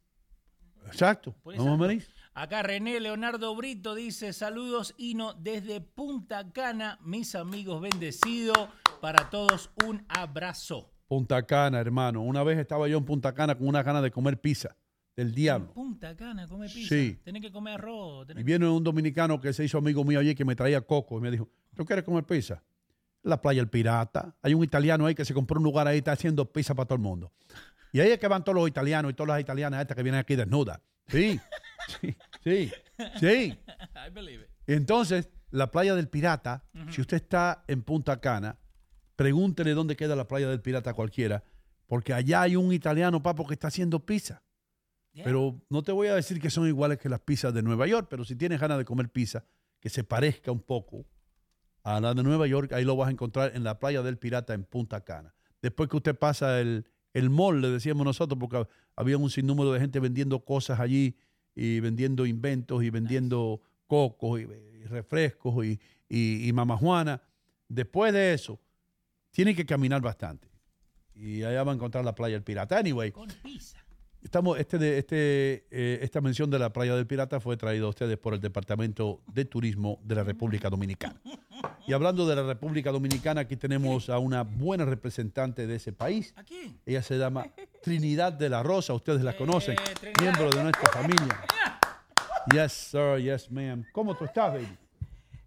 Exacto. Exacto. Maris. Acá René Leonardo Brito dice, saludos Hino desde Punta Cana, mis amigos bendecidos, para todos un abrazo. Punta Cana, hermano. Una vez estaba yo en Punta Cana con una gana de comer pizza del diablo. Punta Cana, come pizza. Sí. Tenés que comer arroz. Y viene un dominicano que se hizo amigo mío allí que me traía coco y me dijo, ¿tú quieres comer pizza? La playa El Pirata. Hay un italiano ahí que se compró un lugar ahí está haciendo pizza para todo el mundo. Y ahí es que van todos los italianos y todas las italianas estas que vienen aquí desnudas. Sí, sí, sí, sí. <laughs> I believe it. Entonces, la playa del Pirata, si usted está en Punta Cana, pregúntele dónde queda la playa del Pirata a cualquiera, porque allá hay un italiano, papo, que está haciendo pizza. Yeah. Pero no te voy a decir que son iguales que las pizzas de Nueva York, pero si tienes ganas de comer pizza que se parezca un poco a la de Nueva York, ahí lo vas a encontrar en la playa del Pirata en Punta Cana. Después que usted pasa el, el mall, le decíamos nosotros, porque había un sinnúmero de gente vendiendo cosas allí y vendiendo inventos y vendiendo cocos y, y refrescos y, y, y Mama Juana. Después de eso, tiene que caminar bastante. Y allá va a encontrar la playa del Pirata. Anyway, estamos, este, de- este, eh, esta mención de la playa del Pirata fue traída a ustedes por el Departamento de Turismo de la República Dominicana. Y hablando de la República Dominicana, aquí tenemos a una buena representante de ese país. Ella se llama Trinidad de la Rosa, ustedes la conocen, miembro de nuestra familia. <laughs> Yes, sir, yes, ma'am. ¿Cómo tú estás, baby?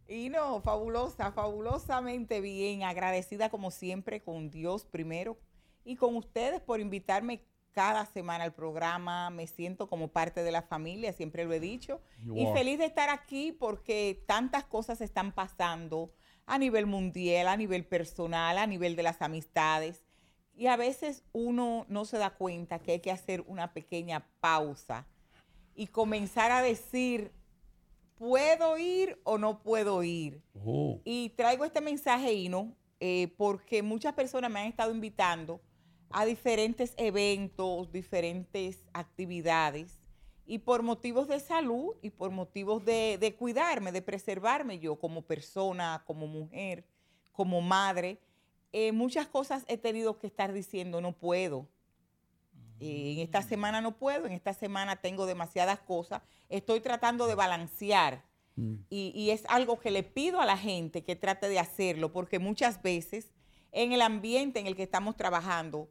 Y no, fabulosa, fabulosamente bien, agradecida como siempre con Dios primero y con ustedes por invitarme cada semana al programa. Me siento como parte de la familia, siempre lo he dicho. You Y are. feliz de estar aquí porque tantas cosas están pasando a nivel mundial, a nivel personal, a nivel de las amistades. Y a veces uno no se da cuenta que hay que hacer una pequeña pausa y comenzar a decir, ¿puedo ir o no puedo ir? Oh. Y traigo este mensaje, Ino, eh, porque muchas personas me han estado invitando a diferentes eventos, diferentes actividades, y por motivos de salud y por motivos de, de cuidarme, de preservarme yo como persona, como mujer, como madre, eh, muchas cosas he tenido que estar diciendo, no puedo. Eh, en esta semana no puedo, en esta semana tengo demasiadas cosas, estoy tratando de balancear y, y es algo que le pido a la gente que trate de hacerlo, porque muchas veces en el ambiente en el que estamos trabajando,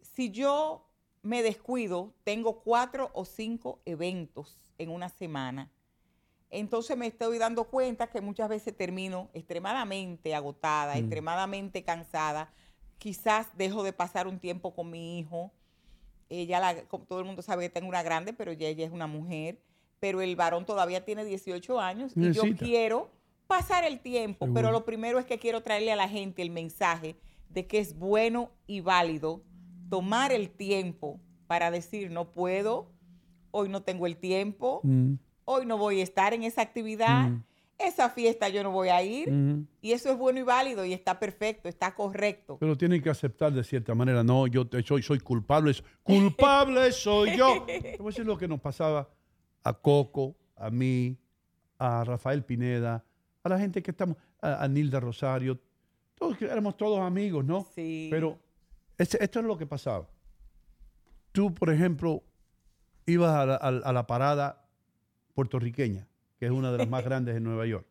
si yo me descuido, tengo cuatro o cinco eventos en una semana. Entonces me estoy dando cuenta que muchas veces termino extremadamente agotada, Mm. extremadamente cansada. Quizás dejo de pasar un tiempo con mi hijo. Ella, la, como todo el mundo sabe que tengo una grande, pero ya ella es una mujer. Pero el varón todavía tiene 18 años y yo quiero pasar el tiempo. Pero lo primero es que quiero traerle a la gente el mensaje de que es bueno y válido tomar el tiempo para decir no puedo, hoy no tengo el tiempo, Mm. hoy no voy a estar en esa actividad, Mm. Esa fiesta yo no voy a ir. Y eso es bueno y válido y está perfecto, está correcto. Pero tienen que aceptar de cierta manera, no, yo te- soy, soy culpable, culpable soy yo. <laughs> Te voy a decir lo que nos pasaba a Coco, a mí, a Rafael Pineda, a la gente que estamos, a, a Nilda Rosario, todos éramos todos amigos, ¿no? Sí. Pero este- esto es lo que pasaba. Tú, por ejemplo, ibas a la, a la- a la parada puertorriqueña, que es una de las más grandes en Nueva York.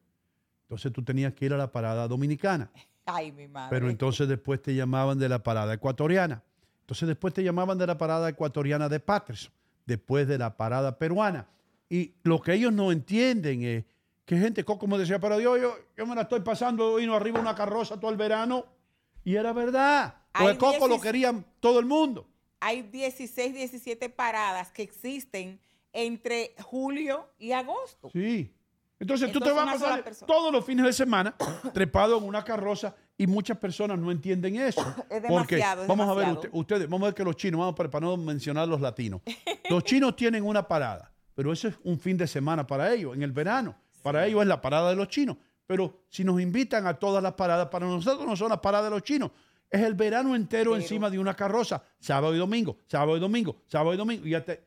Entonces tú tenías que ir a la parada dominicana. Ay, mi madre. Pero entonces después te llamaban de la parada ecuatoriana. Entonces después te llamaban de la parada ecuatoriana de Patterson. Después de la parada peruana. Y lo que ellos no entienden es que gente, Coco me decía, pero Dios, yo, yo me la estoy pasando vino arriba una carroza todo el verano. Y era verdad. Porque Coco lo 16 querían todo el mundo. Hay 16, 17 paradas que existen entre julio y agosto. Sí. Entonces, tú te vas a pasar persona. todos los fines de semana <coughs> trepado en una carroza y muchas personas no entienden eso. <coughs> Es Porque demasiado, es vamos a ver, usted- ustedes, vamos a ver que los chinos, vamos para, para no mencionar los latinos. Los chinos tienen una parada, pero eso es un fin de semana para ellos, en el verano. Para ellos es la parada de los chinos. Pero si nos invitan a todas las paradas, para nosotros no son las paradas de los chinos. Es el verano entero encima de una carroza, sábado y domingo, sábado y domingo, sábado y domingo. Y ya te,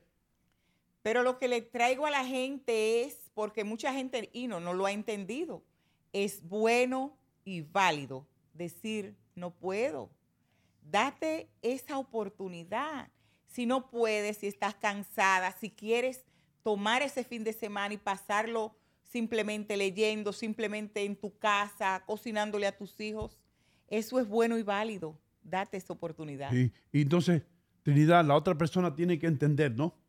Pero lo que le traigo a la gente es, porque mucha gente, y no, no lo ha entendido, es bueno y válido decir, no puedo. Date esa oportunidad. Si no puedes, si estás cansada, si quieres tomar ese fin de semana y pasarlo simplemente leyendo, simplemente en tu casa, cocinándole a tus hijos, eso es bueno y válido. Date esa oportunidad. Y entonces, Trinidad, la otra persona tiene que entender, ¿no?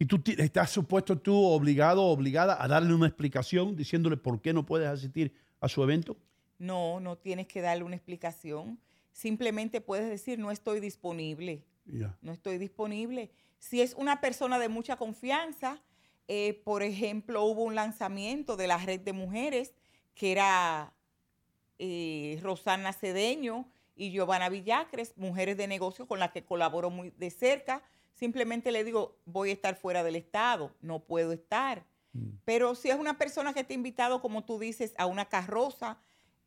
Y tú estás supuesto tú obligado o obligada a darle una explicación diciéndole por qué no puedes asistir a su evento. No, no tienes que darle una explicación. Simplemente puedes decir, no estoy disponible. No estoy disponible. Si es una persona de mucha confianza, eh, por ejemplo, hubo un lanzamiento de la red de mujeres que era eh, Rosana Cedeño y Giovanna Villacres, mujeres de negocio con las que colaboro muy de cerca. Simplemente le digo, voy a estar fuera del estado, no puedo estar. Pero si es una persona que te ha invitado, como tú dices, a una carroza,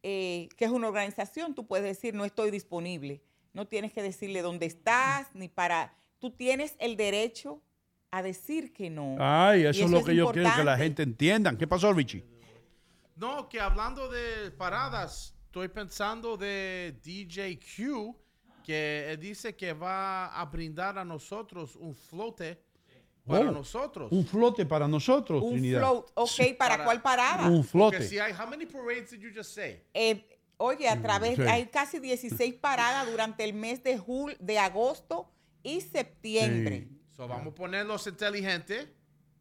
eh, que es una organización, tú puedes decir, no estoy disponible. No tienes que decirle dónde estás, ni para... Tú tienes el derecho a decir que no. Ay, eso, es lo que yo quiero que la gente entienda. ¿Qué pasó, Richie? No, que hablando de paradas, estoy pensando de DJ Q, que él dice que va a brindar a nosotros un flote para Oh, nosotros. Un flote para nosotros, Un Trinidad. float, ok, ¿para, cuál parada? Un flote. Porque si hay, how many parades did you just say? Eh, oye, a través, sí. hay casi 16 paradas durante el mes de jul, de agosto y septiembre. So vamos a ponerlos inteligentes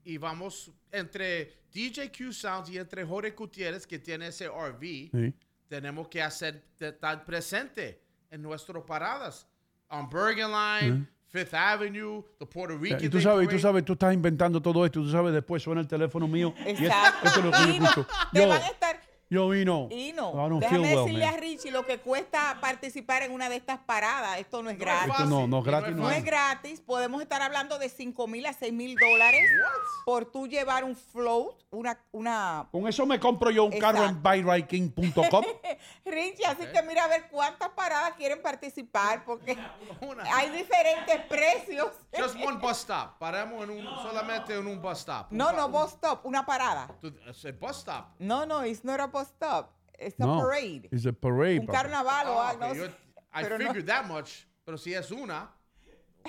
y vamos entre DJ Q Sounds y entre Jorge Gutiérrez, que tiene ese RV, Sí. Tenemos que hacer de- estar presente en nuestras paradas. On Bergen Line, Fifth Avenue, the Puerto Rican Y tú sabes, tú Parade. sabes, tú estás inventando todo esto, tú sabes, después suena el teléfono mío. y es- Exacto. esto es lo que yo Y escucho. te Yo, van a estar, yo, y no. y no, I don't déjame feel well, decirle man. a Richie lo que cuesta participar en una de estas paradas. Esto no es gratis. Esto no, no, gratis no No es. es gratis, podemos estar hablando de 5 mil a 6 mil dólares por tú llevar un float, una, una Con eso me compro yo un carro en buyriking.com. <laughs> Richie, así que mira a ver cuántas paradas quieren participar porque <laughs> hay diferentes precios. Just one <laughs> bus stop. Paramos en un, solamente en un bus stop. Un No, no, bus stop, una parada. es el bus stop. No, no, it's not a bus stop. It's a No, parade. it's a parade, Un papá. carnaval o Ah, algo. no sé, I pero no- figured that much, pero si es una,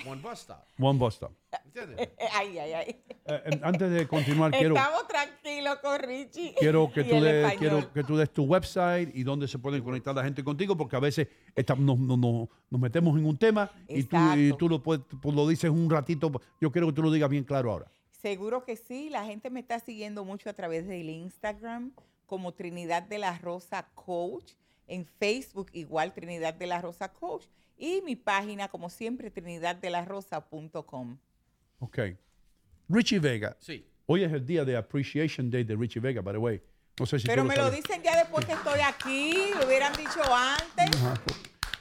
one bus stop. One bus stop. ¿Entiendes? <laughs> Ay, ay, ay. Eh, antes de continuar, quiero, Estamos tranquilos con Richie. quiero, que y tú el des, quiero que tú des tu website y dónde se pueden conectar la gente contigo, porque a veces esta- nos, nos- nos- nos metemos en un tema y tú, y tú lo, puedes- lo dices un ratito. Yo quiero que tú lo digas bien claro ahora. Seguro que sí, la gente me está siguiendo mucho a través del Instagram como Trinidad de la Rosa Coach, en Facebook igual Trinidad de la Rosa Coach y mi página como siempre trinidaddelarrosa.com. Ok. Richie Vega. Sí. Hoy es el día de Appreciation Day de Richie Vega, by the way. No sé si Pero me lo dicen ya después que estoy aquí, lo hubieran dicho antes. Ajá.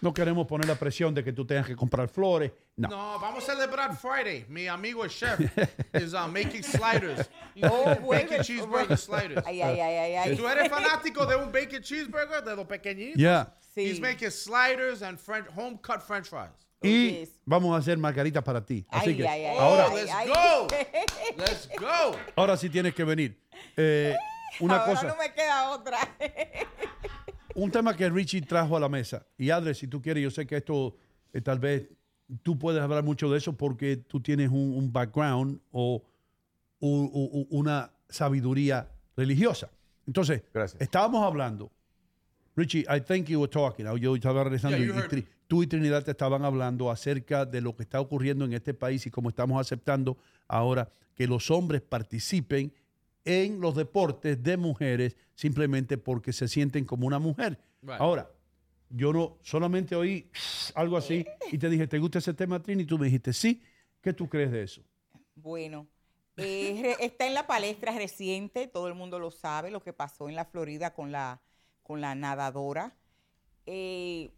No queremos poner la presión de que tú tengas que comprar flores. No. No, vamos a celebrar Friday. Mi amigo el chef <laughs> is uh, making sliders. <laughs> He's Oh, bacon cheeseburger sliders. Ay, ay, ay, ay, ay. Si tú eres fanático de un bacon cheeseburger, de los pequeñitos, Yeah. he's making sliders and French, home cut French fries. Y vamos a hacer margaritas para ti. Así Ay, que ay, ay, ahora, let's go. <laughs> Let's go. ahora sí tienes que venir. Eh, una Ahora cosa, no me queda otra. Un tema que Richie trajo a la mesa. Y Adre, si tú quieres, yo sé que esto eh, tal vez tú puedes hablar mucho de eso porque tú tienes un, un background o una sabiduría religiosa. Entonces, estábamos hablando. Richie, I think you were talking. Yo estaba regresando Yeah, y, tú y Trinidad te estaban hablando acerca de lo que está ocurriendo en este país y cómo estamos aceptando ahora que los hombres participen en los deportes de mujeres simplemente porque se sienten como una mujer. Right. Ahora, yo no solamente oí algo así y te dije, ¿te gusta ese tema, Trini? Y tú me dijiste, sí. ¿Qué tú crees de eso? Bueno, eh, está en la palestra reciente, todo el mundo lo sabe, lo que pasó en la Florida con la, con la nadadora. Eh,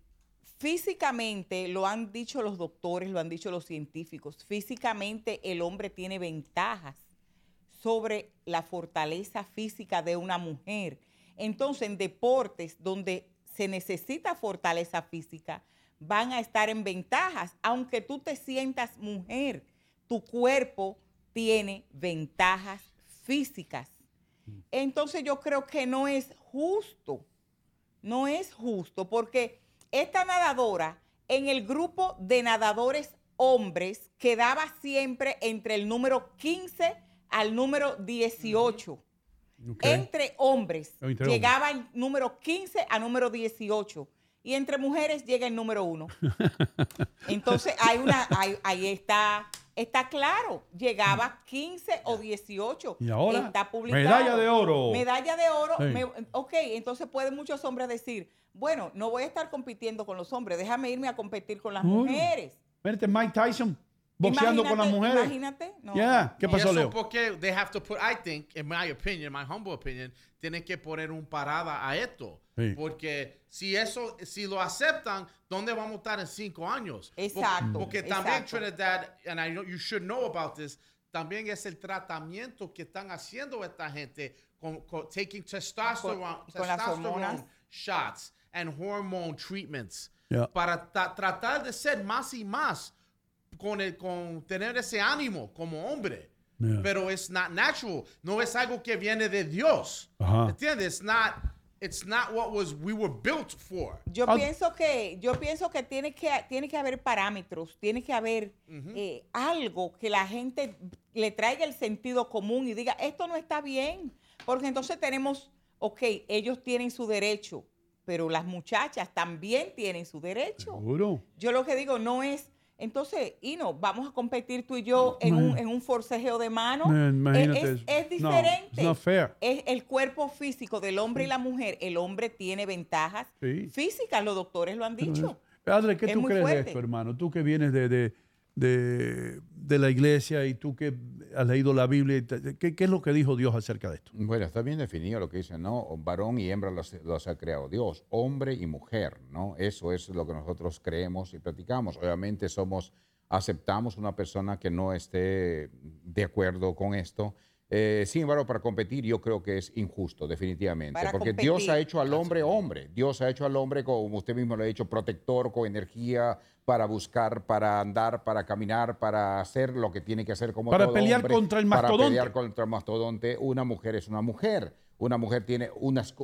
físicamente, lo han dicho los doctores, lo han dicho los científicos, físicamente el hombre tiene ventajas sobre la fortaleza física de una mujer. Entonces, en deportes donde se necesita fortaleza física, van a estar en ventajas, aunque tú te sientas mujer, tu cuerpo tiene ventajas físicas. Entonces yo creo que no es justo, no es justo, porque esta nadadora en el grupo de nadadores hombres quedaba siempre entre el número 15 al número 18. Ok. Entre hombres Entre llegaba el número 15 a número 18 y entre mujeres llega el número 1. <laughs> Entonces hay una, hay- ahí está, está claro, llegaba 15 o 18. Y ahora, está publicado. medalla de oro. Medalla de oro. Sí. me- ok, entonces pueden muchos hombres decir, bueno, no voy a estar compitiendo con los hombres, déjame irme a competir con las Uy. mujeres. Vete Mike Tyson boxeando con las Imagínate- mujeres. Imagínate. No. Yeah. ¿Qué Y pasó, eso Leo? porque they have to put, I think, in my opinion, my humble opinion, tienen que poner un parada a esto. Sí. Porque si eso, si lo aceptan, ¿dónde vamos a estar en cinco años? Exacto, Porque, también exacto. Trinidad, and I know you should know about this, también es el tratamiento que están haciendo esta gente con, con taking testosterone, con testosterone hormonas. shots and hormone treatments Yeah. para ta- tratar de ser más y más con, el, con tener ese ánimo como hombre. Yeah. pero it's not natural. No es algo que viene de Dios. Ajá. ¿Entiendes? It's not, it's not what was we were built for. Yo pienso que yo pienso que tiene que tiene que haber parámetros, tiene que haber eh, algo que la gente le traiga el sentido común y diga esto no está bien, porque entonces tenemos, ok, ellos tienen su derecho, pero las muchachas también tienen su derecho. Seguro. Yo lo que digo no es entonces, Ino, vamos a competir tú y yo en un, en un forcejeo de mano. Es, es No, diferente. fair. Es el cuerpo físico del hombre y la mujer. El hombre tiene ventajas Sí. físicas, los doctores lo han dicho. Adre, ¿qué Es tú crees de esto, hermano? Tú que vienes de, de, de, de la iglesia y tú que has leído la Biblia, ¿qué, qué es lo que dijo Dios acerca de esto? Bueno, está bien definido lo que dice, ¿no? Varón y hembra los, los ha creado Dios, hombre y mujer, ¿no? Eso es lo que nosotros creemos y practicamos. Obviamente somos, aceptamos una persona que no esté de acuerdo con esto. Eh, sin embargo, para competir yo creo que es injusto, definitivamente, Para porque Dios ha hecho al hombre hombre, Dios ha hecho al hombre, como usted mismo lo ha dicho, protector, con energía para buscar, para andar, para caminar, para hacer lo que tiene que hacer como Para todo pelear hombre, contra el Para mastodonte. pelear contra el mastodonte, una mujer es una mujer. Una mujer tiene unas...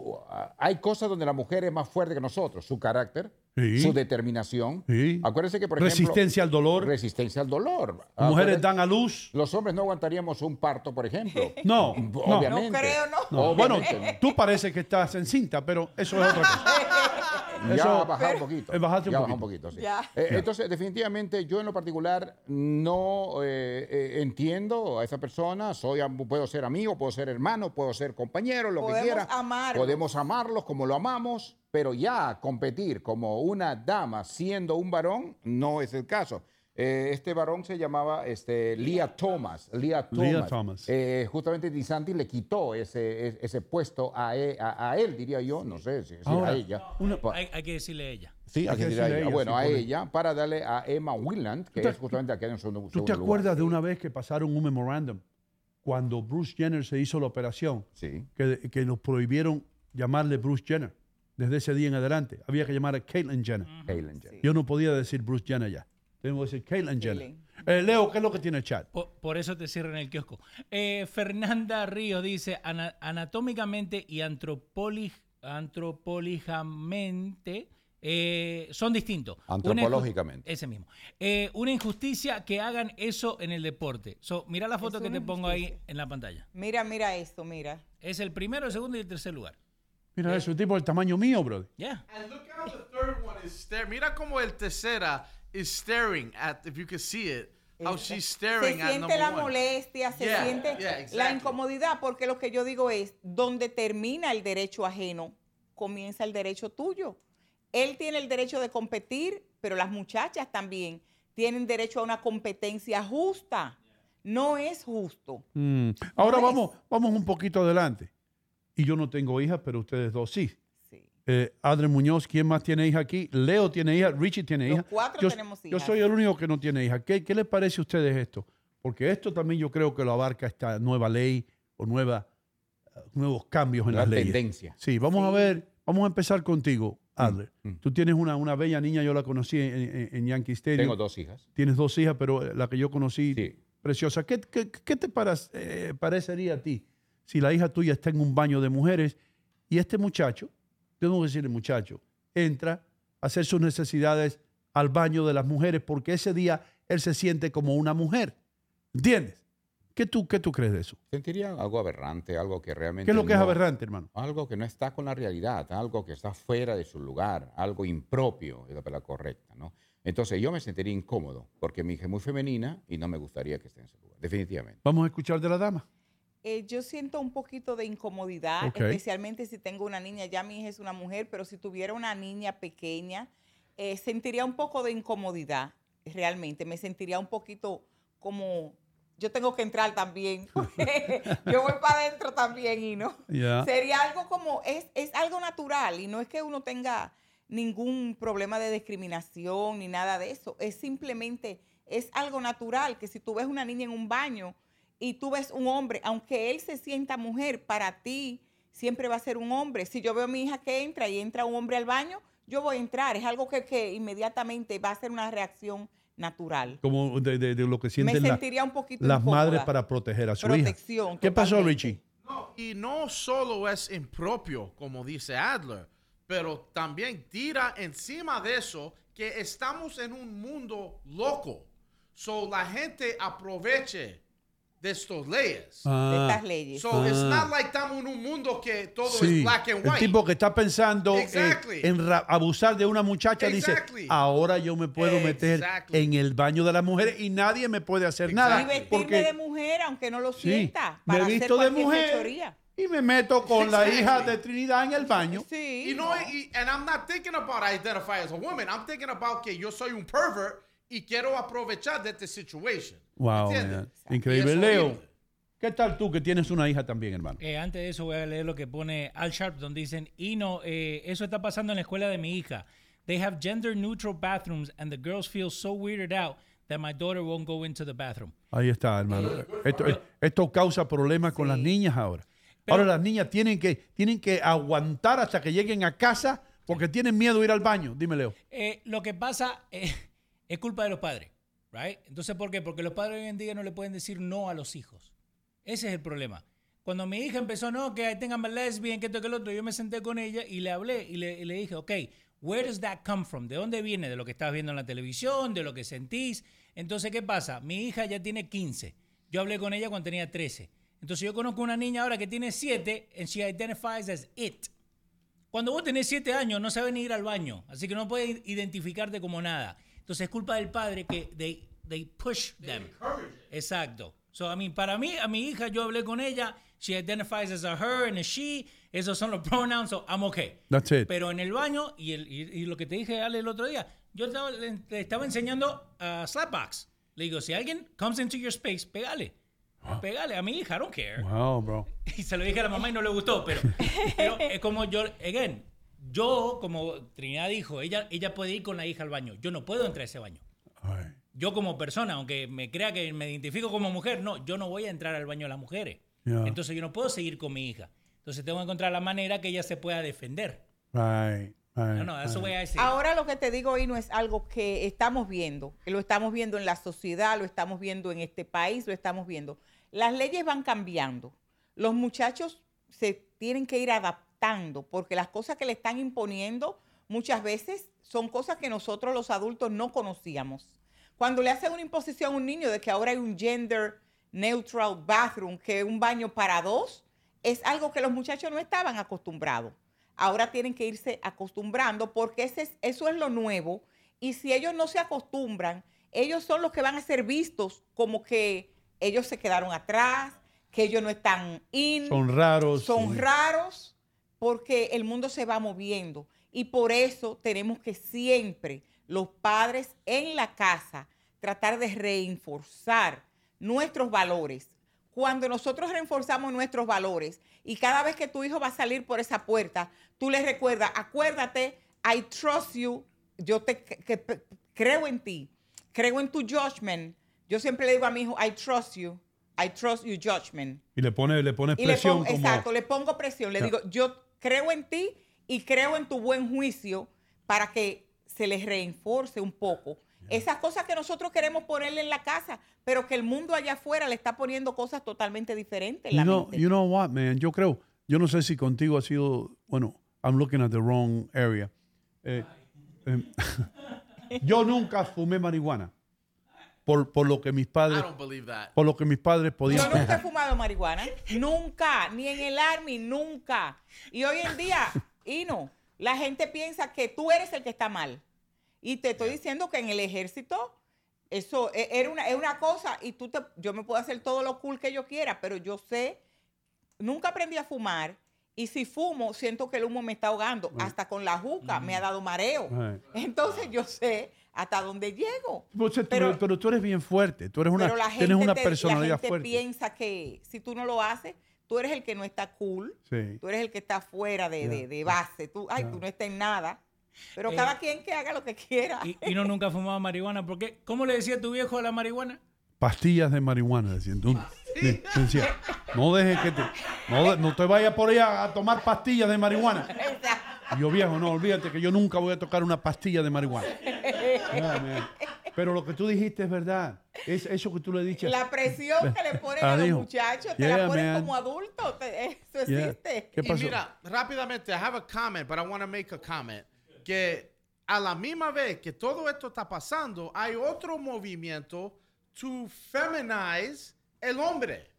Hay cosas donde la mujer es más fuerte que nosotros. Su carácter, Sí. su determinación. Sí. Acuérdense que, por ejemplo... Resistencia al dolor. Resistencia al dolor. Mujeres dan a luz. Los hombres no aguantaríamos un parto, por ejemplo. <laughs> No, <laughs> no. Obviamente. No creo, no. No, bueno, tú pareces que estás en cinta, pero eso es otra cosa. <laughs> Ya Eso- bajar un poquito. Eh, bajaste un ya bajar poquito. sí. Ya. Eh, Entonces, definitivamente, yo en lo particular no eh, eh, entiendo a esa persona. Soy, puedo ser amigo, puedo ser hermano, puedo ser compañero, lo Podemos que quiera. amarlos. Podemos amarlos como lo amamos, pero ya competir como una dama siendo un varón no es el caso. Eh, este varón se llamaba este, Leah Thomas. Leah Thomas. Leah Thomas. Eh, justamente DeSantis le quitó ese, ese, puesto a e- a, a él, diría yo. No sé si, si Ahora, a ella. una- Pa- Hay, hay que decirle a ella. Sí, Hay que decirle a ella. ella, Bueno, sí, a ella para darle a Emma Willand, que ¿Tú te- es justamente la que en segundo, ¿Tú te lugar. acuerdas de una vez que pasaron un memorándum cuando Bruce Jenner se hizo la operación? Sí. Que, que nos prohibieron llamarle Bruce Jenner. Desde ese día en adelante. Había que llamar a Caitlyn Jenner. Caitlyn Jenner. Yo no podía decir Bruce Jenner ya. Tengo que decir Caitlyn Jenner. Eh, Leo, ¿qué es lo que tiene el chat? Por, por eso te cierran el kiosco. Eh, Fernanda Ríos dice, "Ana- anatómicamente y antropolígamente eh, son distintos. Antropológicamente. Ese mismo. Eh, una injusticia que hagan eso en el deporte. So, mira la foto Es que te pongo ahí en la pantalla. Mira, mira esto, mira. Es el primero, el segundo y el tercer lugar. Mira eso, un tipo del tamaño mío, brother. Yeah. And look how the third one is staring. Mira como el tercera is staring at, if you can see it, how she's se staring at siente number la one. molestia, se Yeah, siente yeah, la exactly. incomodidad, porque lo que yo digo es, donde termina el derecho ajeno, comienza el derecho tuyo. Él tiene el derecho de competir, pero las muchachas también tienen derecho a una competencia justa. No es justo. Mm. Ahora No es. vamos, vamos un poquito adelante. Y yo no tengo hijas, pero ustedes dos sí. Eh, Adre Muñoz, ¿quién más tiene hija aquí? Leo tiene hija, Richie tiene Los hija. cuatro yo, tenemos Yo hijas. soy el único que no tiene hija. ¿Qué, qué les parece a ustedes esto? Porque esto también yo creo que lo abarca esta nueva ley o nueva, eh, nuevos cambios en La las leyes. tendencia. Sí, vamos a ver, vamos a empezar contigo, Adler. mm. Tú tienes una, una bella niña, yo la conocí en, en- en Yankee Stadium. Tengo dos hijas. Tienes dos hijas, pero eh, la que yo conocí, Sí. preciosa. ¿Qué, qué- qué te paras- eh, parecería a ti si la hija tuya está en un baño de mujeres y este muchacho, tengo que decirle muchacho, entra a hacer sus necesidades al baño de las mujeres porque ese día él se siente como una mujer? ¿Entiendes? ¿Qué tú, qué tú crees de eso? Sentiría algo aberrante, algo que realmente. ¿Qué es lo que es no- aberrante, hermano? Algo que no está con la realidad, algo que está fuera de su lugar, algo impropio, es la palabra correcta, ¿no? Entonces yo me sentiría incómodo porque mi hija es muy femenina y no me gustaría que esté en ese lugar, definitivamente. Vamos a escuchar de la dama. Eh, yo siento un poquito de incomodidad, especialmente si tengo una niña. Ya mi hija es una mujer, pero si tuviera una niña pequeña, eh, sentiría un poco de incomodidad, realmente. Me sentiría un poquito como, yo tengo que entrar también. <laughs> yo voy para adentro también y no. Sería algo como, es, es algo natural y no es que uno tenga ningún problema de discriminación ni nada de eso. Es simplemente, es algo natural que si tú ves una niña en un baño y tú ves un hombre, aunque él se sienta mujer, para ti siempre va a ser un hombre. Si yo veo a mi hija que entra y entra un hombre al baño, yo voy a entrar. Es algo que, que inmediatamente va a ser una reacción natural. Como de, de- de lo que Me sienten la- sentiría un poquito las incómoda. madres para proteger a su Protección, hija. ¿Qué pasó. Richie? Y no solo es impropio, como dice Adler, pero también tira encima de eso que estamos en un mundo loco. So la gente aproveche de estas leyes. Ah. De estas leyes. So it's Ah. not like estamos en un mundo que todo Sí, es black and el white. tipo que está pensando eh, Exactly. en abusar de una muchacha Exactly. dice, ahora yo me puedo meter Exactly. en el baño de las mujeres y nadie me puede hacer Y nada. vestirme Porque de mujer, aunque no lo Sí, sienta. me Para he hacer visto de cualquier mujer. fechoría. y me meto con la hija de Trinidad en el baño. You know, y- and I'm not thinking about I identify as a woman. I'm thinking about que yo soy un pervert y quiero aprovechar de esta situation. Wow. Increíble. Leo. ¿qué tal tú que tienes una hija también, hermano? Eh, antes de eso voy a leer lo que pone Al Sharp, donde dicen, y no, eh, eso está pasando en la escuela de mi hija. They have gender neutral bathrooms and the girls feel so weirded out that my daughter won't go into the bathroom. Ahí está, hermano. Esto, esto causa problemas con las niñas ahora. ahora las niñas tienen que, tienen que aguantar hasta que lleguen a casa porque tienen miedo de ir al baño. Dime, Leo. Eh, lo que pasa eh, es culpa de los padres, right? Entonces, ¿por qué? Porque los padres hoy en día no le pueden decir no a los hijos. Ese es el problema. Cuando mi hija empezó, no, que tengan lesbian, que esto, que el otro, yo me senté con ella y le hablé y le, dije, ok, where does that come from? ¿De dónde viene? ¿De lo que estás viendo en la televisión? ¿De lo que sentís? Entonces, ¿qué pasa? Mi hija ya tiene 15. Yo hablé con ella cuando tenía 13. Entonces, yo conozco una niña ahora que tiene 7 and she identifies as it. Cuando vos tenés 7 años, no sabes ni ir al baño, así que no puedes identificarte como nada. Entonces, es culpa del padre que they, they push them. Exacto. So, I mean, para mí, a mi hija, yo hablé con ella, she identifies as a her and a she, esos son los pronouns, so I'm okay. That's it. Pero en el baño, y, el- y- y lo que te dije, Ale, el otro día, yo estaba- le, le estaba enseñando a Slapbox. Le digo, si alguien comes into your space, pégale. Pégale a mi hija, I don't care. Wow, bro. <laughs> Y se lo dije a la mamá y no le gustó, pero, pero es como yo, again, yo, como Trinidad dijo, ella, ella puede ir con la hija al baño. Yo no puedo entrar a ese baño. Yo como persona, aunque me crea que me identifico como mujer, no, yo no voy a entrar al baño de las mujeres. Yeah. Entonces yo no puedo seguir con mi hija. Entonces tengo que encontrar la manera que ella se pueda defender. Right, right, No, no, eso right. voy a decir. Ahora lo que te digo hoy no es algo que estamos viendo, lo estamos viendo en la sociedad, lo estamos viendo en este país, lo estamos viendo. Las leyes van cambiando. Los muchachos se tienen que ir adaptando porque las cosas que le están imponiendo muchas veces son cosas que nosotros los adultos no conocíamos. Cuando le hacen una imposición a un niño de que ahora hay un gender neutral bathroom, que es un baño para dos, es algo que los muchachos no estaban acostumbrados. Ahora tienen que irse acostumbrando porque ese es- eso es lo nuevo. Y si ellos no se acostumbran, ellos son los que van a ser vistos como que ellos se quedaron atrás, que ellos no están in. Son raros. Son sí. raros porque el mundo se va moviendo. Y por eso tenemos que siempre, los padres en la casa, tratar de reforzar nuestros valores. Cuando nosotros reforzamos nuestros valores y cada vez que tu hijo va a salir por esa puerta, tú le recuerdas, acuérdate, I trust you, yo te que- que- creo en ti, creo en tu judgment. Yo siempre le digo a mi hijo, I trust you, I trust your judgment. Y le pone, le le presión pongo, como... exacto, le pongo presión. Le digo, yo creo en ti y creo en tu buen juicio para que se les reenforce un poco. Esas cosas que nosotros queremos ponerle en la casa, pero que el mundo allá afuera le está poniendo cosas totalmente diferentes en You know, mente. you know what, man? Yo creo, yo no sé si contigo ha sido, bueno, I'm looking at the wrong area. Eh, eh, <laughs> yo nunca fumé marihuana. Por, por lo que mis I padres, don't believe that. por lo que mis padres podían. Yo nunca he fumado marihuana. Nunca. Ni en el Army, nunca. Y hoy en día, y no, la gente piensa que tú eres el que está mal. Y te estoy diciendo que en el ejército, eso e- era una, es una cosa y tú te, yo me puedo hacer todo lo cool que yo quiera, pero yo sé, nunca aprendí a fumar. Y si fumo, siento que el humo me está ahogando. Hasta con la juca me ha dado mareo. Right. Entonces yo sé hasta dónde llego. Pues, tú- Pero- pero, tú eres bien fuerte, tú eres una, pero la gente, tienes una te- personalidad la gente fuerte. piensa que si tú no lo haces, tú eres el que no está cool, Sí. tú eres el que está fuera de, de- de base, tú, ay, tú no estás en nada. Pero Eh, cada quien que haga lo que quiera. Y, y no nunca fumaba marihuana. ¿Por qué? ¿Cómo le decía tu viejo a la marihuana? Pastillas de marihuana, decían. Tú- sí, decía, no dejes que te, no, de- no te vayas por ahí a, a tomar pastillas de marihuana. Y yo, viejo, no, olvídate que yo nunca voy a tocar una pastilla de marihuana. Pero lo que tú dijiste es verdad. Es eso que tú le dices. La presión que le ponen Ah, a los dijo. muchachos, te Yeah, la ponen man. como adulto. te- eso Yeah. existe. ¿Qué Y mira, rápidamente, I have a comment, but I want to make a comment. Que a la misma vez que todo esto está pasando, hay otro movimiento to feminize el hombre.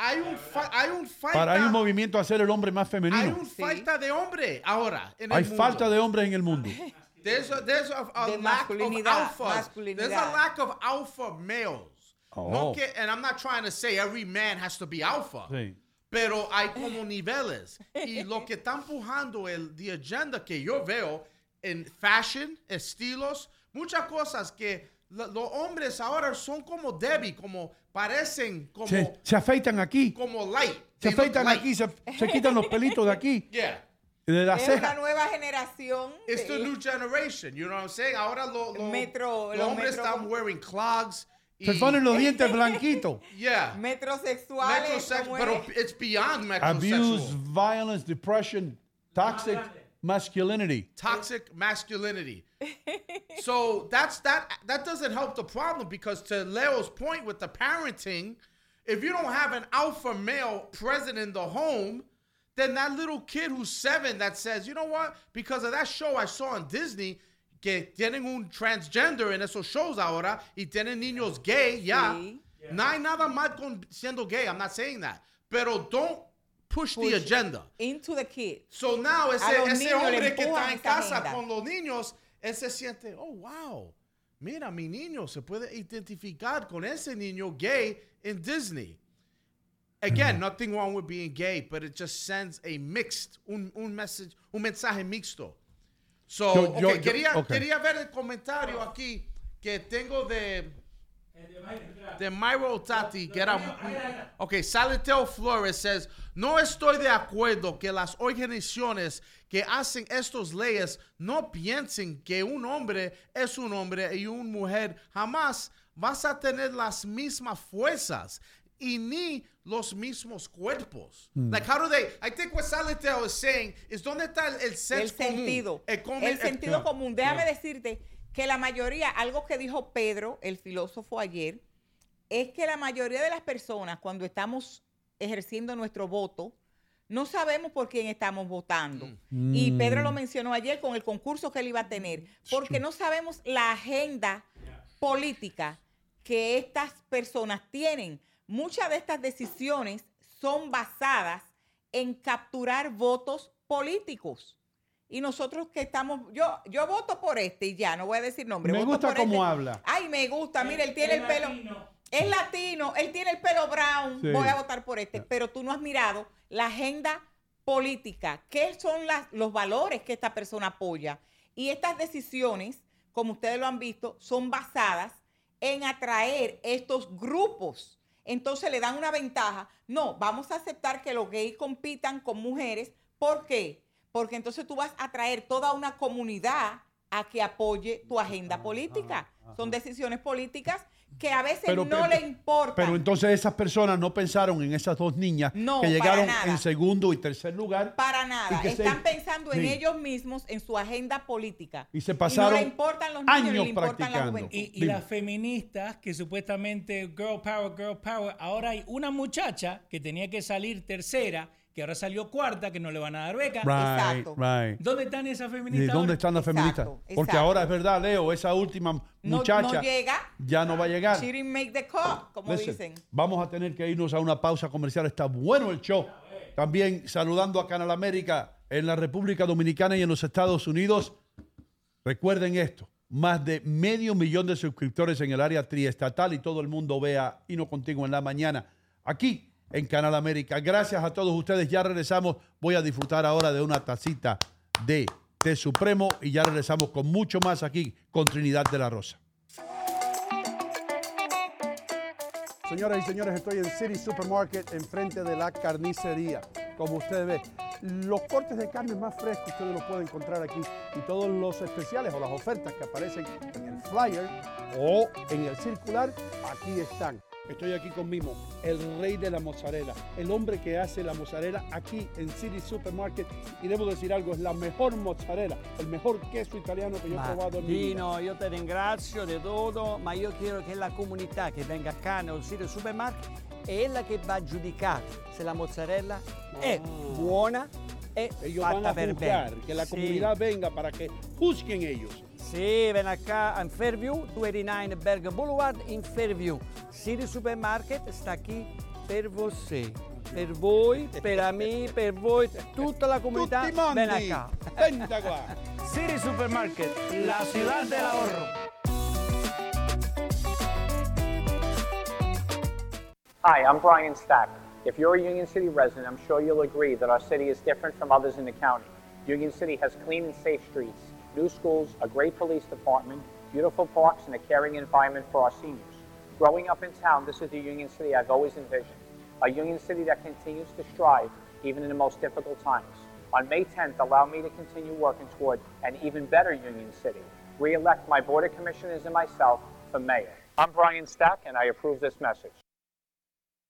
Hay un, fa- hay un falta, Para hay un movimiento a hacer el hombre más hay femenino. un falta de hombre ahora en Hay el mundo. falta de hombres en el mundo. There's a, there's a, a De lack of masculinidad, alphas. There's a lack of alpha males. Oh. No que, and I'm not trying to say every man has to be alpha. Sí. Pero hay como niveles. Y lo que está empujando el the agenda que yo veo en fashion, estilos, muchas cosas que los hombres ahora son como Debbie, como parecen como, Se, se afeitan aquí. como light. Se They afeitan light. aquí, se, se quitan los pelitos de aquí, <laughs> Yeah. de la Es una ceja. nueva generación. It's de- the new generation, you know what I'm saying? Ahora lo- lo- Metro- los hombres metro- están wearing clogs. Se y- ponen los dientes blanquitos. <laughs> Yeah. metrosexuales. Metrosex- ¿cómo pero es? it's beyond Abuse, metrosexual. violence, depression, toxic masculinity. Toxic masculinity. <laughs> so that's that that doesn't help the problem because to Leo's point with the parenting, if you don't have an alpha male present in the home, then that little kid who's seven that says, you know what, because of that show I saw on Disney, que tienen un transgender en esos shows ahora y tienen niños gay, ya. Sí. No hay nada mal con siendo gay, I'm not saying that. Pero don't push, Push the agenda. Into the kid. So now ese, ese hombre que está en casa agenda. con los niños, él se siente, oh, wow, mira, mi niño se puede identificar con ese niño gay en Disney. Again, nothing wrong with being gay, but it just sends a mixed, un, un message, un mensaje mixto. So, Yo- okay, yo- yo- quería, okay. quería ver el comentario aquí que tengo de de Myro Tati, que era. Ok, Saleteo Flores says: No estoy de acuerdo que las organizaciones que hacen estas leyes no piensen que un hombre es un hombre y una mujer jamás vas a tener las mismas fuerzas y ni los mismos cuerpos. Hmm. Like, how do they? I think what Saleteo is saying is: ¿dónde está el, el común? sentido. El common- El el- sentido común. Déjame decirte que la mayoría, algo que dijo Pedro, el filósofo ayer, es que la mayoría de las personas cuando estamos ejerciendo nuestro voto, no sabemos por quién estamos votando. Y Mm. Pedro lo mencionó ayer con el concurso que él iba a tener, porque no sabemos la agenda política que estas personas tienen. Muchas de estas decisiones son basadas en capturar votos políticos. Y nosotros que estamos, yo, yo voto por este y ya, no voy a decir nombre. Me voto gusta por cómo este. habla. Ay, me gusta, mira, él tiene el pelo. Es latino, él tiene el pelo brown, Sí. voy a votar por este. Pero tú no has mirado la agenda política, qué son las, los valores que esta persona apoya. Y estas decisiones, como ustedes lo han visto, son basadas en atraer estos grupos. Entonces le dan una ventaja. No, vamos a aceptar que los gays compitan con mujeres. ¿Por qué? Porque entonces tú vas a atraer toda una comunidad a que apoye tu agenda política. Son decisiones políticas que a veces Pero- no pero- le importan. Pero entonces esas personas no pensaron en esas dos niñas No, que llegaron en segundo y tercer lugar. Para nada. Y que se- Están pensando en ellos mismos, en su agenda política. Y se Y no pasaron le importan los niños, ni años le importan la practicando. juventud. Y, y las feministas que supuestamente girl power, girl power, ahora hay una muchacha que tenía que salir tercera, que ahora salió cuarta, que no le van a dar beca. Right, right. ¿Dónde están esas ¿Y feministas? dónde ahora? están las feministas? Exacto, Porque exacto. ahora es verdad, Leo, esa última No- muchacha no llega. ya no va a llegar. She didn't make the cut, como Listen, dicen. Vamos a tener que irnos a una pausa comercial. Está bueno el show. También saludando a Canal América en la República Dominicana y en los Estados Unidos. Recuerden esto. Más de medio millón de suscriptores en el área triestatal y todo el mundo vea y no contigo en la mañana. Aquí en Canal América. Gracias a todos ustedes. Ya regresamos. Voy a disfrutar ahora de una tacita de té supremo y ya regresamos con mucho más aquí con Trinidad de la Rosa. Señoras y señores, estoy en City Supermarket enfrente de la carnicería. Como usted ve, los cortes de carne más frescos ustedes los pueden encontrar aquí y todos los especiales o las ofertas que aparecen en el flyer o en el circular, aquí están. Estoy aquí con Mimo, el rey de la mozzarella, el hombre que hace la mozzarella aquí en City Supermarket. Y debo decir algo, es la mejor mozzarella, el mejor queso italiano que yo he probado en mi vida. Io ti ringrazio di tutto, ma io chiedo che la comunità che venga qua nel sito supermarket è la che va a giudicare se la mozzarella è buona e Ellos van a juzgar, bene. que la Sì. comunidad venga para que juzguen ellos. Sì, ven acá in Fairview, 289 Berg Boulevard in Fairview. City Supermarket sta qui per voi. Per voi, per me, per voi, tutta la mondi. Ven acá. <laughs> Venta qua. City Supermarket, la ciudad del ahorro. Hi, I'm Brian Stack. If you're a Union City resident, I'm sure you'll agree that our city is different from others in the county. Union City has clean and safe streets, new schools, a great police department, beautiful parks, and a caring environment for our seniors. Growing up in town, this is the Union City I've always envisioned. A Union City that continues to strive even in the most difficult times. On May 10th, allow me to continue working toward an even better Union City. Re-elect my Board of Commissioners and myself for mayor. I'm Brian Stack, and I approve this message.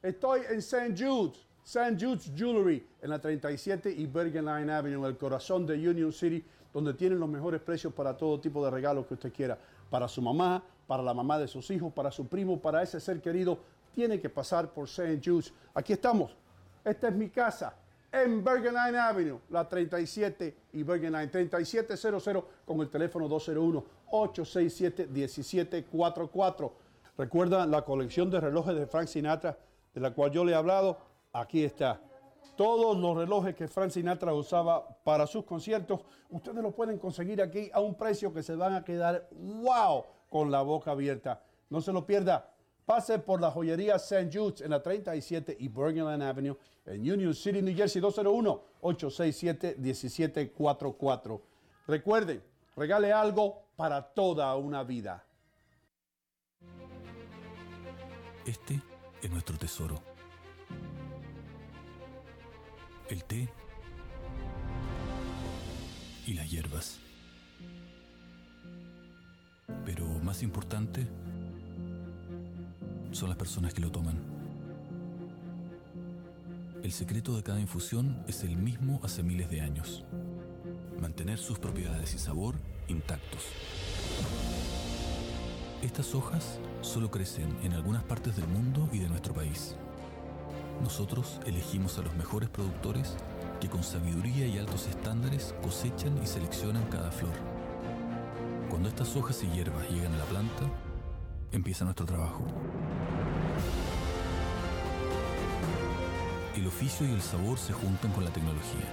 Estoy en St. Jude's, St. Jude's Jewelry, en la 37 y Bergen Line Avenue, en el corazón de Union City, donde tienen los mejores precios para todo tipo de regalos que usted quiera. Para su mamá, para la mamá de sus hijos, para su primo, para ese ser querido, tiene que pasar por St. Jude's. Aquí estamos. Esta es mi casa en Bergen Line Avenue, la 37 y Bergen Line 3700 con el teléfono 201-867-1744. Recuerda la colección de relojes de Frank Sinatra, de la cual yo le he hablado. Aquí está. Todos los relojes que Frank Sinatra usaba para sus conciertos, ustedes los pueden conseguir aquí a un precio que se van a quedar wow con la boca abierta. No se lo pierda. Pase por la joyería St. Jude's en la 37 y Bergenland Avenue en Union City, New Jersey, 201-867-1744. Recuerden, regale algo para toda una vida. Este es nuestro tesoro. El té y las hierbas. Pero más importante son las personas que lo toman. El secreto de cada infusión es el mismo hace miles de años. Mantener sus propiedades y sabor intactos. Estas hojas solo crecen en algunas partes del mundo y de nuestro país. Nosotros elegimos a los mejores productores que con sabiduría y altos estándares cosechan y seleccionan cada flor. Cuando estas hojas y hierbas llegan a la planta, empieza nuestro trabajo. El oficio y el sabor se juntan con la tecnología,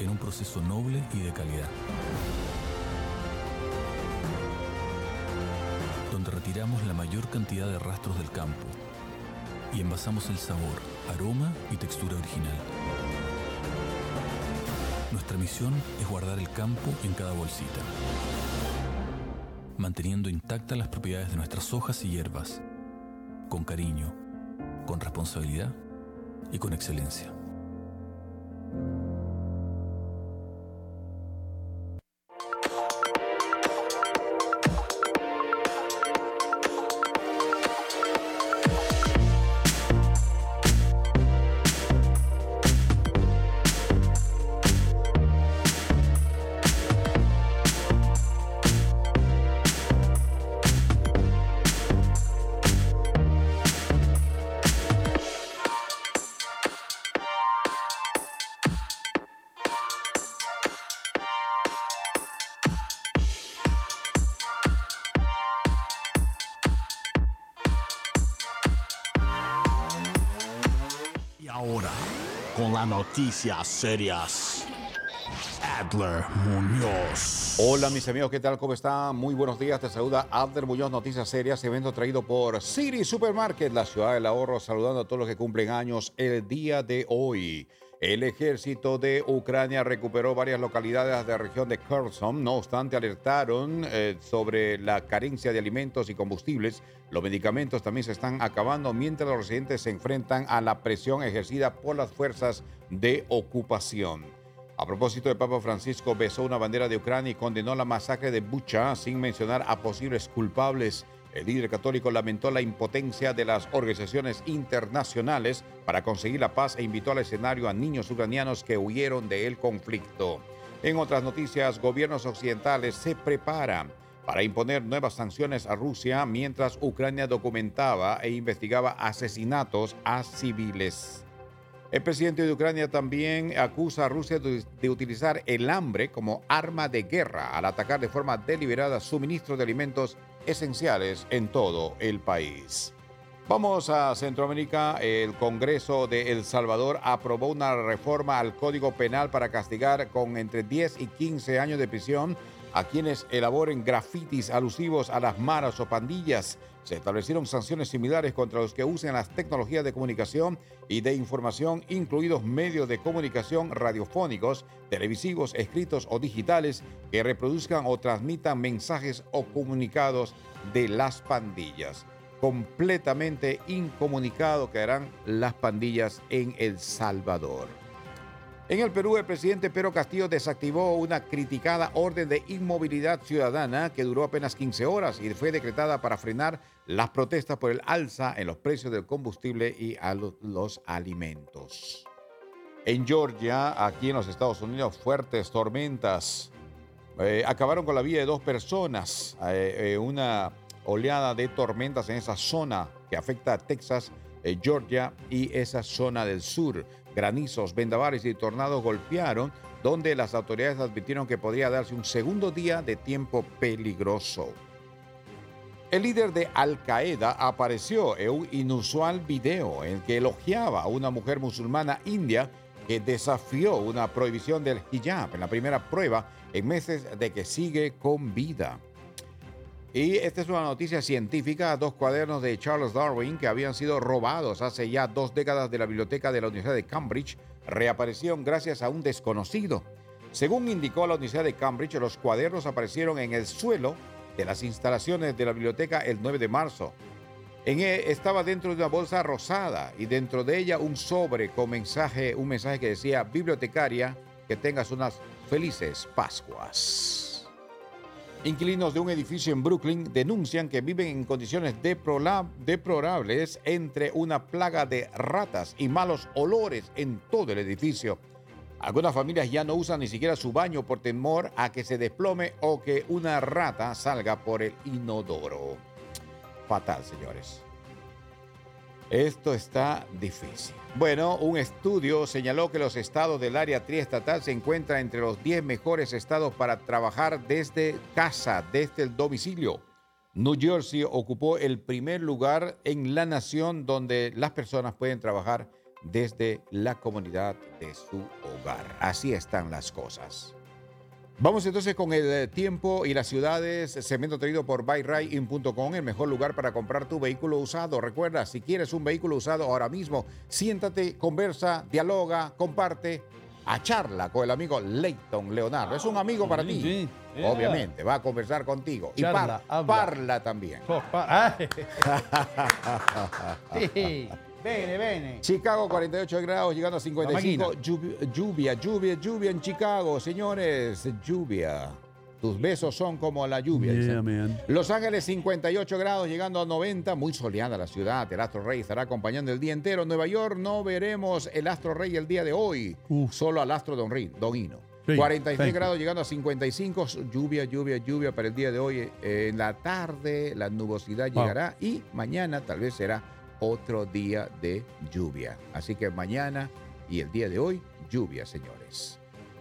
en un proceso noble y de calidad. La mayor cantidad de rastros del campo y envasamos el sabor, aroma y textura original. Nuestra misión es guardar el campo en cada bolsita, manteniendo intactas las propiedades de nuestras hojas y hierbas, con cariño, con responsabilidad y con excelencia. Noticias serias. Adler Muñoz. Hola mis amigos, ¿qué tal? ¿Cómo están? Muy buenos días, te saluda Adler Muñoz, Noticias Serias, evento traído por City Supermarket, la ciudad del ahorro, saludando a todos los que cumplen años el día de hoy. El ejército de Ucrania recuperó varias localidades de la región de Kherson, no obstante alertaron eh, sobre la carencia de alimentos y combustibles. Los medicamentos también se están acabando mientras los residentes se enfrentan a la presión ejercida por las fuerzas de ocupación. A propósito, el Papa Francisco besó una bandera de Ucrania y condenó la masacre de Bucha sin mencionar a posibles culpables. El líder católico lamentó la impotencia de las organizaciones internacionales para conseguir la paz e invitó al escenario a niños ucranianos que huyeron del conflicto. En otras noticias, gobiernos occidentales se preparan para imponer nuevas sanciones a Rusia mientras Ucrania documentaba e investigaba asesinatos a civiles. El presidente de Ucrania también acusa a Rusia de, utilizar el hambre como arma de guerra al atacar de forma deliberada suministros de alimentos esenciales en todo el país. Vamos a Centroamérica. El Congreso de El Salvador aprobó una reforma al Código Penal para castigar con entre 10 y 15 años de prisión a quienes elaboren grafitis alusivos a las maras o pandillas. Se establecieron sanciones similares contra los que usen las tecnologías de comunicación y de información, incluidos medios de comunicación radiofónicos, televisivos, escritos o digitales, que reproduzcan o transmitan mensajes o comunicados de las pandillas. Completamente incomunicado quedarán las pandillas en El Salvador. En el Perú, el presidente Pedro Castillo desactivó una criticada orden de inmovilidad ciudadana que duró apenas 15 horas y fue decretada para frenar las protestas por el alza en los precios del combustible y a los alimentos. En Georgia, aquí en los Estados Unidos, fuertes tormentas eh, acabaron con la vida de dos personas. Eh, eh, una oleada de tormentas en esa zona que afecta a Texas, Georgia y esa zona del sur. Granizos, vendavales y tornados golpearon, donde las autoridades advirtieron que podría darse un segundo día de tiempo peligroso. El líder de Al Qaeda apareció en un inusual video en que elogiaba a una mujer musulmana india que desafió una prohibición del hijab en la primera prueba en meses de que sigue con vida. Y esta es una noticia científica. Dos cuadernos de Charles Darwin que habían sido robados hace ya dos décadas de la biblioteca de la Universidad de Cambridge reaparecieron gracias a un desconocido. Según indicó la Universidad de Cambridge, los cuadernos aparecieron en el suelo de las instalaciones de la biblioteca el 9 de marzo. En él estaba dentro de una bolsa rosada y dentro de ella un sobre con mensaje, un mensaje que decía, bibliotecaria, que tengas unas felices Pascuas. Inquilinos de un edificio en Brooklyn denuncian que viven en condiciones deplorables entre una plaga de ratas y malos olores en todo el edificio. Algunas familias ya no usan ni siquiera su baño por temor a que se desplome o que una rata salga por el inodoro. Fatal, señores. Esto está difícil. Bueno, un estudio señaló que los estados del área triestatal se encuentran entre los 10 mejores estados para trabajar desde casa, desde el domicilio. New Jersey ocupó el primer lugar en la nación donde las personas pueden trabajar desde la comunidad de su hogar. Así están las cosas. Vamos entonces con el eh, tiempo y las ciudades, segmento traído por buyrain.com, el mejor lugar para comprar tu vehículo usado. Recuerda, si quieres un vehículo usado ahora mismo, siéntate, conversa, dialoga, comparte, a charla con el amigo Leighton Leonardo. Es un amigo para ti. sí. Obviamente, va a conversar contigo. y Charla, par- habla. parla también. Sì, <laughs> <laughs> bene, bene. Chicago 48 grados, llegando a 55. Lluvi- Lluvia, lluvia, lluvia en Chicago, señores. Lluvia. Tus besos son como la lluvia. Yeah. Los Ángeles 58 grados, llegando a 90. Muy soleada la ciudad. El Astro Rey estará acompañando el día entero. Nueva York no veremos el Astro Rey el día de hoy. Solo al Astro Don, Ri- Don Hino. Sí, 43 thank you. grados, llegando a 55. Lluvia, lluvia, lluvia para el día de hoy. Eh, en la tarde la nubosidad Wow. llegará y mañana tal vez será otro día de lluvia. Así que mañana y el día de hoy, lluvia, señores.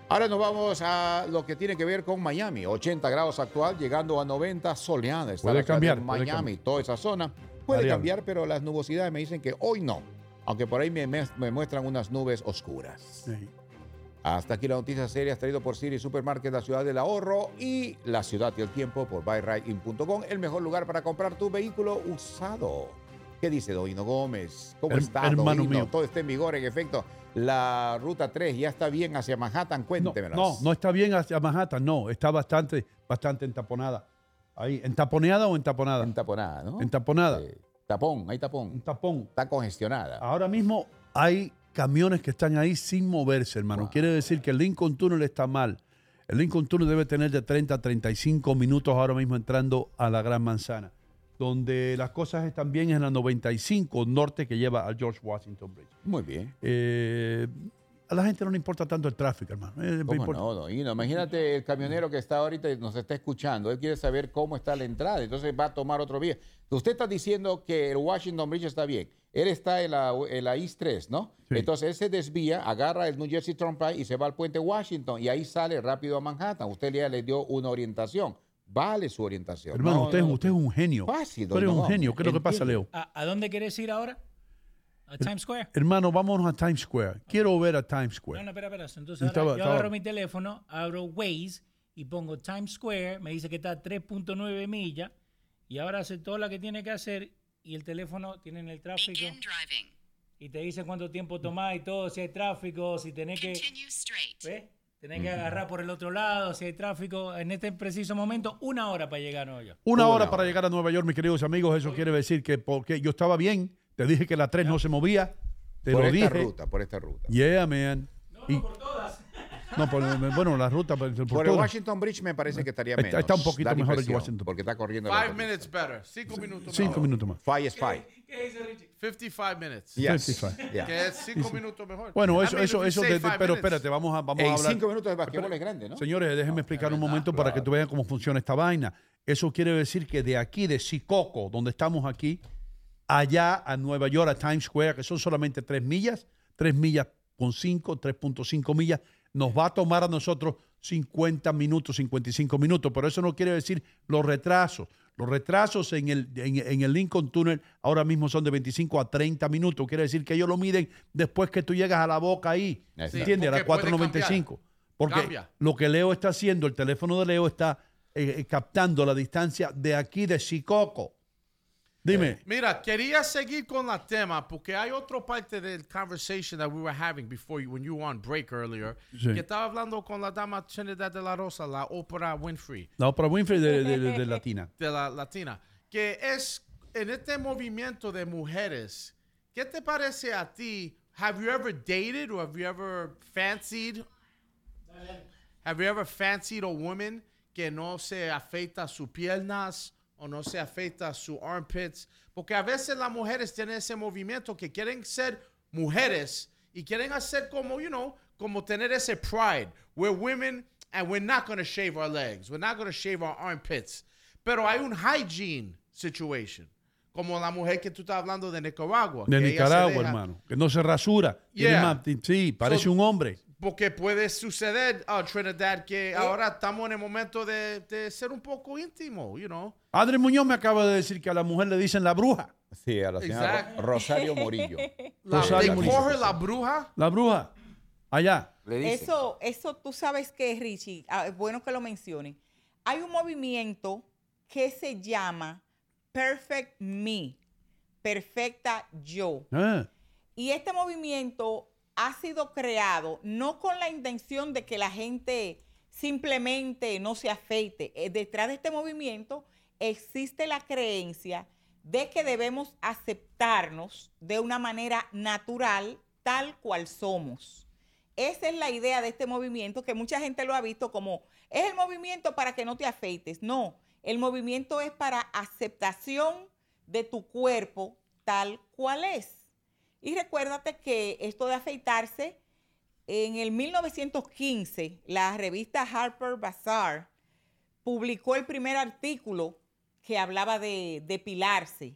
Ahora nos vamos a lo que tiene que ver con Miami. 80 grados actual, llegando a 90 soleada. Está Puede cambiar, puede Miami, cambiar. toda esa zona. Puede cambiar, pero las nubosidades me dicen que hoy no. aunque por ahí me, me- me muestran unas nubes oscuras. Hasta aquí la noticia seria traído por Siri Supermarket, la ciudad del ahorro y la ciudad y el tiempo por buyridein.com, el mejor lugar para comprar tu vehículo usado. ¿Qué dice Doino Gómez? ¿Cómo Her- está, hermano Doino? mío. Todo está en vigor, en efecto. La ruta 3 ya está bien hacia Manhattan, cuéntemelas. No, no está bien hacia Manhattan, no, está bastante, bastante entaponada. Ahí, ¿entaponeada o entaponada? Entaponada, ¿no? Entaponada. Tapón, hay tapón. Un tapón. Está congestionada. Ahora mismo hay camiones que están ahí sin moverse, hermano. Quiere decir que el Lincoln Tunnel está mal. El Lincoln Tunnel debe tener de 30 a 35 minutos ahora mismo entrando a la Gran Manzana. Donde las cosas están bien es en la 95 norte que lleva al George Washington Bridge. Muy bien. Eh, a la gente no le importa tanto el tráfico, hermano. Eh, le ¿Cómo importa- no, Doino? Imagínate el camionero que está ahorita y nos está escuchando. Él quiere saber cómo está la entrada, entonces va a tomar otro vía. Usted está diciendo que el Washington Bridge está bien. Él está en la, en la East 3, ¿no? Entonces él se desvía, agarra el New Jersey Turnpike y se va al puente Washington y ahí sale rápido a Manhattan. Usted ya le dio una orientación. Vale su orientación. Hermano, No, usted, no, usted es un genio. Fácil, don un genio. ¿Qué es lo que pasa. Leo? ¿A, a dónde quieres ir ahora? ¿A Times Square? Hermano, vámonos a Times Square. Quiero ver a Times Square. No, no, espera, espera. Entonces ahora estaba- yo estaba- agarro mi teléfono, abro Waze y pongo Times Square. Me dice que está a 3.9 millas. Y ahora hace todo lo que tiene que hacer. Y el teléfono tiene en el tráfico. Y te dice cuánto tiempo tomás y todo, si hay tráfico, si tenés que. ¿Ves? Tenés que agarrar por el otro lado, si hay tráfico. En este preciso momento, una hora para llegar a Nueva York. Una hora para llegar a Nueva York, mis queridos amigos. Eso quiere decir que porque yo estaba bien, te dije que la 3 no se movía. Te por lo esta dije. ruta, por esta ruta. Yeah, man. Y- <laughs> No, por, bueno, la ruta por, por Por el todas. Washington Bridge me parece que estaría menos. está un poquito mejor que Washington. Porque está corriendo Five minutes better. Cinco minutos Cinco mejor. minutos más. Five is five. 55 minutes. Yes. 55. Yeah. Que es cinco Sí, sí. minutos mejor. Bueno, eso, eso, eso, de- de- pero espérate, vamos a, vamos a En hablar. cinco minutos el basquetbol es grande, ¿no? Señores, déjenme explicar un momento para que tú vean cómo funciona esta vaina. Eso quiere decir que de aquí, de Sicoco, donde estamos aquí, allá a Nueva York, a Times Square, que son solamente tres millas, tres millas con cinco, 3.5 millas, nos va a tomar a nosotros 50 minutos, 55 minutos. Pero eso no quiere decir los retrasos. Los retrasos en el, en, en el Lincoln Tunnel ahora mismo son de 25 a 30 minutos. Quiere decir que ellos lo miden después que tú llegas a la boca ahí. Exacto. ¿Entiendes? A las porque puede 4.95. Porque Cambia. lo que Leo está haciendo, el teléfono de Leo está eh, eh, captando la distancia de aquí de Chicoco. Dime. Mira, quería seguir con la tema porque hay otra parte del conversation that we were having before you, when you were on break earlier, Sí. que estaba hablando con la dama Trinidad de la Rosa, la Oprah Winfrey, La Oprah Winfrey de, de- de- de Latina. <laughs> de la latina, que es en este movimiento de mujeres. ¿Qué te parece a ti? Have you ever dated or have you ever fancied? Have you ever fancied a woman que no se afeita sus piernas o no se afeita sus armpits? Porque a veces las mujeres tienen ese movimiento que quieren ser mujeres y quieren hacer como, you know, como tener ese pride. We're women and we're not going to shave our legs. We're not going to shave our armpits. Pero hay un hygiene situation. Como la mujer que tú estás hablando de Nicaragua. De Nicaragua, hermano. Que no se rasura. Tiene Yeah. más- sí, parece So- un hombre. Porque puede suceder, uh, Trinidad, que ahora estamos en el momento de, de ser un poco íntimo, you know. Adri Muñoz me acaba de decir que a la mujer le dicen la bruja. Sí, a la señora Exacto. Rosario <laughs> Morillo. La, Rosario they Murillo. call her la bruja. La bruja. Allá. Le dice. Eso, eso tú sabes que, Richie, ah, es bueno que lo mencionen. Hay un movimiento que se llama Perfect Me, Perfecta Yo. Ah, Y este movimiento ha sido creado no con la intención de que la gente simplemente no se afeite. Eh, Detrás de este movimiento existe la creencia de que debemos aceptarnos de una manera natural tal cual somos. Esa es la idea de este movimiento que mucha gente lo ha visto como es el movimiento para que no te afeites. No, el movimiento es para aceptación de tu cuerpo tal cual es. Y recuérdate que esto de afeitarse, en el 1915, la revista Harper Bazaar publicó el primer artículo que hablaba de depilarse.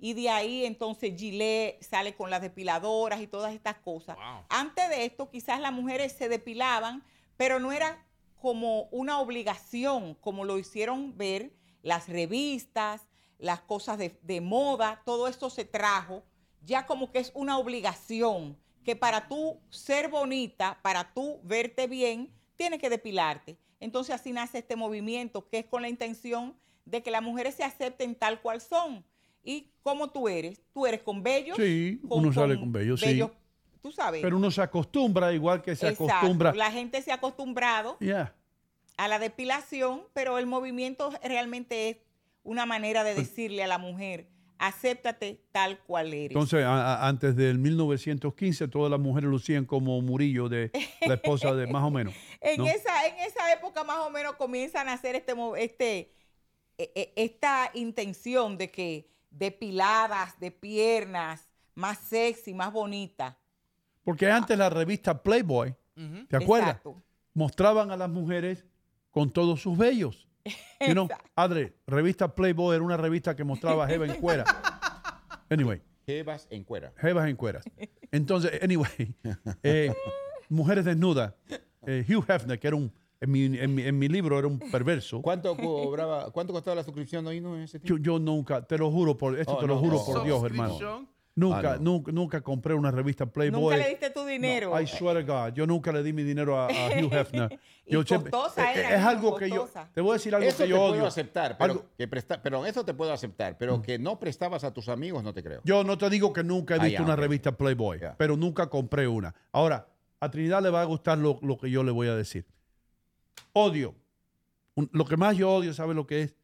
Y de ahí entonces Gillette sale con las depiladoras y todas estas cosas. Antes de esto, quizás las mujeres se depilaban, pero no era como una obligación, como lo hicieron ver las revistas, las cosas de, de moda, todo esto se trajo ya como que es una obligación, que para tú ser bonita, para tú verte bien, tienes que depilarte. Entonces así nace este movimiento que es con la intención de que las mujeres se acepten tal cual son. Y como tú eres, tú eres con bellos. Sí, con- uno sale con con bello, sí. bellos, Tú sabes. Pero uno se acostumbra igual que se Exacto. acostumbra. La gente se ha acostumbrado Yeah. a la depilación, pero el movimiento realmente es una manera de Pues decirle a la mujer, acéptate tal cual eres. Entonces, a- a- antes del 1915, todas las mujeres lucían como Murillo, de la esposa de más o menos. <laughs> en, esa, en esa época más o menos comienzan a hacer este, este, e- e- esta intención de que depiladas, de piernas, más sexy, más bonita. Porque antes la revista Playboy, ¿te acuerdas? Exacto. Mostraban a las mujeres con todos sus vellos. <laughs> You know, Adre, revista Playboy era una revista que mostraba Jeva en cuera. <laughs> Anyway, Jevas en cuera. Jevas en cueras. Entonces, anyway, <laughs> eh, mujeres desnudas. Eh, Hugh Hefner, que era un, en mi, en mi- en mi libro era un perverso. ¿Cuánto cobraba, cuánto costaba la suscripción hoy no en ese Yo, tiempo? yo nunca, te lo juro por esto, Oh, te lo no, juro no. por Dios, hermano. Nunca, Ah, no. nunca, nunca compré una revista Playboy. Nunca le diste tu dinero. I swear to God, yo nunca le di mi dinero a, a Hugh <laughs> Hefner. Y Yo siempre- costosa era, es ¿no? algo que yo, te voy a decir algo Eso que yo puedo odio. aceptar, pero, Algo- que presta, perdón, eso te puedo aceptar, pero que no prestabas a tus amigos no te creo. Yo no te digo que nunca he Ah, visto una revista Playboy, pero nunca compré una. Ahora, a Trinidad le va a gustar lo, lo que yo le voy a decir. Odio. Un- lo que más yo odio, ¿sabe lo que es?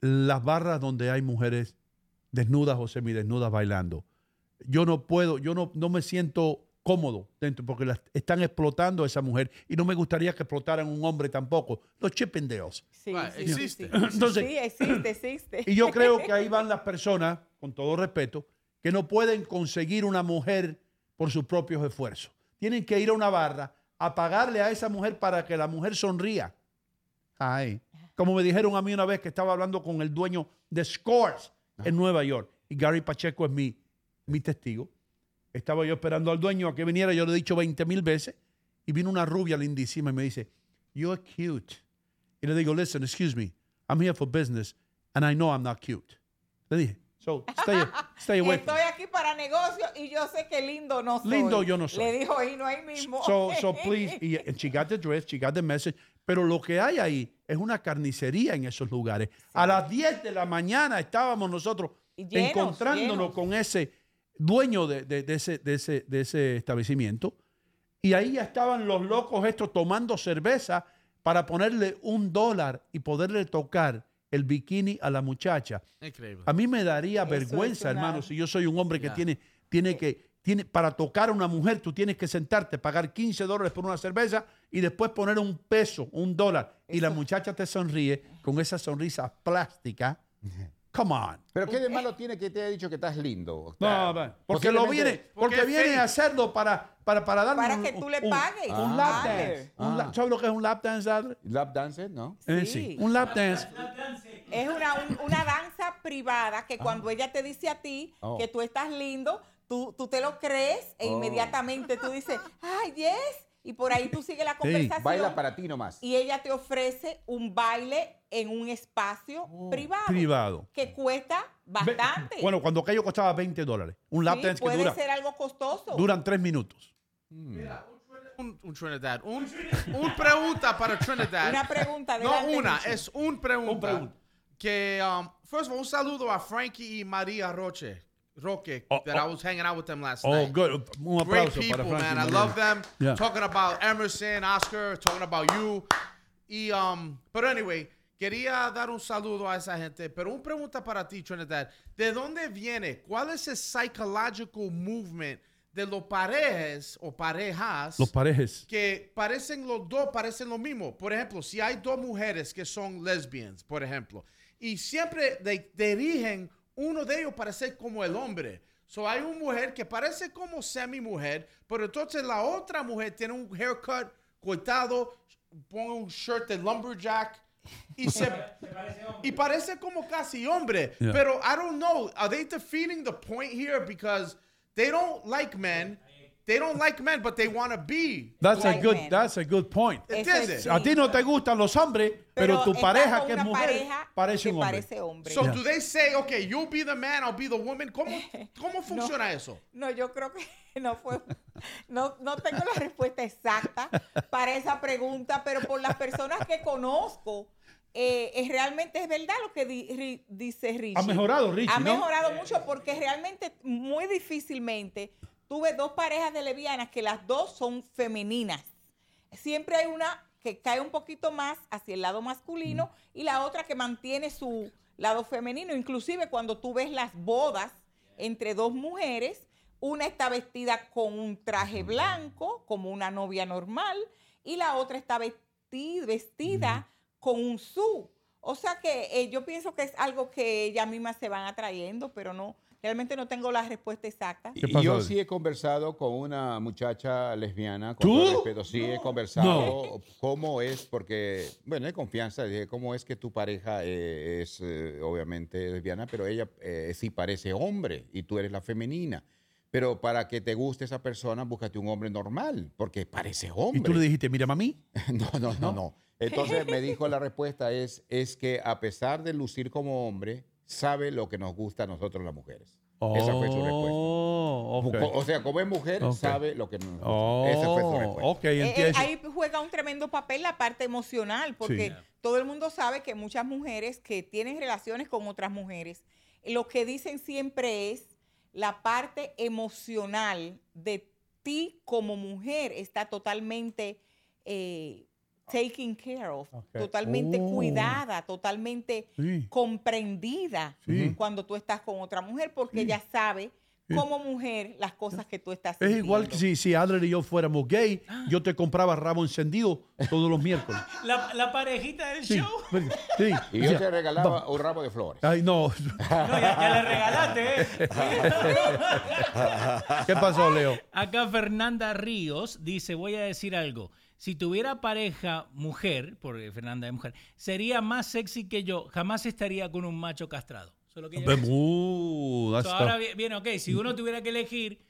Las barras donde hay mujeres desnudas o semidesnudas bailando. Yo no puedo, yo no, no me siento cómodo dentro porque las están explotando a esa mujer y no me gustaría que explotaran un hombre tampoco. Los Chippendales. Sí, Right, sí, existe. sí, sí. Entonces- sí, existe, existe. Y yo creo que ahí <laughs> van las personas, con todo respeto, que no pueden conseguir una mujer por sus propios esfuerzos. Tienen que ir a una barra a pagarle a esa mujer para que la mujer sonría. Ay. Como me dijeron a mí una vez que estaba hablando con el dueño de Scores en Nueva York. Y Gary Pacheco es mi, mi testigo. Estaba yo esperando al dueño a que viniera, yo le he dicho 20 mil veces. Y vino una rubia lindísima y me dice, You're cute. Y le digo, listen, excuse me, I'm here for business and I know I'm not cute. Le dije, so stay, stay away. Estoy aquí para negocio y yo sé que lindo no soy. Lindo yo no soy. Le dijo ahí no ahí mismo. So, so please, y, and she got the dress, she got the message. Pero lo que hay ahí es una carnicería en esos lugares. A las 10 de la mañana estábamos nosotros Y llenos, encontrándonos llenos. con ese dueño de, de- de ese, de, ese, de ese establecimiento. Y ahí ya estaban los locos estos tomando cerveza para ponerle un dólar y poderle tocar el bikini a la muchacha. Increíble. A mí me daría Eso vergüenza, hermano, si yo soy un hombre que tiene, tiene que, tiene, para tocar a una mujer, tú tienes que sentarte, pagar 15 dólares por una cerveza y después poner un peso, un dólar. Y la muchacha te sonríe con esa sonrisa plástica. Come on. Pero ¿qué de malo tiene que te haya dicho que estás lindo? No, va, porque lo viene, porque porque viene a hacerlo para, para, para darme Para un- que tú le pagues. Un, Ah. lap dance. Un Ah. lap- ¿Sabes lo que es un lap dance, Adler? Lap dance, ¿no? Eh, Sí. sí. Un lap dance. Es una, un- una danza privada que cuando ella te dice a ti Oh. que tú estás lindo, tú, tú te lo crees e Oh. inmediatamente tú dices, ay, yes. Y por ahí tú sigues la conversación. Baila para ti nomás. Y ella te ofrece un baile en un espacio privado. Privado. Que cuesta Ve- bastante. Bueno, cuando aquello costaba 20 dólares. Un lap Sí, dance que puede dura, ser algo costoso. duran tres minutos. Un, un Trinidad. Un, un pregunta para Trinidad. Una pregunta, No adelante, una, es un pregunta. Un pregunta. Que, um, first of all, un saludo a Frankie y María Roche. Roque, Oh, that oh. I was hanging out with them last Oh, night. good. Un Great people, man. I love them. Yeah. Talking about Emerson, Oscar, talking about you. Y, um, pero anyway, quería dar un saludo a esa gente. Pero una pregunta para ti, Trinidad. ¿De dónde viene? ¿Cuál es el psychological movement de los parejas o parejas Los parejes. que parecen los dos, parecen lo mismo? Por ejemplo, si hay dos mujeres que son lesbians, por ejemplo, y siempre de- dirigen uno de ellos para ser como el hombre. So hay una mujer que parece como semi mujer, pero entonces la otra mujer tiene un haircut cortado, pone un shirt de lumberjack y se <laughs> y parece como casi hombre. Yeah. Pero I don't know, are they defeating the point here because they don't like men they don't like men, but they want to be. That's a good, men. that's a good point. A ti no te gustan los hombres, pero, tu pareja que es mujer parece un hombre. So Yeah. do they say, okay, you'll be the man, I'll be the woman? ¿Cómo, <laughs> cómo funciona eso? No, yo creo que <laughs> no fue. No, no tengo la respuesta exacta para esa pregunta, pero por las personas que conozco, eh, es realmente es verdad lo que di- ri- dice Richie. Ha mejorado, Richie, Ha ¿no? mejorado mucho porque realmente muy difícilmente tuve dos parejas de lesbianas que las dos son femeninas. Siempre hay una que cae un poquito más hacia el lado masculino y la otra que mantiene su lado femenino. Inclusive cuando tú ves las bodas entre dos mujeres, una está vestida con un traje blanco, como una novia normal, y la otra está vesti- vestida con un su. O sea que eh, yo pienso que es algo que ellas mismas se van atrayendo, pero no, realmente no tengo la respuesta exacta. Y yo sí he conversado con una muchacha lesbiana, con ¿Tú? respeto, sí he conversado cómo es, porque, bueno, hay confianza, dije, cómo es que tu pareja eh, es eh, obviamente lesbiana, pero ella eh, sí parece hombre y tú eres la femenina. Pero para que te guste esa persona, búscate un hombre normal, porque parece hombre. Y tú le dijiste, mira, mami. <laughs> No, no, no, no. <laughs> Entonces me dijo la respuesta es, es que a pesar de lucir como hombre, sabe lo que nos gusta a nosotros las mujeres. Esa fue su respuesta. Oh. O- sea, como es mujer, sabe lo que nos gusta. Oh, Esa fue su respuesta. Eh, eh, ahí juega un tremendo papel la parte emocional, porque Sí. todo el mundo sabe que muchas mujeres que tienen relaciones con otras mujeres, lo que dicen siempre es la parte emocional de ti como mujer está totalmente eh, taken care of, totalmente Oh. cuidada, totalmente Sí. comprendida Sí. cuando tú estás con otra mujer, porque ella sabe como mujer las cosas que tú estás Es igual que si, si Adler y yo fuéramos gay, yo te compraba rabo encendido todos los miércoles. <laughs> La, la parejita del Sí, show. sí. Y yo te regalaba va- un ramo de flores. Ay, no. No, ya, ya le regalaste, ¿eh? ¿Qué pasó, Leo? Acá Fernanda Ríos dice, voy a decir algo. Si tuviera pareja mujer, porque Fernanda es mujer, sería más sexy que yo. Jamás estaría con un macho castrado. Eso es lo que dice. Uh, So, ahora viene, ok, si uno tuviera que elegir,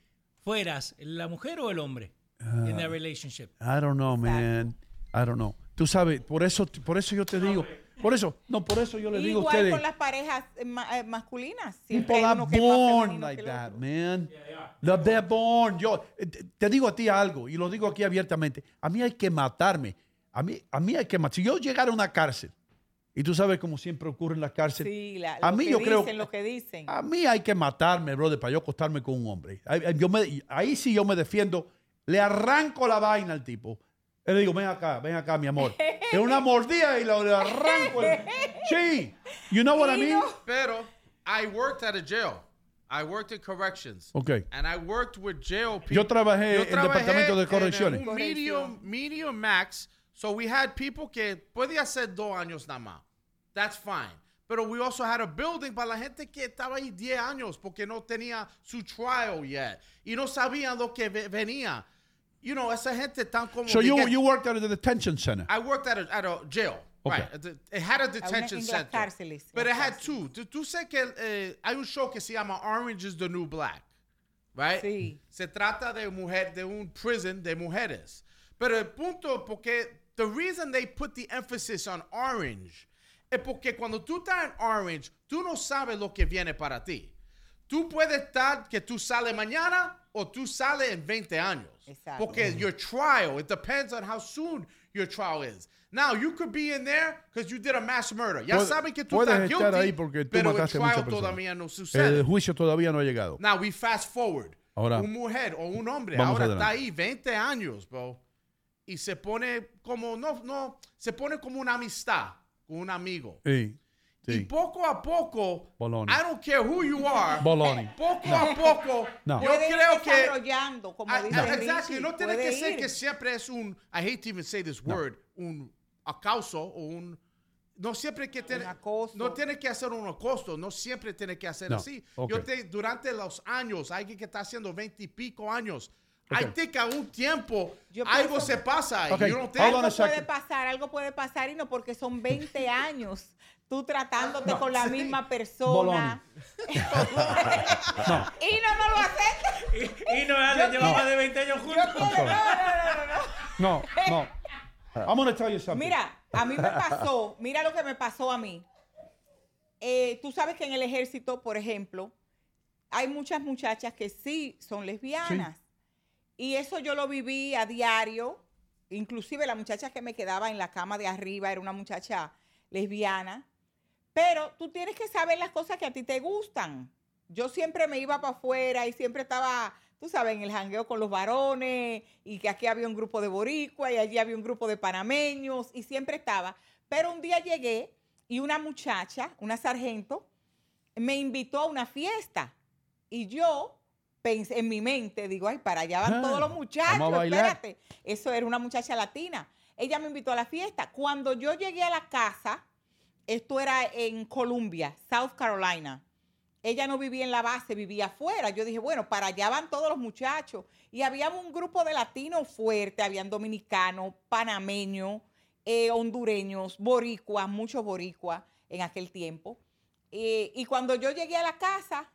¿fueras la mujer o el hombre en la relationship? I don't know, man. I don't know. Tú sabes, por eso, por eso yo te digo, por eso, no, por eso yo le digo a Igual ustedes. con las parejas eh, ma- eh, masculinas. People are born like that, man. The- They're born. Yo eh, te- digo a ti algo y lo digo aquí abiertamente. A mí hay que matarme. A mí, a mí hay que matar. Si yo llegara a una cárcel y tú sabes como siempre ocurre en la cárcel, Sí, la- a mí yo creo lo que dicen. a mí hay que matarme, brother, para yo acostarme con un hombre. Yo me- ahí sí yo me defiendo. Le arranco la vaina al tipo. Y le digo, ven acá, ven acá, mi amor. <laughs> Es una mordida y le arranco. el- <laughs> Sí. You know what I mean? Pero I worked at a jail. I worked in corrections. Okay. And I worked with jail people. Yo trabajé Yo en el departamento de correcciones. medium, medium max. So we had people que podía ser dos años nada más. That's fine. Pero we also had a building para la gente que estaba ahí 10 años porque no tenía su trial yet. Y no sabían lo que ve- venía. You know, esa gente tan como... So you, get- you worked at a detention center. I worked at a, at a jail. Okay. Right. It had a detention en las center. cárceles, But it had two. Tú, tú sé que eh, hay un show que se llama Orange is the New Black. Right? Sí. Se trata de mujer, de un prison de mujeres. Pero el punto, porque the reason they put the emphasis on orange es porque cuando tú estás en orange, tú no sabes lo que viene para ti. Tú puedes estar que tú sales mañana o tú sales en 20 años. Exacto. Porque your trial, it depends on how soon your trial is. Now, you could be in there because you did a mass murder. Ya Puedes- saben que tú estás estar guilty, ahí porque tú pero el mataste muchas trial todavía no sucede. El juicio todavía no ha llegado. Now we fast forward. Ahora- un mujer o un hombre ahora está adelante. ahí 20 años, bro. Y se pone como no no se pone como una amistad con un amigo. Sí. Y Sí. poco a poco, Bologna. I don't care who you are. Bologna. Poco No. a poco, <laughs> No. yo creo que desarrollando, como dice ah, Richie, Exacto, no tiene que ser ir. que siempre es un, I hate to even say this word, un acoso o un, no siempre que tiene, no tiene que hacer un acoso, no siempre tiene que hacer No, así. ok. Yo te, durante los años, alguien que está haciendo 20 y pico años, I think a un tiempo Yo algo pienso- se pasa. Okay, a Algo puede pasar, algo puede pasar, y no porque son 20 años tú tratándote con la misma persona. <laughs> No. Y no, no lo acepta. Y no Adler, llevaba de 20 años juntos. No, no, no, no, no. No, no. I'm gonna tell you something. Mira, a mí me pasó, mira lo que me pasó a mí. Eh, tú sabes que en el ejército, por ejemplo, hay muchas muchachas que sí son lesbianas. Y eso yo lo viví a diario. Inclusive la muchacha que me quedaba en la cama de arriba era una muchacha lesbiana. Pero tú tienes que saber las cosas que a ti te gustan. Yo siempre me iba para afuera y siempre estaba, tú sabes, en el jangueo con los varones y que aquí había un grupo de boricua y allí había un grupo de panameños y siempre estaba. Pero un día llegué y una muchacha, una sargento, me invitó a una fiesta y yo pensé en mi mente, digo, ay, para allá van Ah, todos los muchachos, espérate. Eso era una muchacha latina. Ella me invitó a la fiesta. Cuando yo llegué a la casa, esto era en Columbia, South Carolina. Ella no vivía en la base, vivía afuera. Yo dije, bueno, para allá van todos los muchachos. Y había un grupo de latinos fuerte, habían dominicanos, panameños, eh, hondureños, boricuas, muchos boricuas en aquel tiempo. Eh, y cuando yo llegué a la casa,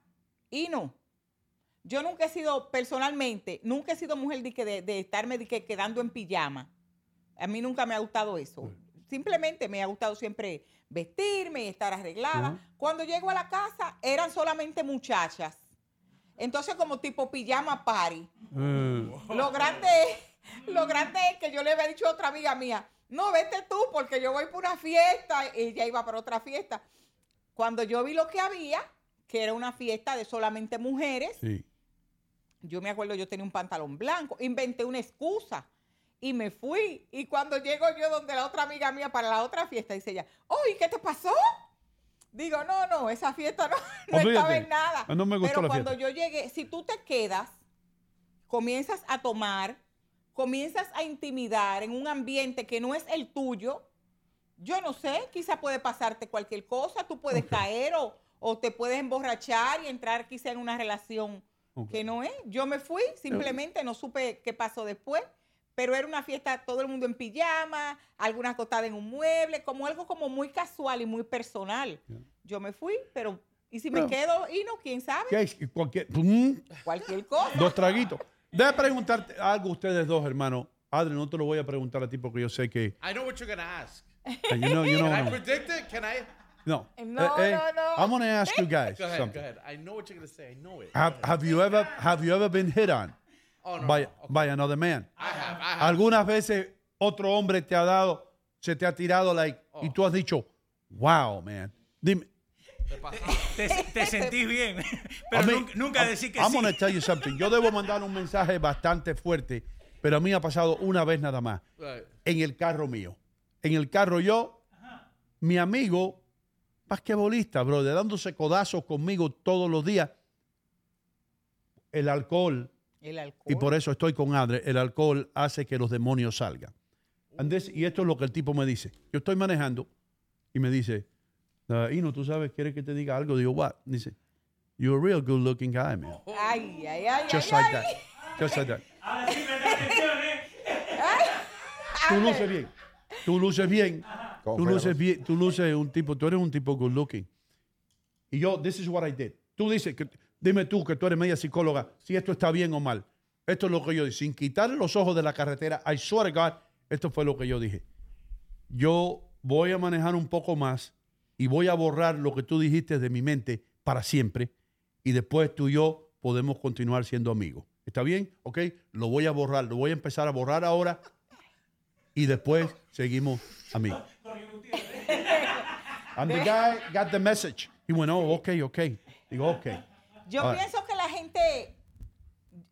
y no, yo nunca he sido, personalmente, nunca he sido mujer de, que de, de estarme de que quedando en pijama. A mí nunca me ha gustado eso. Simplemente me ha gustado siempre vestirme y estar arreglada. Cuando llego a la casa, eran solamente muchachas. Entonces, como tipo pijama party. Eh, Lo grande, es- <laughs> lo grande es que yo le había dicho a otra amiga mía, no, vete tú porque yo voy por una fiesta. Ella iba para otra fiesta. Cuando yo vi lo que había, que era una fiesta de solamente mujeres, sí. yo me acuerdo, yo tenía un pantalón blanco, inventé una excusa y me fui. Y cuando llego yo donde la otra amiga mía para la otra fiesta, dice ella, oye, ¿qué te pasó? Digo, no, no, esa fiesta no, <laughs> no Olvídate. estaba en nada. No me gustó Pero la cuando fiesta. yo llegué, si tú te quedas, comienzas a tomar, comienzas a intimidar en un ambiente que no es el tuyo, yo no sé, quizá puede pasarte cualquier cosa, tú puedes caer o, o te puedes emborrachar y entrar quizá en una relación que no es. Yo me fui, simplemente no supe qué pasó después, pero era una fiesta, todo el mundo en pijama, algunas acostadas en un mueble, como algo como muy casual y muy personal. Yo me fui, pero ¿y si me Bueno. quedo y no? ¿Quién sabe? ¿Qué es? Cualquier, mm, Cualquier cosa. dos traguitos. Déjame preguntarte algo a ustedes dos, hermanos. Adri, no te lo voy a preguntar a ti porque yo sé que. I know what you're gonna ask. uh, you know, you know, Can I no. predict it? Can I? No. No, Eh, eh, no, no. I'm going to ask you guys Go ahead. something. Go ahead. I know what you're gonna say. I know it. Have, have you ever have you ever been hit on Oh no. by, no. Okay. by another man? I have. I have. Algunas veces otro hombre te ha dado, se te ha tirado like y tú has dicho, "Wow, man." Dime, Te, <laughs> te sentís bien. I <laughs> Pero mean, nunca, nunca I'm- decir que I'm sí. gonna tell you something. Yo debo mandar un mensaje bastante fuerte, pero a mí ha pasado una vez nada más Right. en el carro mío. En el carro yo, mi amigo basquetbolista, brother, dándose codazos conmigo todos los días. El alcohol, El alcohol. y por eso estoy con Adre, el alcohol hace que los demonios salgan. And this- y esto es lo que el tipo me dice. Yo estoy manejando y me dice, "Uh, Ino, tú sabes, ¿quieres que te diga algo? Digo, what? Dice, you're a real good looking guy, man. Ay, ay, ay, Just ay, like ay. that. Just like that. <laughs> ¿eh? Tú luces bien. Tú luces bien. ¿Cómo Tú luces bien. Tú luces un tipo, tú eres un tipo good looking. Y yo, this is what I did. Tú dices, que, dime tú que tú eres media psicóloga, si esto está bien o mal. Esto es lo que yo dije. Sin quitar los ojos de la carretera, I swear to God, esto fue lo que yo dije. Yo voy a manejar un poco más y voy a borrar lo que tú dijiste de mi mente para siempre. Y después tú y yo podemos continuar siendo amigos. ¿Está bien? ¿Ok? Lo voy a borrar. Lo voy a empezar a borrar ahora y después seguimos amigos. And the guy got the message. He went, oh, okay, okay. Digo, okay. Yo pienso que la gente,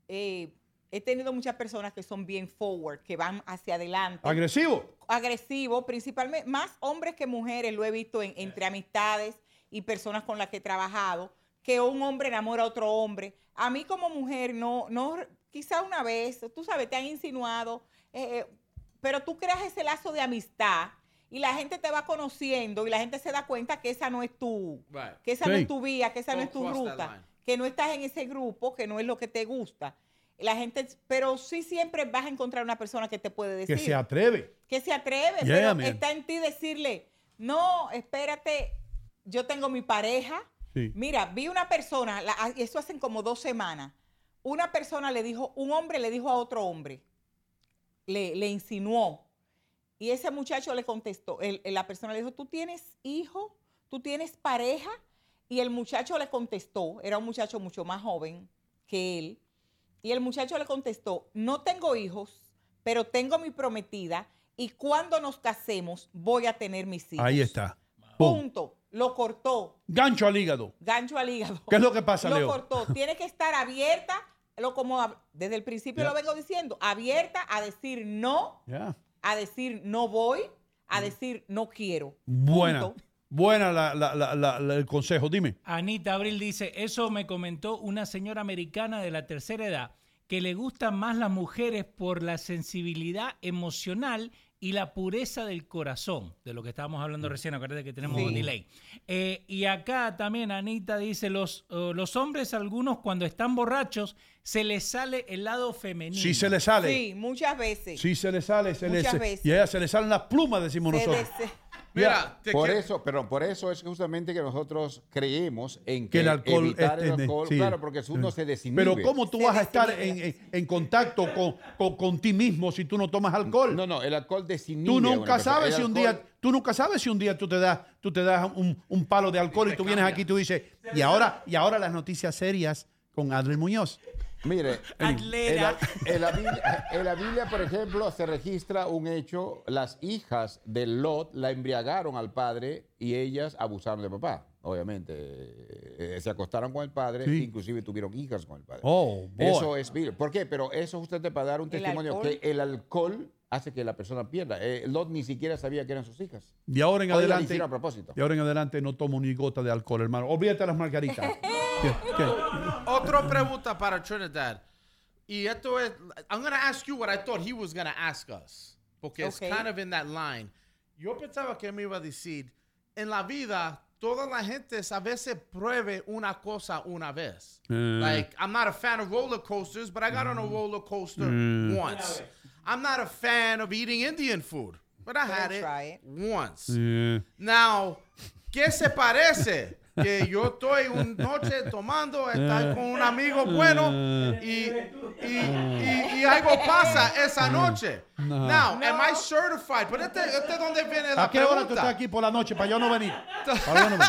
eh, he tenido muchas personas que son bien forward, que van hacia adelante. Agresivo. agresivo, principalmente, más hombres que mujeres, lo he visto en- entre amistades y personas con las que he trabajado, que un hombre enamora a otro hombre. A mí como mujer, no, no, quizá una vez, tú sabes, te han insinuado, eh, eh, pero tú creas ese lazo de amistad y la gente te va conociendo y la gente se da cuenta que esa no es tu, Right. que esa no es tu vía, que esa no es tu ruta. Que no estás en ese grupo, que no es lo que te gusta. La gente, pero sí siempre vas a encontrar una persona que te puede decir. Que se atreve. que se atreve, Yeah, pero man. está en ti decirle, no, espérate, yo tengo mi pareja. Sí. Mira, vi una persona, la- ah, eso hacen como dos semanas, una persona le dijo, un hombre le dijo a otro hombre, le, le insinuó, y ese muchacho le contestó, el- el- la persona le dijo, ¿tú tienes hijo? ¿Tú tienes pareja? Y el muchacho le contestó, era un muchacho mucho más joven que él, y el muchacho le contestó, no tengo hijos, pero tengo mi prometida y cuando nos casemos voy a tener mis hijos. Ahí está. Punto. Lo cortó. Gancho al hígado. Gancho al hígado. ¿Qué es lo que pasa, Lo Leo? cortó. <laughs> Tiene que estar abierta, lo como desde el principio lo vengo diciendo, abierta a decir no, a decir no voy, a decir no quiero. Punto. Buena la- la- la- la- la- el consejo. Dime. Anita Abril dice, eso me comentó una señora americana de la tercera edad, que le gustan más las mujeres por la sensibilidad emocional y la pureza del corazón, de lo que estábamos hablando recién, acuérdate que tenemos Sí. un delay. Eh, y acá también Anita dice, los, eh, los hombres algunos cuando están borrachos se les sale el lado femenino. Si se le sale. Sí, muchas veces. Si se le sale, se Muchas se- veces. Y a ella se le salen las plumas, decimos Se nosotros. des- Mira, te por quiero- eso, pero por eso es justamente que nosotros creemos en que, Que el alcohol evitar el es- alcohol, sí. claro, porque uno se desinhibe. Pero ¿cómo tú Se vas a estar en, en- en contacto con, con- con ti mismo si tú no tomas alcohol? No, no, el alcohol desinhibe. Tú nunca sabes si un alcohol- día, tú nunca sabes si un día tú te das, tú te das un, un palo de alcohol y tú vienes aquí y tú dices, y ahora, y ahora las noticias serias con Adriel Muñoz. Mire, <laughs> en Atlera. la, en la Biblia, en la Biblia, por ejemplo, se registra un hecho, las hijas de Lot la embriagaron al padre y ellas abusaron de papá, obviamente. Eh, se acostaron con el padre, Sí. inclusive tuvieron hijas con el padre. Oh, boy. Eso es Biblia. ¿Por qué? Pero eso justamente para dar un testimonio alcohol. que el alcohol hace que la persona pierda. Eh, Lot ni siquiera sabía que eran sus hijas. De ahora en adelante, a propósito. de ahora en adelante no tomo ni gota de alcohol, hermano. Olvídate las margaritas. <laughs> ¿Qué? ¿Qué? Otra pregunta para Trinidad. Y esto es, I'm going to ask you what I thought he was going to ask us. Porque es Okay. kind of in that line. Yo pensaba que me iba a decir, en la vida, toda la gente a veces pruebe una cosa una vez. Eh. Like, I'm not a fan of roller coasters, but I got on a roller coaster once. I'm not a fan of eating Indian food, but I had Better it, try it. once. Eh, Now, ¿qué se parece? Que yo estoy una noche tomando, estoy con un amigo bueno y, y, y- y algo pasa esa noche. Now, am I certified? Pero este, este es donde viene la ¿A qué hora tú pregunta. estás aquí por la noche para yo no venir? <laughs> Para yo no venir.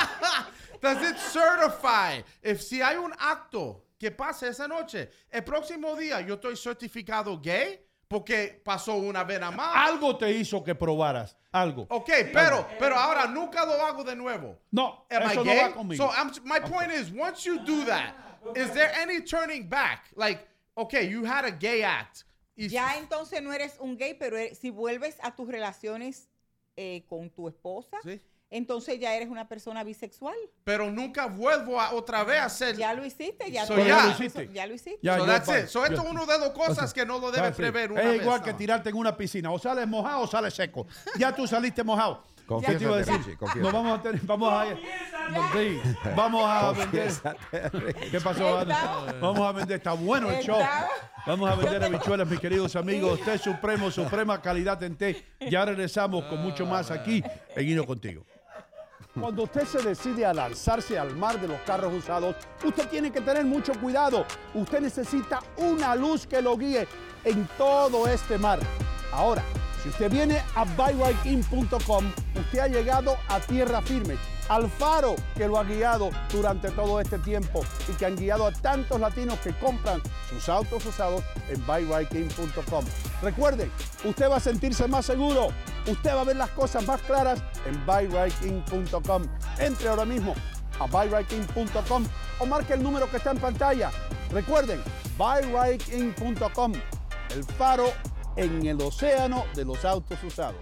Does it certify? If si hay un acto que pasa esa noche, el próximo día yo estoy certificado gay porque pasó una vez nada más. Algo te hizo que probaras. Algo. Ok, pero, pero ahora nunca lo hago de nuevo. No, Am I eso no gay? va conmigo. So I'm, my point is, once you do that, is there any turning back? Like, okay, you had a gay act. Y- Ya entonces no eres un gay, pero eres- si vuelves a tus relaciones eh, con tu esposa, Sí. Entonces ya eres una persona bisexual. Pero nunca vuelvo a otra vez a ser. Ya lo hiciste, ya, So tú- ya. lo hiciste. ya lo hiciste. Ya, so that's it. So esto es una de las cosas que no lo debes prever una Es vez. igual que no. tirarte en una piscina. O sales mojado o sales seco. <laughs> Ya tú saliste mojado. Confiésate, ¿Qué te iba a decir? Richie, confiésate. No vamos a tener, vamos a, sí, vamos a vender. ¿Qué pasó, Ana? Vamos a vender, está bueno el show. Vamos a vender habichuelas, mis queridos amigos. Té Supremo, suprema calidad en té. Ya regresamos con mucho más aquí en Hino Contigo. Cuando usted se decide a lanzarse al mar de los carros usados, usted tiene que tener mucho cuidado. Usted necesita una luz que lo guíe en todo este mar. Ahora, si usted viene a buyrightkin.com, usted ha llegado a tierra firme, al faro que lo ha guiado durante todo este tiempo y que han guiado a tantos latinos que compran sus autos usados en buyrightkin.com. Recuerden, usted va a sentirse más seguro, usted va a ver las cosas más claras en buyrightkin.com. Entre ahora mismo a buyrightkin.com o marque el número que está en pantalla. Recuerden, buyrightkin.com, el faro en el océano de los autos usados.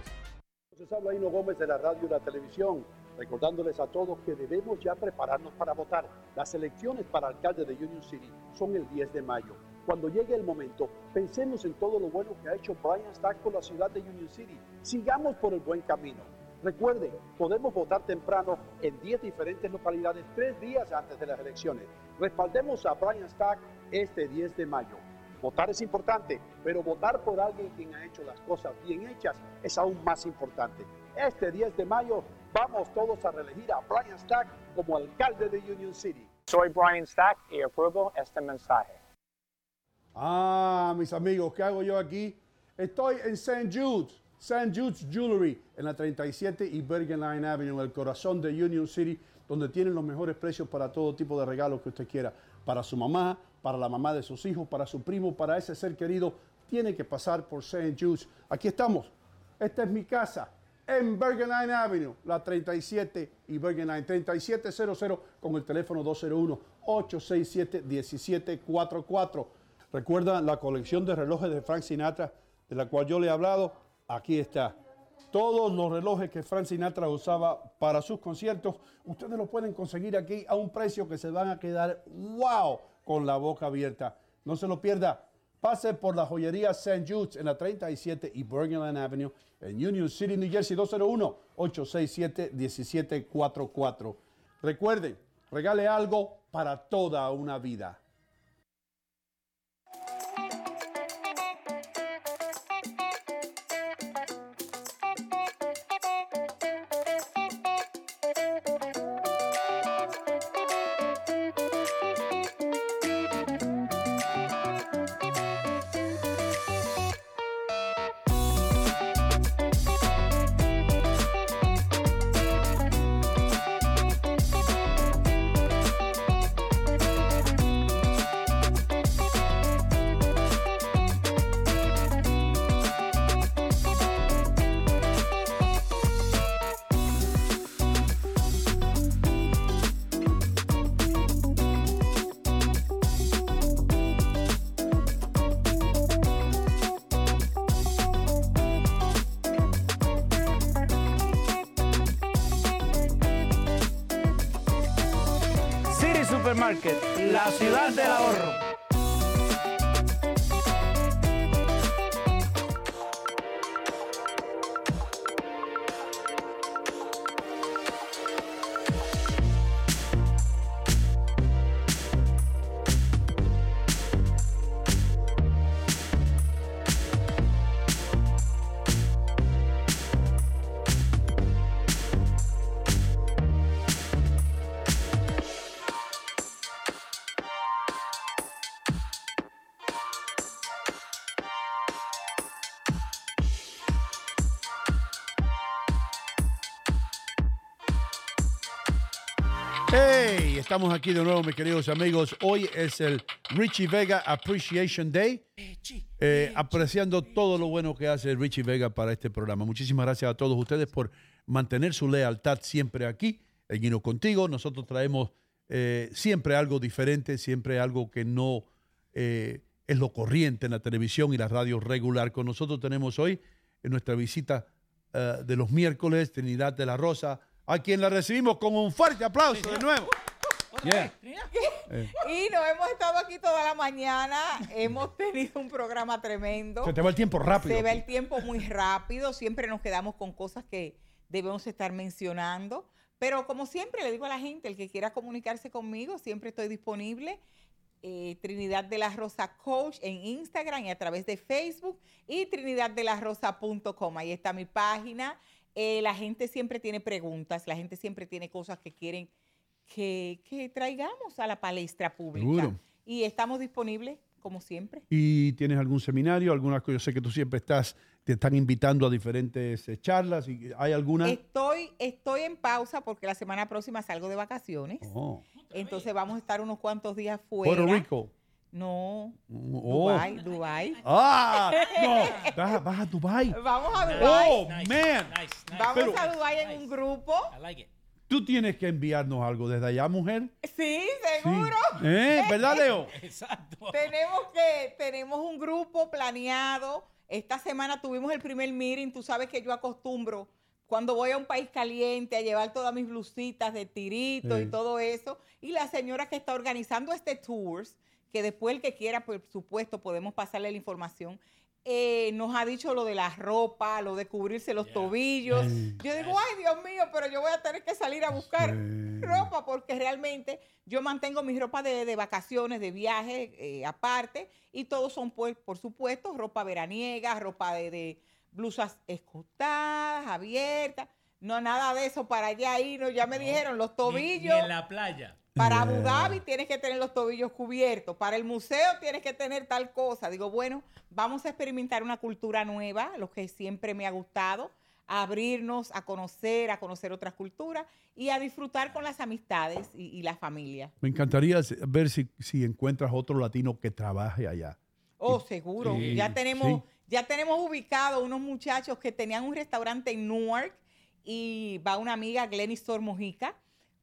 Les habla Hino Gómez de la radio y la televisión, recordándoles a todos que debemos ya prepararnos para votar. Las elecciones para alcalde de Union City son el 10 de mayo. Cuando llegue el momento, pensemos en todo lo bueno que ha hecho Brian Stack por la ciudad de Union City. Sigamos por el buen camino. Recuerden, podemos votar temprano en 10 diferentes localidades tres días antes de las elecciones. Respaldemos a Brian Stack este 10 de mayo. Votar es importante, pero votar por alguien quien ha hecho las cosas bien hechas es aún más importante. Este 10 de mayo vamos todos a reelegir a Brian Stack como alcalde de Union City. Soy Brian Stack y apruebo este mensaje. Ah, mis amigos, ¿qué hago yo aquí? Estoy en St. Jude's, St. Jude's Jewelry, en la 37 y Bergen Line Avenue, en el corazón de Union City, donde tienen los mejores precios para todo tipo de regalos que usted quiera. Para su mamá, para la mamá de sus hijos, para su primo, para ese ser querido, tiene que pasar por St. Jude's. Aquí estamos. Esta es mi casa en Bergen Line Avenue, la 37 y Bergen Line 3700 con el teléfono 201-867-1744. Recuerda la colección de relojes de Frank Sinatra, de la cual yo le he hablado. Aquí está. Todos los relojes que Frank Sinatra usaba para sus conciertos, ustedes los pueden conseguir aquí a un precio que se van a quedar wow con la boca abierta. No se lo pierda. Pase por la joyería St. Jude's en la 37 y Bergenland Avenue en Union City, New Jersey, 201-867-1744. Recuerden, regale algo para toda una vida. Estamos aquí de nuevo, mis queridos amigos. Hoy es el Richie Vega Appreciation Day. Eh, apreciando todo lo bueno que hace Richie Vega para este programa. Muchísimas gracias a todos ustedes por mantener su lealtad siempre aquí, en Guino Contigo. Nosotros traemos eh, siempre algo diferente, siempre algo que no eh, es lo corriente en la televisión y la radio regular. Con nosotros tenemos hoy en nuestra visita de los miércoles, Trinidad de la Rosa, a quien la recibimos con un fuerte aplauso de nuevo. Yeah. Eh, Y nos hemos estado aquí toda la mañana, hemos tenido un programa tremendo. se te va el tiempo rápido. Se va el tiempo muy rápido, siempre nos quedamos con cosas que debemos estar mencionando. Pero como siempre le digo a la gente, el que quiera comunicarse conmigo, siempre estoy disponible. Eh, Trinidad de la Rosa Coach en Instagram y a través de Facebook y trinidaddelarosa.com. Ahí está mi página. Eh, la gente siempre tiene preguntas, la gente siempre tiene cosas que quieren que, que traigamos a la palestra pública. Seguro. Y estamos disponibles, como siempre. ¿Y tienes algún seminario? Algunas cosas, yo sé que tú siempre estás, te están invitando a diferentes eh, charlas. ¿y ¿Hay alguna? Estoy, estoy en pausa porque la semana próxima salgo de vacaciones. Oh. Entonces vamos a estar unos cuantos días fuera. Puerto Rico. No. Oh. Dubai, Dubai. Ah, no, <laughs> vas, a- vas a Dubai. Vamos a Dubai. Oh, man. Vamos Pero- a Dubai en un grupo. Tú tienes que enviarnos algo desde allá, mujer. Sí, seguro. ¿Eh? ¿Verdad, Leo? <laughs> tenemos que, tenemos un grupo planeado. Esta semana tuvimos el primer meeting. Tú sabes que yo acostumbro cuando voy a un país caliente a llevar todas mis blusitas de tirito y todo eso. Y la señora que está organizando este tours, que después el que quiera, por supuesto, podemos pasarle la información. Eh, nos ha dicho lo de la ropa, lo de cubrirse los tobillos. Yo digo, ay Dios mío, pero yo voy a tener que salir a buscar ropa porque realmente yo mantengo mi ropa de, de vacaciones, de viaje eh, aparte y todos son, pues, por supuesto, ropa veraniega, ropa de, de blusas escotadas, abiertas. No, nada de eso para allá irnos. Ya me dijeron, los Ni- tobillos. Ni, en la playa. Para Abu Dhabi tienes que tener los tobillos cubiertos. Para el museo tienes que tener tal cosa. Digo, bueno, vamos a experimentar una cultura nueva, lo que siempre me ha gustado, a abrirnos, a conocer, a conocer otras culturas y a disfrutar con las amistades y, y la familia. Me encantaría ver si, si encuentras otro latino que trabaje allá. Oh, seguro. Sí, ya tenemos, sí. ya tenemos ubicados unos muchachos que tenían un restaurante en Newark y va una amiga, Glenny Mojica,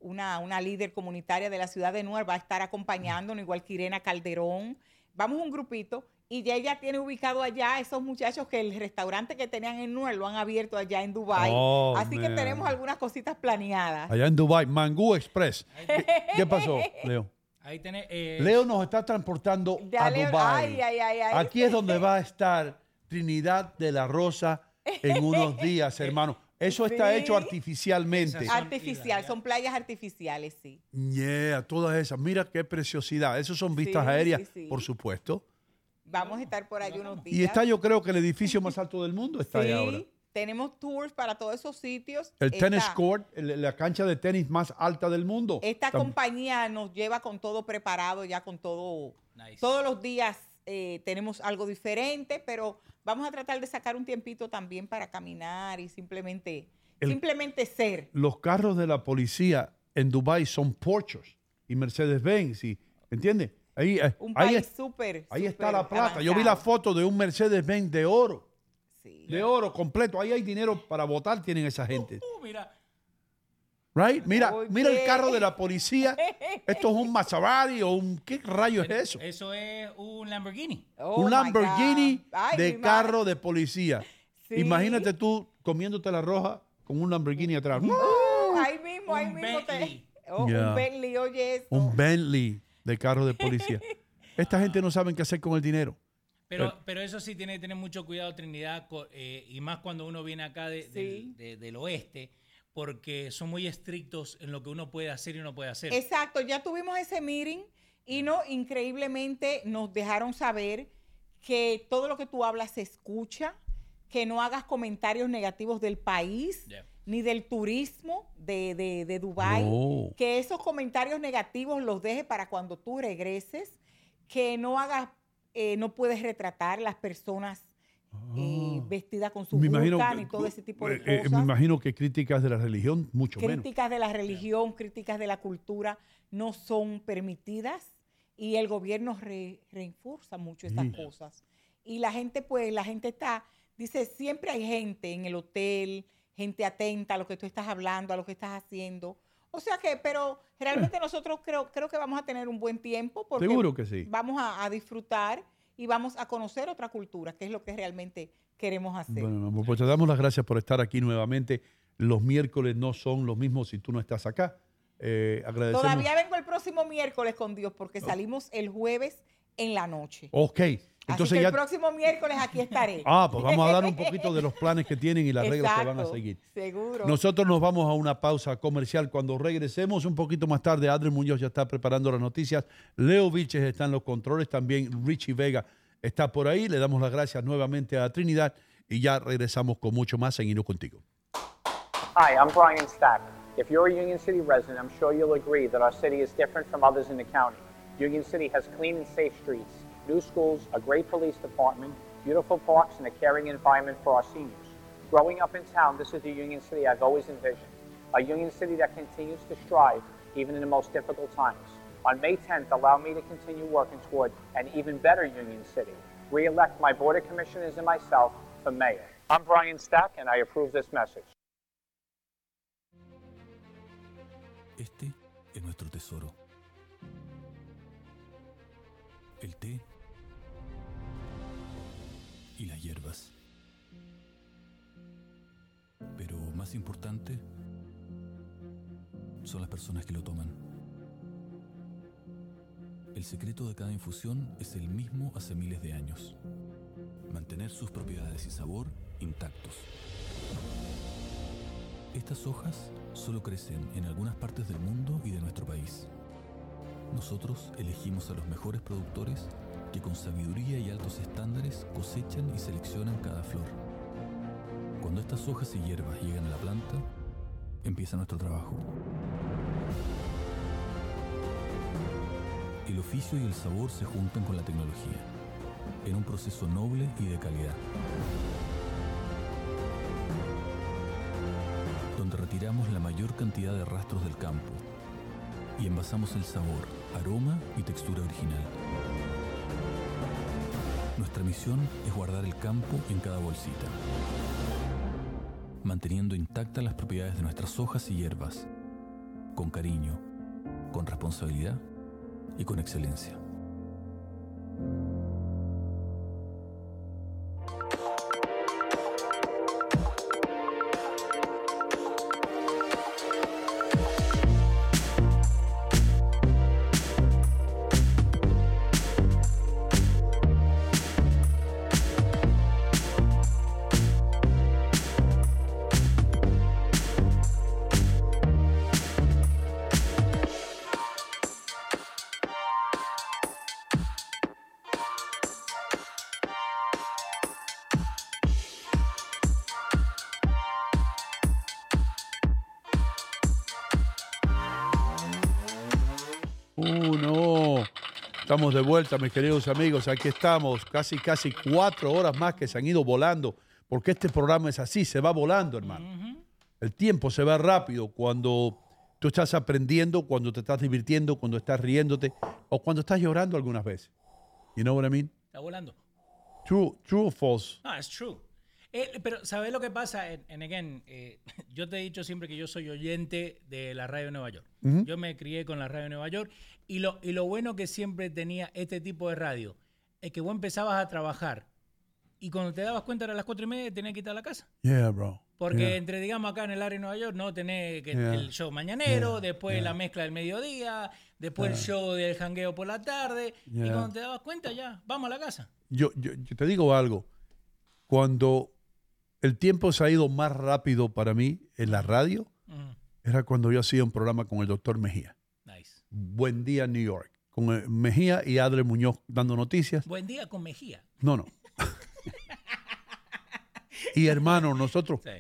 una, una líder comunitaria de la ciudad de Newark, va a estar acompañándonos, igual que Irena Calderón. Vamos un grupito y ya ella tiene ubicado allá esos muchachos que el restaurante que tenían en Newark lo han abierto allá en Dubai. Oh, Así que tenemos algunas cositas planeadas. Allá en Dubai, Mangú Express. ¿Qué, qué pasó, Leo? Ahí tenés. eh, Leo nos está transportando Ya, a Leo, Dubai. ay, ay, ay, ay. Aquí es donde va a estar Trinidad de la Rosa en unos <laughs> días, hermano. Eso está Sí. hecho artificialmente. Artificial, son playas artificiales, sí. Yeah, todas esas. Mira qué preciosidad. Esos son vistas Sí, aéreas, sí, sí. por supuesto. Vamos a estar por ahí unos días. Y está, yo creo que el edificio más alto del mundo está ahí Sí, ahora. tenemos tours para todos esos sitios. El Esta- tennis court, el- la cancha de tenis más alta del mundo. Esta compañía nos lleva con todo preparado, ya con todo. Todos los días eh, tenemos algo diferente, pero vamos a tratar de sacar un tiempito también para caminar y simplemente, El- simplemente ser. Los carros de la policía en Dubai son Porsches y Mercedes-Benz. y- ¿Entiendes? Ahí, eh, Un ahí país súper. Ahí está la plata. Yo vi la foto de un Mercedes-Benz de oro. De oro completo. Ahí hay dinero para votar, tienen esa gente. uh, mira, Right? Mira, mira el carro de la policía. <laughs> Esto es un Maserati o un. ¿Qué rayo es eso? eso es un Lamborghini. Oh un Lamborghini Ay, de carro de policía. Sí. Imagínate tú comiéndote la roja con un Lamborghini atrás. Uh, ahí mismo, ahí mismo te. Oh. Un Bentley, oye eso. Un Bentley de carro de policía. <laughs> Esta gente no sabe qué hacer con el dinero. Pero, Eh, pero eso sí tiene que tener mucho cuidado, Trinidad, eh, y más cuando uno viene acá de- del- de- del oeste, porque son muy estrictos en lo que uno puede hacer y no puede hacer. Exacto, ya tuvimos ese meeting y no, increíblemente nos dejaron saber que todo lo que tú hablas se escucha, que no hagas comentarios negativos del país ni del turismo de, de, de Dubái, No. que esos comentarios negativos los dejes para cuando tú regreses, que no hagas, eh, no puedes retratar las personas eh, con su Ah. Me imagino, burka ni todo ese tipo de eh, eh, cosas me imagino que críticas de la religión, mucho menos. críticas de la religión, críticas de la cultura no son permitidas y el gobierno re, reenforza mucho estas cosas. Y la gente, pues, la gente está, dice, siempre hay gente en el hotel, gente atenta a lo que tú estás hablando, a lo que estás haciendo. O sea que, pero realmente nosotros creo, creo que vamos a tener un buen tiempo porque Seguro que sí. vamos a, a disfrutar y vamos a conocer otra cultura, que es lo que realmente queremos hacer. Bueno, pues te damos las gracias por estar aquí nuevamente. Los miércoles no son los mismos si tú no estás acá. Eh, agradecemos. Todavía vengo el próximo miércoles con Dios porque salimos el jueves en la noche. Ok, Así entonces que ya. el próximo miércoles aquí estaré. <laughs> Ah, pues vamos a dar un poquito de los <laughs> planes que tienen y las reglas que van a seguir. Seguro. Nosotros nos vamos a una pausa comercial. Cuando regresemos un poquito más tarde, Adri Muñoz ya está preparando las noticias. Leo Vilches está en los controles, también Richie Vega está por ahí. Le damos las gracias nuevamente a Trinidad y ya regresamos con mucho más en Hino Contigo. Hi, I'm Brian Stack. If you're a Union City resident, I'm sure you'll agree that our city is different from others in the county. Union City has clean and safe streets, new schools, a great police department, beautiful parks, and a caring environment for our seniors. Growing up in town, this is the Union City I've always envisioned. A Union City that continues to strive even in the most difficult times. On May 10th, allow me to continue working toward an even better Union City. Re-elect my Board of Commissioners and myself for mayor. I'm Brian Stack, and I approve this message. Este es nuestro tesoro. El té y las hierbas. Pero más importante son las personas que lo toman. El secreto de cada infusión es el mismo hace miles de años. mantener sus propiedades y sabor intactos. Estas hojas solo crecen en algunas partes del mundo y de nuestro país. Nosotros elegimos a los mejores productores que con sabiduría y altos estándares cosechan y seleccionan cada flor. Cuando estas hojas y hierbas llegan a la planta, empieza nuestro trabajo. El oficio y el sabor se juntan con la tecnología, en un proceso noble y de calidad. Donde retiramos la mayor cantidad de rastros del campo y envasamos el sabor, aroma y textura original. Nuestra misión es guardar el campo en cada bolsita, manteniendo intactas las propiedades de nuestras hojas y hierbas, con cariño, con responsabilidad y con excelencia. Estamos de vuelta, mis queridos amigos. Aquí estamos, casi, casi cuatro horas más que se han ido volando, porque este programa es así, se va volando, hermano. El tiempo se va rápido cuando tú estás aprendiendo, cuando te estás divirtiendo, cuando estás riéndote o cuando estás llorando algunas veces. You know what I mean? Está volando. True, true or false? No, es true. Eh, pero, ¿sabes lo que pasa? En, en again, eh, <laughs> yo te he dicho siempre que yo soy oyente de la radio de Nueva York. Yo me crié con la radio de Nueva York y lo, y lo bueno que siempre tenía este tipo de radio es que vos empezabas a trabajar y cuando te dabas cuenta era las cuatro y media tenías que irte a la casa. Yeah, bro. Porque Yeah. entre, digamos, acá en el área de Nueva York, no tenés que Yeah. el show mañanero, después la mezcla del mediodía, después el show del jangueo por la tarde. Y cuando te dabas cuenta, ya, vamos a la casa. Yo, yo, yo te digo algo. Cuando el tiempo se ha ido más rápido para mí en la radio, Ujú. era cuando yo hacía un programa con el doctor Mejía. Nice. Buen día, New York. Con eh, Mejía y Adler Muñoz dando noticias. Buen día con Mejía. No, no. <laughs> y hermano, nosotros, Sí.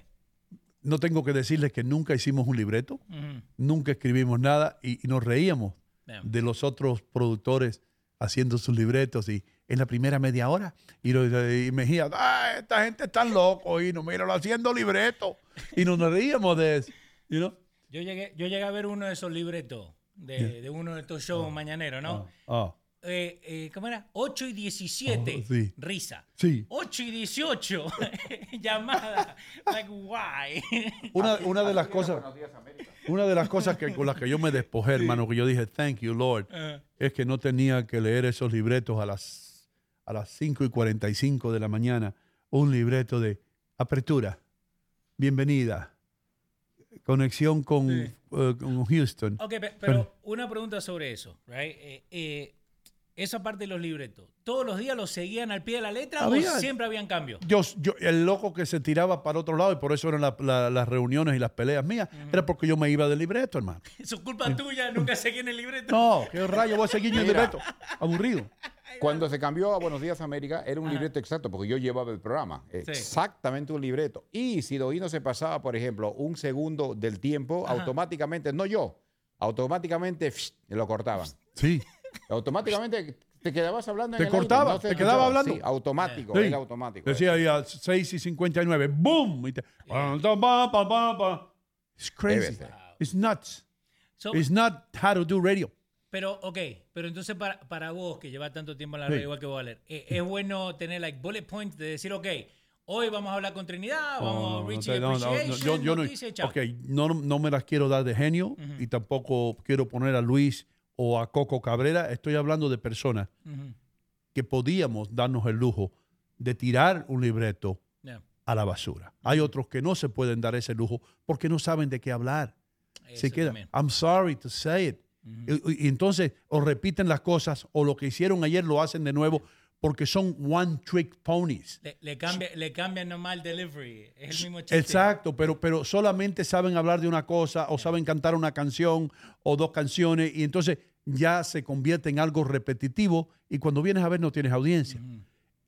no tengo que decirles que nunca hicimos un libreto, Ujú. nunca escribimos nada y, y nos reíamos de los otros productores haciendo sus libretos y en la primera media hora y, lo- y Mejía, "Ah, esta gente está loco y no míralo haciendo libreto y nos reíamos de eso, you know? Yo llegué, yo llegué a ver uno de esos libretos de, Yeah. de uno de estos shows mañaneros, ¿no? Ah, Eh, eh, ¿Cómo era? 8 y 17. Oh, sí. Risa. sí. 8 y 18. <laughs> Llamada. Like, why? <laughs> Una, una de las cosas, una de las cosas que, con las que yo me despojé, hermano, que yo dije, thank you, Lord, Ajá. es que no tenía que leer esos libretos a las, a las 5 y 45 de la mañana. Un libreto de apertura, bienvenida, conexión con, Sí. eh, con Houston. Ok, pe- pero una pregunta sobre eso, right? Eh, eh, esa parte de los libretos, ¿todos los días los seguían al pie de la letra Había- o siempre habían cambios? Yo, yo, el loco que se tiraba para otro lado y por eso eran la- la- las reuniones y las peleas mías, era porque yo me iba del libreto, hermano. <laughs> Eso es culpa tuya, nunca seguían el libreto. No, qué rayo voy a seguir yo el libreto. Aburrido. Cuando se cambió a Buenos Días América, era un Ajá. libreto exacto, porque yo llevaba el programa. Exactamente un libreto. Y si Doino se pasaba, por ejemplo, un segundo del tiempo, Ajá. automáticamente, no yo, automáticamente lo cortaban. Sí. Automáticamente te quedabas hablando en Te el aire, cortaba, no te quedaba hablando. Sí, automático, Sí. era automático. Decía ahí a 6 y 59, ¡boom! Y te-. It's crazy. It's nuts. So- It's not how to do radio. Pero, ok, pero entonces para, para vos, que llevas tanto tiempo en la Sí. radio, igual que Valer, eh, es bueno tener like bullet points de decir, ok, hoy vamos a hablar con Trinidad, vamos No, a Richie no, no, yo, yo no, noticia no, no me las quiero dar de genio y tampoco quiero poner a Luis o a Coco Cabrera. Estoy hablando de personas Ujú. que podíamos darnos el lujo de tirar un libreto Yeah. a la basura. Hay otros que no se pueden dar ese lujo porque no saben de qué hablar. se queda. también. I'm sorry to say it. Y, y- y entonces o repiten las cosas o lo que hicieron ayer lo hacen de nuevo porque son one trick ponies. Le, le cambia, le cambian nomás el delivery. Es el mismo chiste. Exacto, pero, pero solamente saben hablar de una cosa o saben cantar una canción o dos canciones y entonces ya se convierte en algo repetitivo y cuando vienes a ver no tienes audiencia.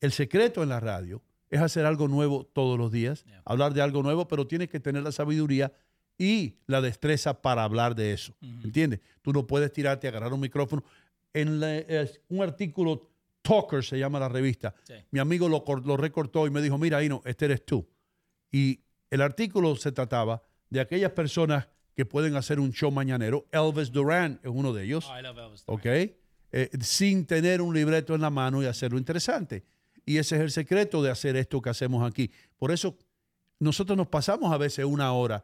El secreto en la radio es hacer algo nuevo todos los días, hablar de algo nuevo, pero tienes que tener la sabiduría y la destreza para hablar de eso. ¿Entiendes? Tú no puedes tirarte, agarrar un micrófono. En la- es un artículo, Talker se llama la revista, mi amigo lo, cor- lo recortó y me dijo, mira, Ino, este eres tú. Y el artículo se trataba de aquellas personas que pueden hacer un show mañanero. Elvis Duran es uno de ellos. Oh, I love Elvis. ¿ok? Eh, sin tener un libreto en la mano y hacerlo interesante. Y ese es el secreto de hacer esto que hacemos aquí. Por eso nosotros nos pasamos a veces una hora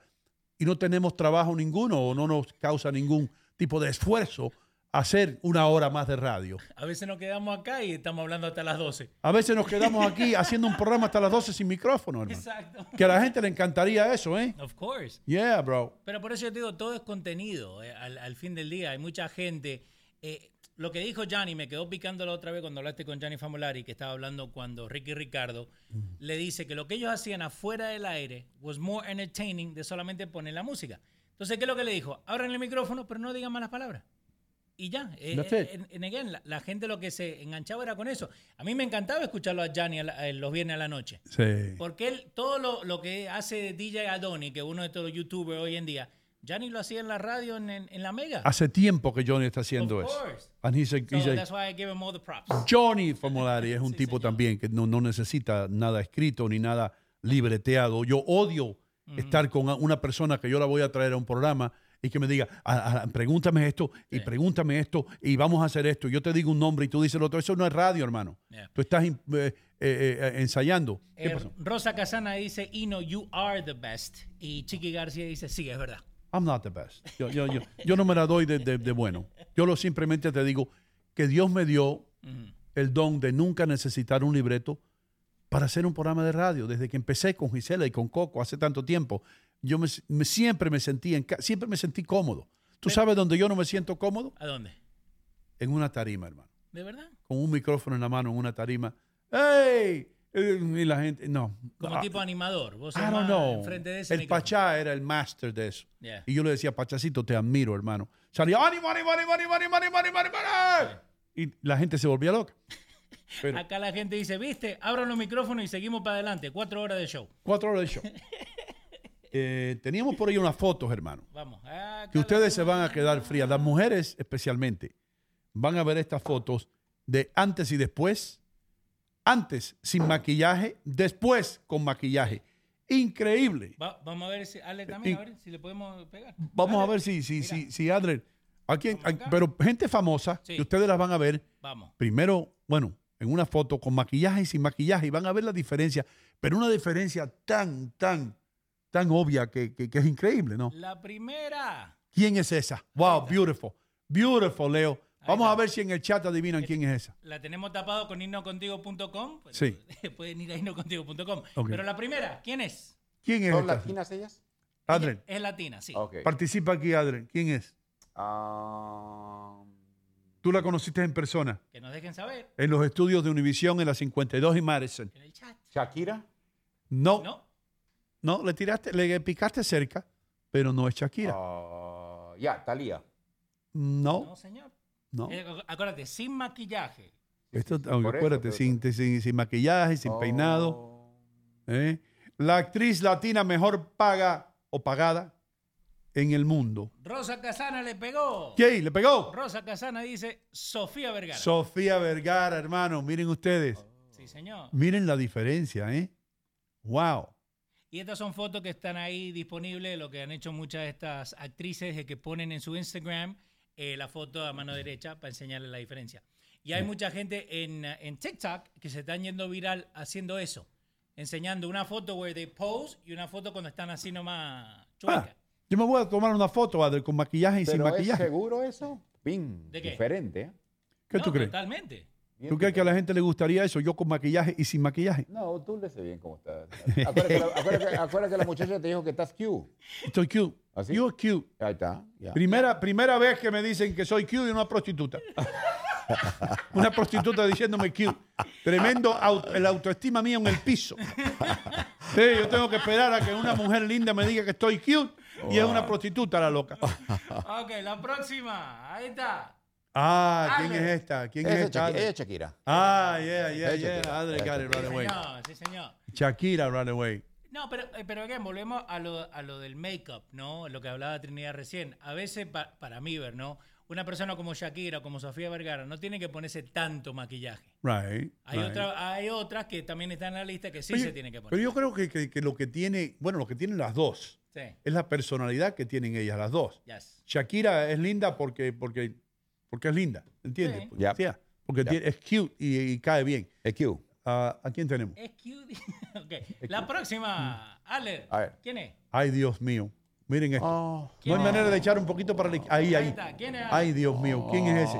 y no tenemos trabajo ninguno o no nos causa ningún tipo de esfuerzo hacer una hora más de radio. <laughs> A veces nos quedamos acá y estamos hablando hasta las 12. A veces nos quedamos <laughs> aquí haciendo un programa hasta las 12 sin micrófono, hermano. Exacto. Que a la gente le encantaría eso, ¿eh? Of course. Yeah, bro. Pero por eso yo te digo, todo es contenido. eh, al, al fin del día, hay mucha gente. eh, lo que dijo Johnny, me quedó picando la otra vez cuando hablaste con Johnny Famolari, que estaba hablando cuando Ricky Ricardo le dice que lo que ellos hacían afuera del aire was more entertaining de solamente poner la música. Entonces, ¿qué es lo que le dijo? Abran el micrófono, pero no digan malas palabras. Y ya. eh, eh, en- en again, la, la gente lo que se enganchaba era con eso. A mí me encantaba escucharlo a la- eh, los viernes a la noche. Sí. Porque él, todo lo, lo que hace DJ Adoni, que es uno de todos los youtubers hoy en día, Johnny lo hacía en la radio en, en- en la Mega. Hace tiempo que Johnny está haciendo Of eso. And he's a- So he's a- that's why I give him all the props. Johnny Famolari es un <laughs> tipo también que no, no necesita nada escrito ni nada libreteado. Yo odio estar con a- una persona que yo la voy a traer a un programa y que me diga, "Ah, ah, pregúntame esto y pregúntame esto y vamos a hacer esto. Yo te digo un nombre y tú dices lo otro. Eso no es radio, hermano. Yeah. Tú estás eh, eh, eh, ensayando. ¿Qué Eh, pasó? Rosa Casana dice, Ino, you are the best. Y Chiqui García dice, sí, es verdad. I'm not the best. Yo, yo, yo, yo no me la doy de, de- de bueno. Yo lo simplemente te digo que Dios me dio el don de nunca necesitar un libreto para hacer un programa de radio. Desde que empecé con Gisela y con Coco hace tanto tiempo, yo me, me- siempre me sentí en siempre me sentí cómodo. ¿Tú sabes dónde yo no me siento cómodo? ¿A dónde? En una tarima, hermano. ¿De verdad? Con un micrófono en la mano en una tarima. ¡Hey! Eh, Y la gente, no. Como Ah, tipo animador. Vos I don't know. de ese El micrófono. Pachá era el master de eso. Yeah. Y yo le decía, Pachacito, te admiro, hermano. Salía, ánimo, ánimo, ánimo, ánimo, ánimo, ánimo, ánimo, ánimo, ánimo". Y la gente se volvía loca. <laughs> Pero Acá la gente dice, viste, abran los micrófonos y seguimos para adelante. Cuatro horas de show. cuatro horas de show. <laughs> Eh, teníamos por ahí unas fotos, hermano, Vamos. Que ustedes se van a quedar frías. Las mujeres especialmente van a ver estas fotos de antes y después. Antes sin maquillaje, después con maquillaje. Increíble. Va- vamos a ver si, Ale también, a ver si le podemos pegar. Vamos a ver si, si, si, si Adler. Aquí, pero gente famosa, Sí. que ustedes las van a ver. Vamos. Primero, bueno, en una foto con maquillaje y sin maquillaje, y van a ver la diferencia, pero una diferencia tan, tan, tan obvia que, que- que es increíble, ¿no? La primera. ¿Quién es esa? Wow, beautiful. Beautiful, Leo. Vamos a ver si en el chat adivinan quién es esa. La tenemos tapado con inocontigo.com. Pues, Sí. <laughs> Pueden ir a inocontigo.com. Ok. Pero la primera, ¿quién es? ¿Quién es ¿Son esta? latinas ellas? Adler, Es latina, sí. Participa aquí, Adler. ¿Quién es? Ah, Tú la conociste en persona, Que nos dejen saber. en los estudios de Univision en la 52 y Madison. En el chat. Shakira. No, No. no, le tiraste, le picaste cerca, pero no es Shakira. Ah, ya, Talía. No, No, señor. No. Eh, acuérdate, sin maquillaje. Esto, acuérdate, sin, sin, sin maquillaje, sin Oh. peinado. ¿eh? La actriz latina mejor paga o pagada en el mundo. Rosa Casana le pegó. ¿Qué? ¿Le pegó? Rosa Casana dice Sofía Vergara. Sofía Vergara, hermano. Miren ustedes. sí, señor. Miren la diferencia, ¿eh? Wow. Y estas son fotos que están ahí disponibles, lo que han hecho muchas de estas actrices es que ponen en su Instagram eh, la foto a mano derecha para enseñarles la diferencia. Y hay mucha gente en, eh, en TikTok que se están yendo viral haciendo eso, enseñando una foto where they pose y una foto cuando están así nomás chueca. Ah, yo me voy a tomar una foto, Adel, con maquillaje y sin ¿Pero es maquillaje. seguro eso? Pin, ¿De qué? diferente. ¿eh? ¿Qué No, tú crees? Totalmente. ¿Tú crees que a la gente le gustaría eso? Yo con maquillaje y sin maquillaje. No, tú le sé bien cómo estás. <laughs> Acuérdate que, la, acuérdate que- acuérdate que la muchacha te dijo que estás cute. Estoy cute. ¿Así? You're cute. Ahí está. Primera, primera vez que me dicen que soy cute y una prostituta. <laughs> Una prostituta diciéndome cute. Tremendo au- el autoestima mía en el piso. <laughs> Sí, yo tengo que esperar a que una mujer linda me diga que estoy cute y es una prostituta la loca. Ok, la próxima. Ahí está. Ah, ¿quién Ale. es esta? ¿Quién Esa es es esta? Ella es Shakira. Ah, yeah, yeah, Ella es yeah. Shakira. Got it right away. Señor, sí, señor. Shakira right away. No, pero, eh, pero again, volvemos a lo, a lo del make-up, ¿no? Lo que hablaba Trinidad recién. A veces, pa- para mí, ver, ¿no? Una persona como Shakira o como Sofía Vergara no tiene que ponerse tanto maquillaje. Right. Hay, right. otra, hay otras que también están en la lista que sí Pero se yo- tienen que poner. Pero yo creo que, que- que lo que tiene, bueno, lo que tienen las dos Sí. es la personalidad que tienen ellas, las dos. Yes. Shakira es linda porque, porque, porque es linda, ¿entiendes? Sí. Porque, yeah, porque Yep. tiene- es cute y, y cae bien. Es cute. Ah, ¿A quién tenemos? Es cute. <laughs> La próxima, Ale. A ver. ¿Quién es? Ay, Dios mío. Miren esto. no ¿Quién hay es? manera de echar un poquito para la. Ahí, Ahí ahí. está. ¿Quién es? Ay, Dios mío. ¿Quién es ese?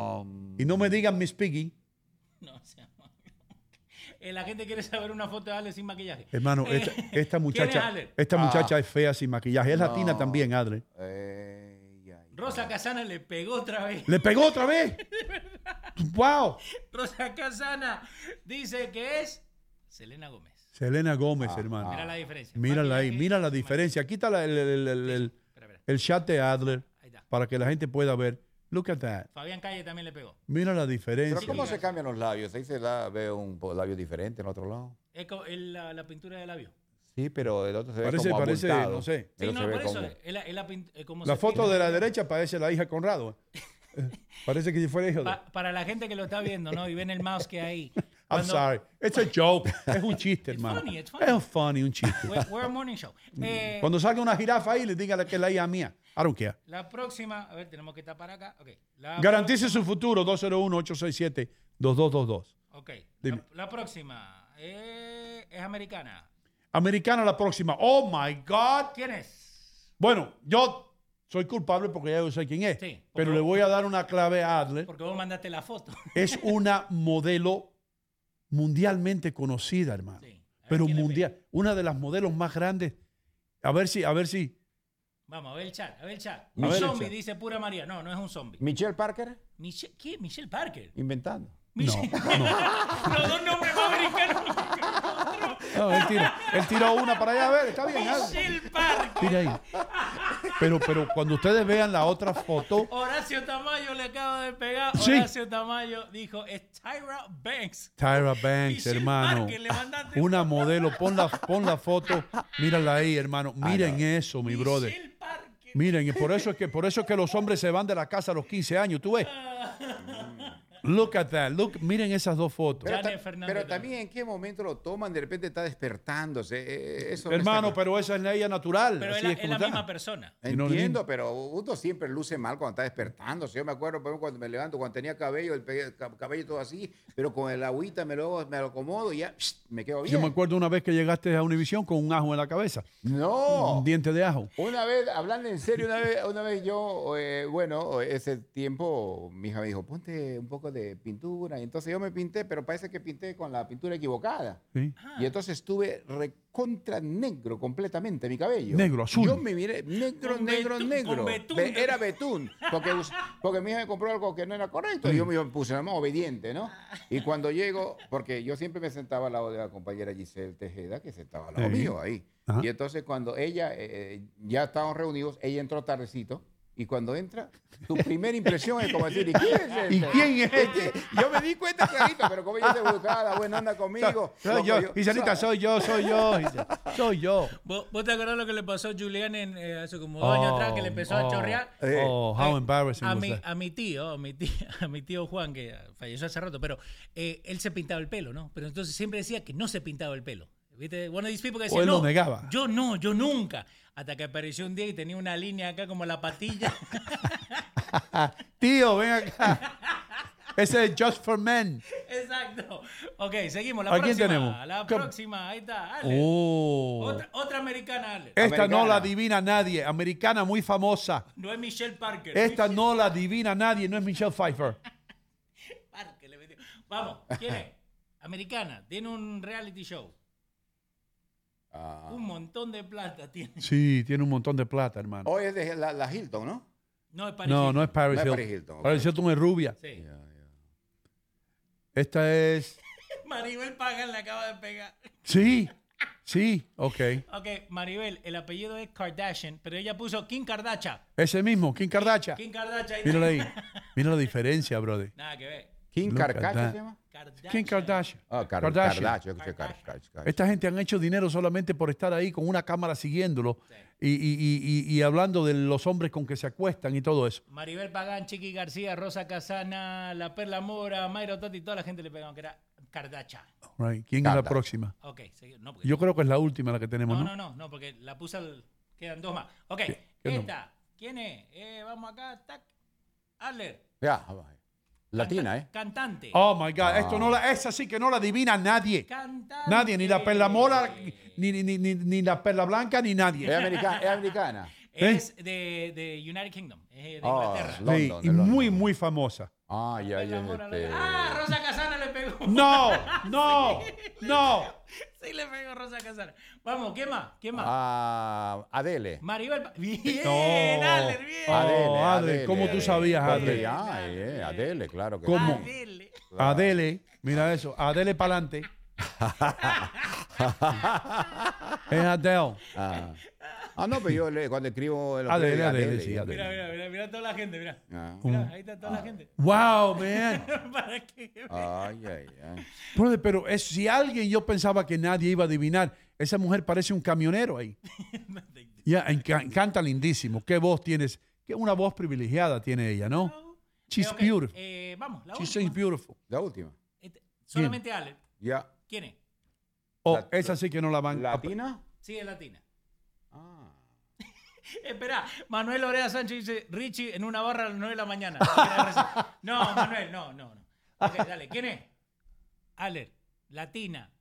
Y no me digan Miss Piggy. <laughs> No, o sea, eh, la gente quiere saber una foto de Ale sin maquillaje. Hermano, Eh, esta, esta <laughs> ¿quién es muchacha, Ale? esta Ah. muchacha es fea sin maquillaje. Es latina también, Adre. Rosa Casana le pegó otra vez. ¿Le pegó otra vez? <laughs> ¡Wow! Rosa Casana dice que es Selena Gómez. Selena Gómez, Ah, hermano. Mira la diferencia. Mírala ahí, mira la diferencia. Quita el, el, el, el- el chat de Adler para que la gente pueda ver. Look at that. Fabián Calle también le pegó. Mira la diferencia. Pero ¿cómo se cambian los labios? Ahí se la, ve un labio diferente en otro lado. Es la, la pintura de labio. Sí, pero el otro se ve Parece- como parece, abultado. no sé. Sí, no, por ve eso. como- es la pin- eh, como La se foto de la derecha parece la hija de Conrado. eh. <laughs> Parece que si fuera hijo de... Pa- para la gente que lo está viendo, ¿no? Y ven el mouse que hay. <laughs> I'm Cuando- sorry. It's a joke. Es un chiste, hermano. funny, it's funny. Es un funny, un chiste. We're, we're a morning show. Eh, Cuando salga una jirafa ahí, le diga que es la hija mía. I don't care. la próxima, a ver, tenemos que estar para acá. Ok. La Garantice su futuro. 201-867-2222. Ok. Dime. La, la próxima eh, es americana. Americana la próxima. Oh, my God. ¿Quién es? Bueno, yo soy culpable porque ya yo sé quién es. Sí, pero le voy a dar una clave a Adler. Porque vos mandaste la foto. <laughs> Es una modelo mundialmente conocida, hermano. pero mundial. Una de las modelos más grandes. A ver si, a ver si. Vamos, a ver el chat, a ver el chat. Un zombie, chat. dice pura María. No, no es un zombie. ¿Michelle Parker? Michelle, ¿Qué? Michelle Parker. Inventando. Michelle- <laughs> Los dos nombres más americanos. No, él, tiró, él tiró una para allá. A ver, está bien. Tira ahí. Pero, pero cuando ustedes vean la otra foto, Horacio Tamayo le acaba de pegar. Sí. Horacio Tamayo dijo, es Tyra Banks. Tyra Banks, hermano. Parker, Una modelo. Pon la, pon la foto. Mírala ahí, hermano. Miren eso, mi brother. Miren, y por eso es que por eso es que los hombres se van de la casa a los 15 años. ¿Tú ves? <laughs> Look at that. Look, miren esas dos fotos. Pero, ta- pero también en qué momento lo toman, de repente está despertándose. eh, eh, Eso Hermano, está- pero esa es la ella natural. Pero es así la, es es como la está. misma persona. Entiendo, pero uno siempre luce mal cuando está despertándose. Yo me acuerdo por ejemplo, cuando me levanto, cuando tenía cabello, el cabello todo así, pero con el agüita me lo, me lo acomodo y ya psh, me quedo bien. Yo me acuerdo una vez que llegaste a Univisión con un ajo en la cabeza. No. Un diente de ajo. Una vez, hablando en serio, una vez, una vez yo, eh, bueno, ese tiempo mi hija me dijo, ponte un poco de pintura. Y entonces yo me pinté, pero parece que pinté con la pintura equivocada. Sí. Y entonces estuve recontra negro completamente mi cabello. Negro, azul. Yo me miré negro, Con negro, betún, negro. con betún. Be- Era betún. Porque, porque mi hija me compró algo que no era correcto. Y yo me puse más obediente, ¿no? Y cuando llego, porque yo siempre me sentaba al lado de la compañera Giselle Tejeda, que sentaba al lado Sí. mío ahí. Ajá. Y entonces cuando ella, eh, ya estábamos reunidos, ella entró tardecito. Y cuando entra, tu primera impresión es como decir, ¿y quién es este? ¿Y quién es Este, Yo me di cuenta clarito, pero como ella es educada, buena onda conmigo. Soy loco, yo. Giselita, soy yo, soy yo. Soy yo. ¿Vos, vos te acordás lo que le pasó a Julián en, eh, hace como dos años atrás que le empezó a oh, chorrear? Oh, how Eh, embarrassing a was mi, that? a mi tío, a mi tío, <laughs> a mi tío Juan, que falleció hace rato, pero eh, él se pintaba el pelo, ¿no? Pero entonces siempre decía que no se pintaba el pelo. ¿Viste? One of these people que O decía, él lo no, negaba. yo no, yo nunca. Hasta que apareció un día y tenía una línea acá como la patilla. <laughs> Tío, ven acá. Ese es Just for Men. Exacto. Ok, seguimos. La ¿A quién próxima. tenemos? La ¿Qué- próxima, ahí está. Ale. Oh. Otra, otra americana, Ale. Esta no Americana. la adivina nadie. Americana muy famosa. No es Michelle Parker. Esta no la adivina nadie. No es Michelle Pfeiffer. Parker le metió. Vamos, ¿quién es? Americana. Tiene un reality show. Ah. Un montón de plata tiene. Sí, tiene un montón de plata, hermano. Hoy es de la, la Hilton, ¿no? No es Paris No, Hilton. no es Paris No es Hilton. Paris Hilton, ok. Paris Hilton es rubia. Sí. Esta es. <laughs> Maribel Pagan le acaba de pegar. Sí, sí, ok. Ok, Maribel, el apellido es Kardashian, pero ella puso Kim Kardashian. Ese mismo, Kim Kardashian. Kim Kardashian. Míralo ahí. <laughs> Mira la diferencia, brother. Nada que ver. Kim Kardashian se llama? Kim Kardashian. Ah, Kar- Kardashian. Kardashian. yo escuché Esta gente han hecho dinero solamente por estar ahí con una cámara siguiéndolo y, y- y- y- y hablando de los hombres con que se acuestan y todo eso. Maribel Pagán, Chiqui García, Rosa Casana, La Perla Mora, Mayra Totti, toda la gente le pegaban que era Kardashian. Right. ¿Quién es la Kardashian. próxima? Ok, segui- no, porque- Yo creo que es la última la que tenemos, no, ¿no? no, no, no, porque la puse al... Quedan dos más. Ok, esta. ¿Quién es? Eh, vamos acá, tac. Adler. Ya, latina, ¿eh? Cantante. Oh my God, esto Ah. no la, esa sí que no la adivina nadie. Cantante. Nadie, ni la perla mora, ni, ni, ni, ni- ni la perla blanca, ni nadie. Es americana. Es americana. <laughs> Es de, de United Kingdom, es de Ah, Inglaterra. London, Sí, de y London. muy, muy famosa. Ah, ya, ya. Este- Ah, Rosa Casana le pegó. No, <laughs> no, no. Sí le pegó Rosa Casana. Vamos, ¿qué más? ¿Qué más? Ah, Adele. Maribel. Pa- Bien, <laughs> No. Adler, bien. Adele, Oh, Adele, ¿cómo tú sabías, Porque, Adele? ah, eh, Adele, claro que ¿Cómo? Adele. Adele, mira eso, Adele para adelante. <laughs> es Adele. Ah. Ah, no, pero yo le- cuando escribo en los Adele, créditos, Adele, sí, Adele. Mira, mira, mira, mira toda la gente, mira. Ah. Mira, ahí está toda la gente. Wow, man. <laughs> Para que Ay, ay, ay. Brother, pero es, si alguien yo pensaba que nadie iba a adivinar, esa mujer parece un camionero ahí. <laughs> Ya, enca- canta lindísimo. ¿Qué voz tienes? Qué una voz privilegiada tiene ella, ¿no? She's beautiful. eh, vamos, la She última. sings beautiful. La última. Este, solamente Ale. Ya. ¿Quién es? Oh, La- esa sí que no la van a... ¿Latina? Sí, es latina. Ah. <laughs> Espera, Manuel Orea Sánchez dice Richie en una barra a las 9 de la mañana. <laughs> No, Manuel, no, no, no. Ok, dale, ¿quién es? Aler, latina,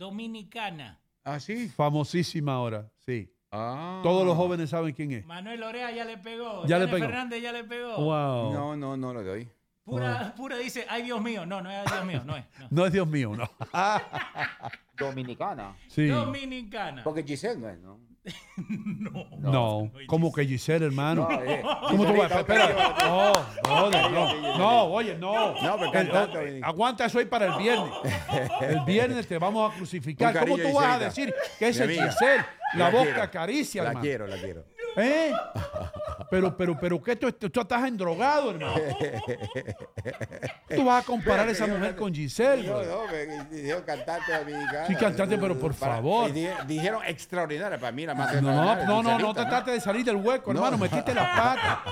dominicana. Ah, sí. Famosísima ahora, sí. Ah. Todos los jóvenes saben quién es. Manuel Orea ya le pegó. Ya le pegó. Fernández ya le pegó. Wow. No, no, no lo doy. Pura, pura dice, ay Dios mío. No, no es Dios mío, no es. no. <laughs> No es Dios mío, no. <laughs> Dominicana. Sí. Dominicana. Porque Giselle no es, ¿no? <laughs> No, como que Giselle, hermano. No, eh, ¿Cómo tú vas? Espera. No, no, no, no. No, oye, no. No, pero El- eh, oye. aguanta eso ahí para el viernes. <laughs> El viernes te vamos a crucificar. ¿Cómo tú vas a decir que es amiga. Giselle? La, quiero. que acaricia, La hermano. quiero, la quiero. ¿Eh? <laughs> Pero, pero, pero, ¿qué tú, tú estás endrogado, hermano? Tú vas a comparar a esa mujer con Giselle, No, bro. no, me dijeron cantante dominicana. Sí, cantante, pero por Para- favor. Dijeron extraordinaria para mí, la más No, no, no, no te trates de salir del hueco, No. hermano. Metiste la pata.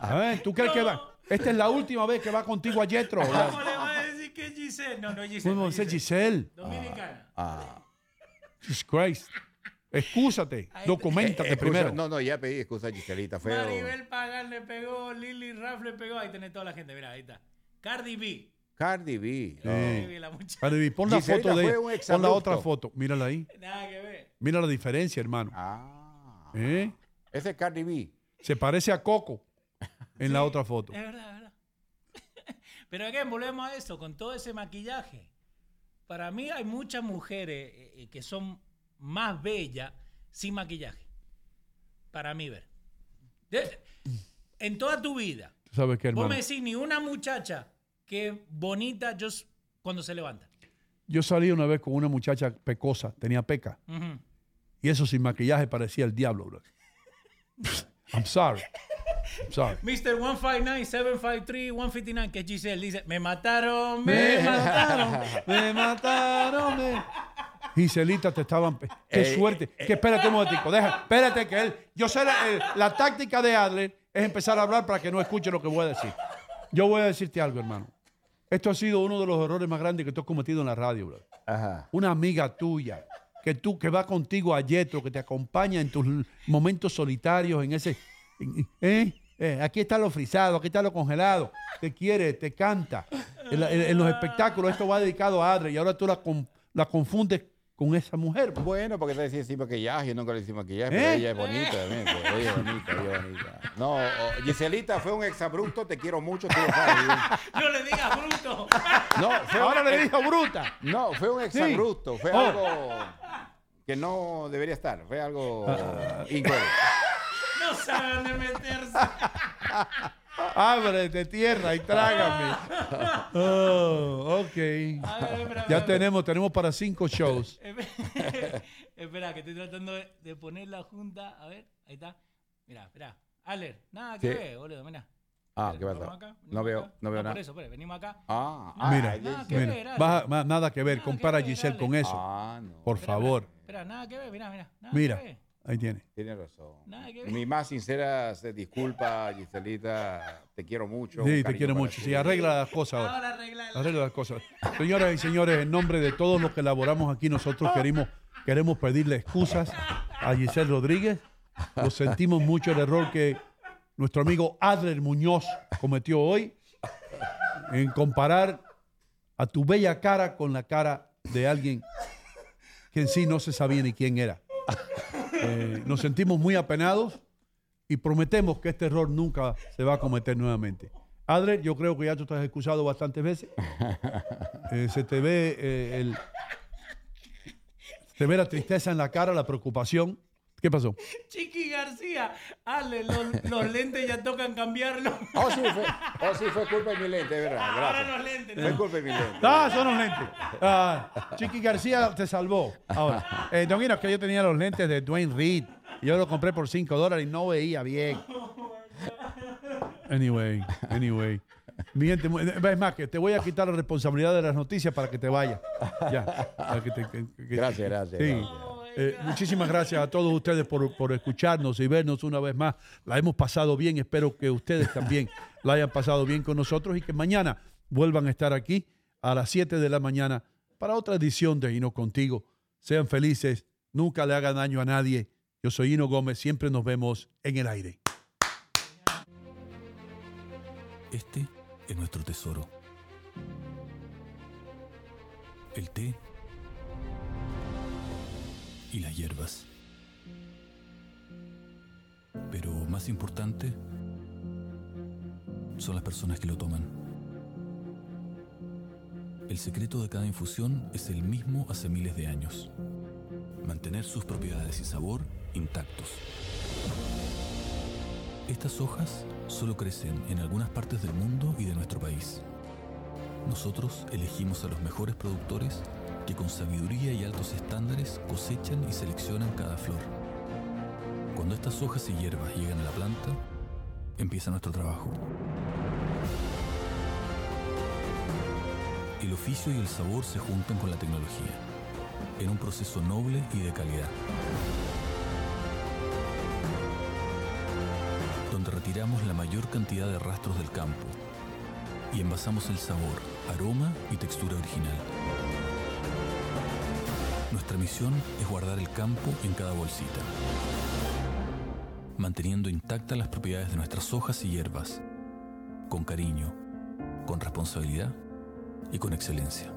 A ver, ¿tú crees que va? Esta es la última vez que va contigo a Jetro. ¿Cómo le va a decir que es Giselle? No, no es Giselle. no ¿Cómo es es Giselle? Dominicana. Ah. Jesus Christ. Excúsate. Documentate Eh, primero. No, no, ya pedí excusa a Giselita. Feo. Maribel Pagan le pegó, Lily Raff le pegó. Ahí tenés toda la gente, mira, ahí está. Cardi B. Cardi B. Cardi B, la muchacha. Cardi B, pon la Giselita foto de un Pon la otra foto. Mírala ahí. Nada que ver. Mira la diferencia, hermano. Ah. ¿Eh? Ese es Cardi B. Se parece a Coco en la otra foto. Es verdad, es verdad. <laughs> Pero again, volvemos a esto, con todo ese maquillaje. Para mí hay muchas mujeres eh, eh, que son más bellas sin maquillaje. Para mí ver. De- en toda tu vida, ¿Tú sabes qué, vos hermano? me decís ni una muchacha que bonita just cuando se levanta. Yo salí una vez con una muchacha pecosa, tenía peca. Y eso sin maquillaje parecía el diablo, bro. <laughs> I'm sorry. I'm sorry. Mr. 159-753-159, que es Giselle, dice, me mataron, me mataron. <laughs> Me mataron. Me... Giselita, te estaban. Qué Eh, suerte. que espérate un momentico. Deja, espérate que él. Yo sé la, táctica de Adler es empezar a hablar para que no escuche lo que voy a decir. Yo voy a decirte algo, hermano. Esto ha sido uno de los errores más grandes que tú has cometido en la radio, bro. Ajá. Una amiga tuya que tú que va contigo a Yetro, que te acompaña en tus momentos solitarios, en ese. ¿eh? Eh, aquí está lo frisado, aquí está lo congelado. Te quiere, te canta. En, la- en- en los espectáculos esto va dedicado a Adri y ahora tú la, la confundes con esa mujer. bro. Bueno, porque te decía sin maquillaje, yo nunca le hice maquillaje, ¿Eh? pero ella es bonita, obviamente. Ella es bonita, ella es bonita. No, oh, Giselita fue un exabrupto, te quiero mucho, tú lo sabes. <laughs> No le digas bruto. No, fue Ahora un- le dijo bruta. No, fue un Sí. exabrupto, fue Oh. algo que no debería estar, fue algo incorrecto. No saben de meterse. <laughs> Ábrete tierra y trágame. Oh, ok. espera, Ya espera. tenemos, tenemos para cinco shows. <laughs> espera, que estoy tratando de, de poner la junta. A ver, ahí está. Mira, espera. Aler, nada Sí. que ver, boludo, mira. Ah, ¿qué pasa? acá, No veo, acá. no veo Por nada. eso, espera, venimos acá. Ah, Mira, ah, nada ya- que mira, ver, baja- nada que ver, Nada que compara a Giselle con eso. Ah, no. Por Espera, favor. Espera, nada que ver, mira, mira. Nada Mira, que ver. Ahí tiene. Tiene razón. Nada que ver. Mi más sincera disculpa, Giselita. Te quiero mucho. Sí, te quiero mucho. Sí, arregla las cosas ahora. Ahora arregla la- Arregla las cosas. Señoras y señores, en nombre de todos los que elaboramos aquí, nosotros queremos, queremos pedirle excusas a Giselle Rodríguez. Lo sentimos mucho el error que nuestro amigo Adler Muñoz cometió hoy en comparar a tu bella cara con la cara de alguien que en sí no se sabía ni quién era. Eh, nos sentimos muy apenados y prometemos que este error nunca se va a cometer nuevamente. Adler, yo creo que ya tú estás excusado bastantes veces. Eh, se te ve eh, el, se te ve la tristeza en la cara, la preocupación. ¿Qué pasó? <laughs> Chiqui García, Ale, los, los <laughs> lentes ya tocan cambiarlos. Oh, sí, fue, oh, sí, fue culpa de mi lente, es verdad. Ahora Gracias. los lentes. Fue culpa de mi lente. Ah, son los lentes. Ah, Chiqui García te salvó. Ahora, eh, don Hino, que yo tenía los lentes de Dwayne Reed. Yo los compré por 5 dólares y no veía bien. Anyway, anyway. Mi gente, mu- es más, que te voy a quitar la responsabilidad de las noticias para que te vayas. Ya. para que te- que- que- Gracias, gracias, Sí. gracias. Eh, muchísimas gracias a todos ustedes por, por escucarnos y vernos una vez más. La hemos pasado bien. Espero que ustedes también la hayan pasado bien con nosotros y que mañana vuelvan a estar aquí a las 7 de la mañana para otra edición de Hino Contigo. Sean felices, nunca le hagan daño a nadie. Yo soy Hino Gómez, siempre nos vemos en el aire. Este es nuestro tesoro. El té y las hierbas. Pero más importante son las personas que lo toman. El secreto de cada infusión es el mismo hace miles de años. Mantener sus propiedades y sabor intactos. Estas hojas solo crecen en algunas partes del mundo y de nuestro país. Nosotros elegimos a los mejores productores que con sabiduría y altos estándares cosechan y seleccionan cada flor. Cuando estas hojas y hierbas llegan a la planta, empieza nuestro trabajo. El oficio y el sabor se juntan con la tecnología, en un proceso noble y de calidad. donde retiramos la mayor cantidad de rastros del campo y envasamos el sabor, aroma y textura original. Nuestra misión es guardar el campo en cada bolsita, manteniendo intactas las propiedades de nuestras hojas y hierbas, con cariño, con responsabilidad y con excelencia.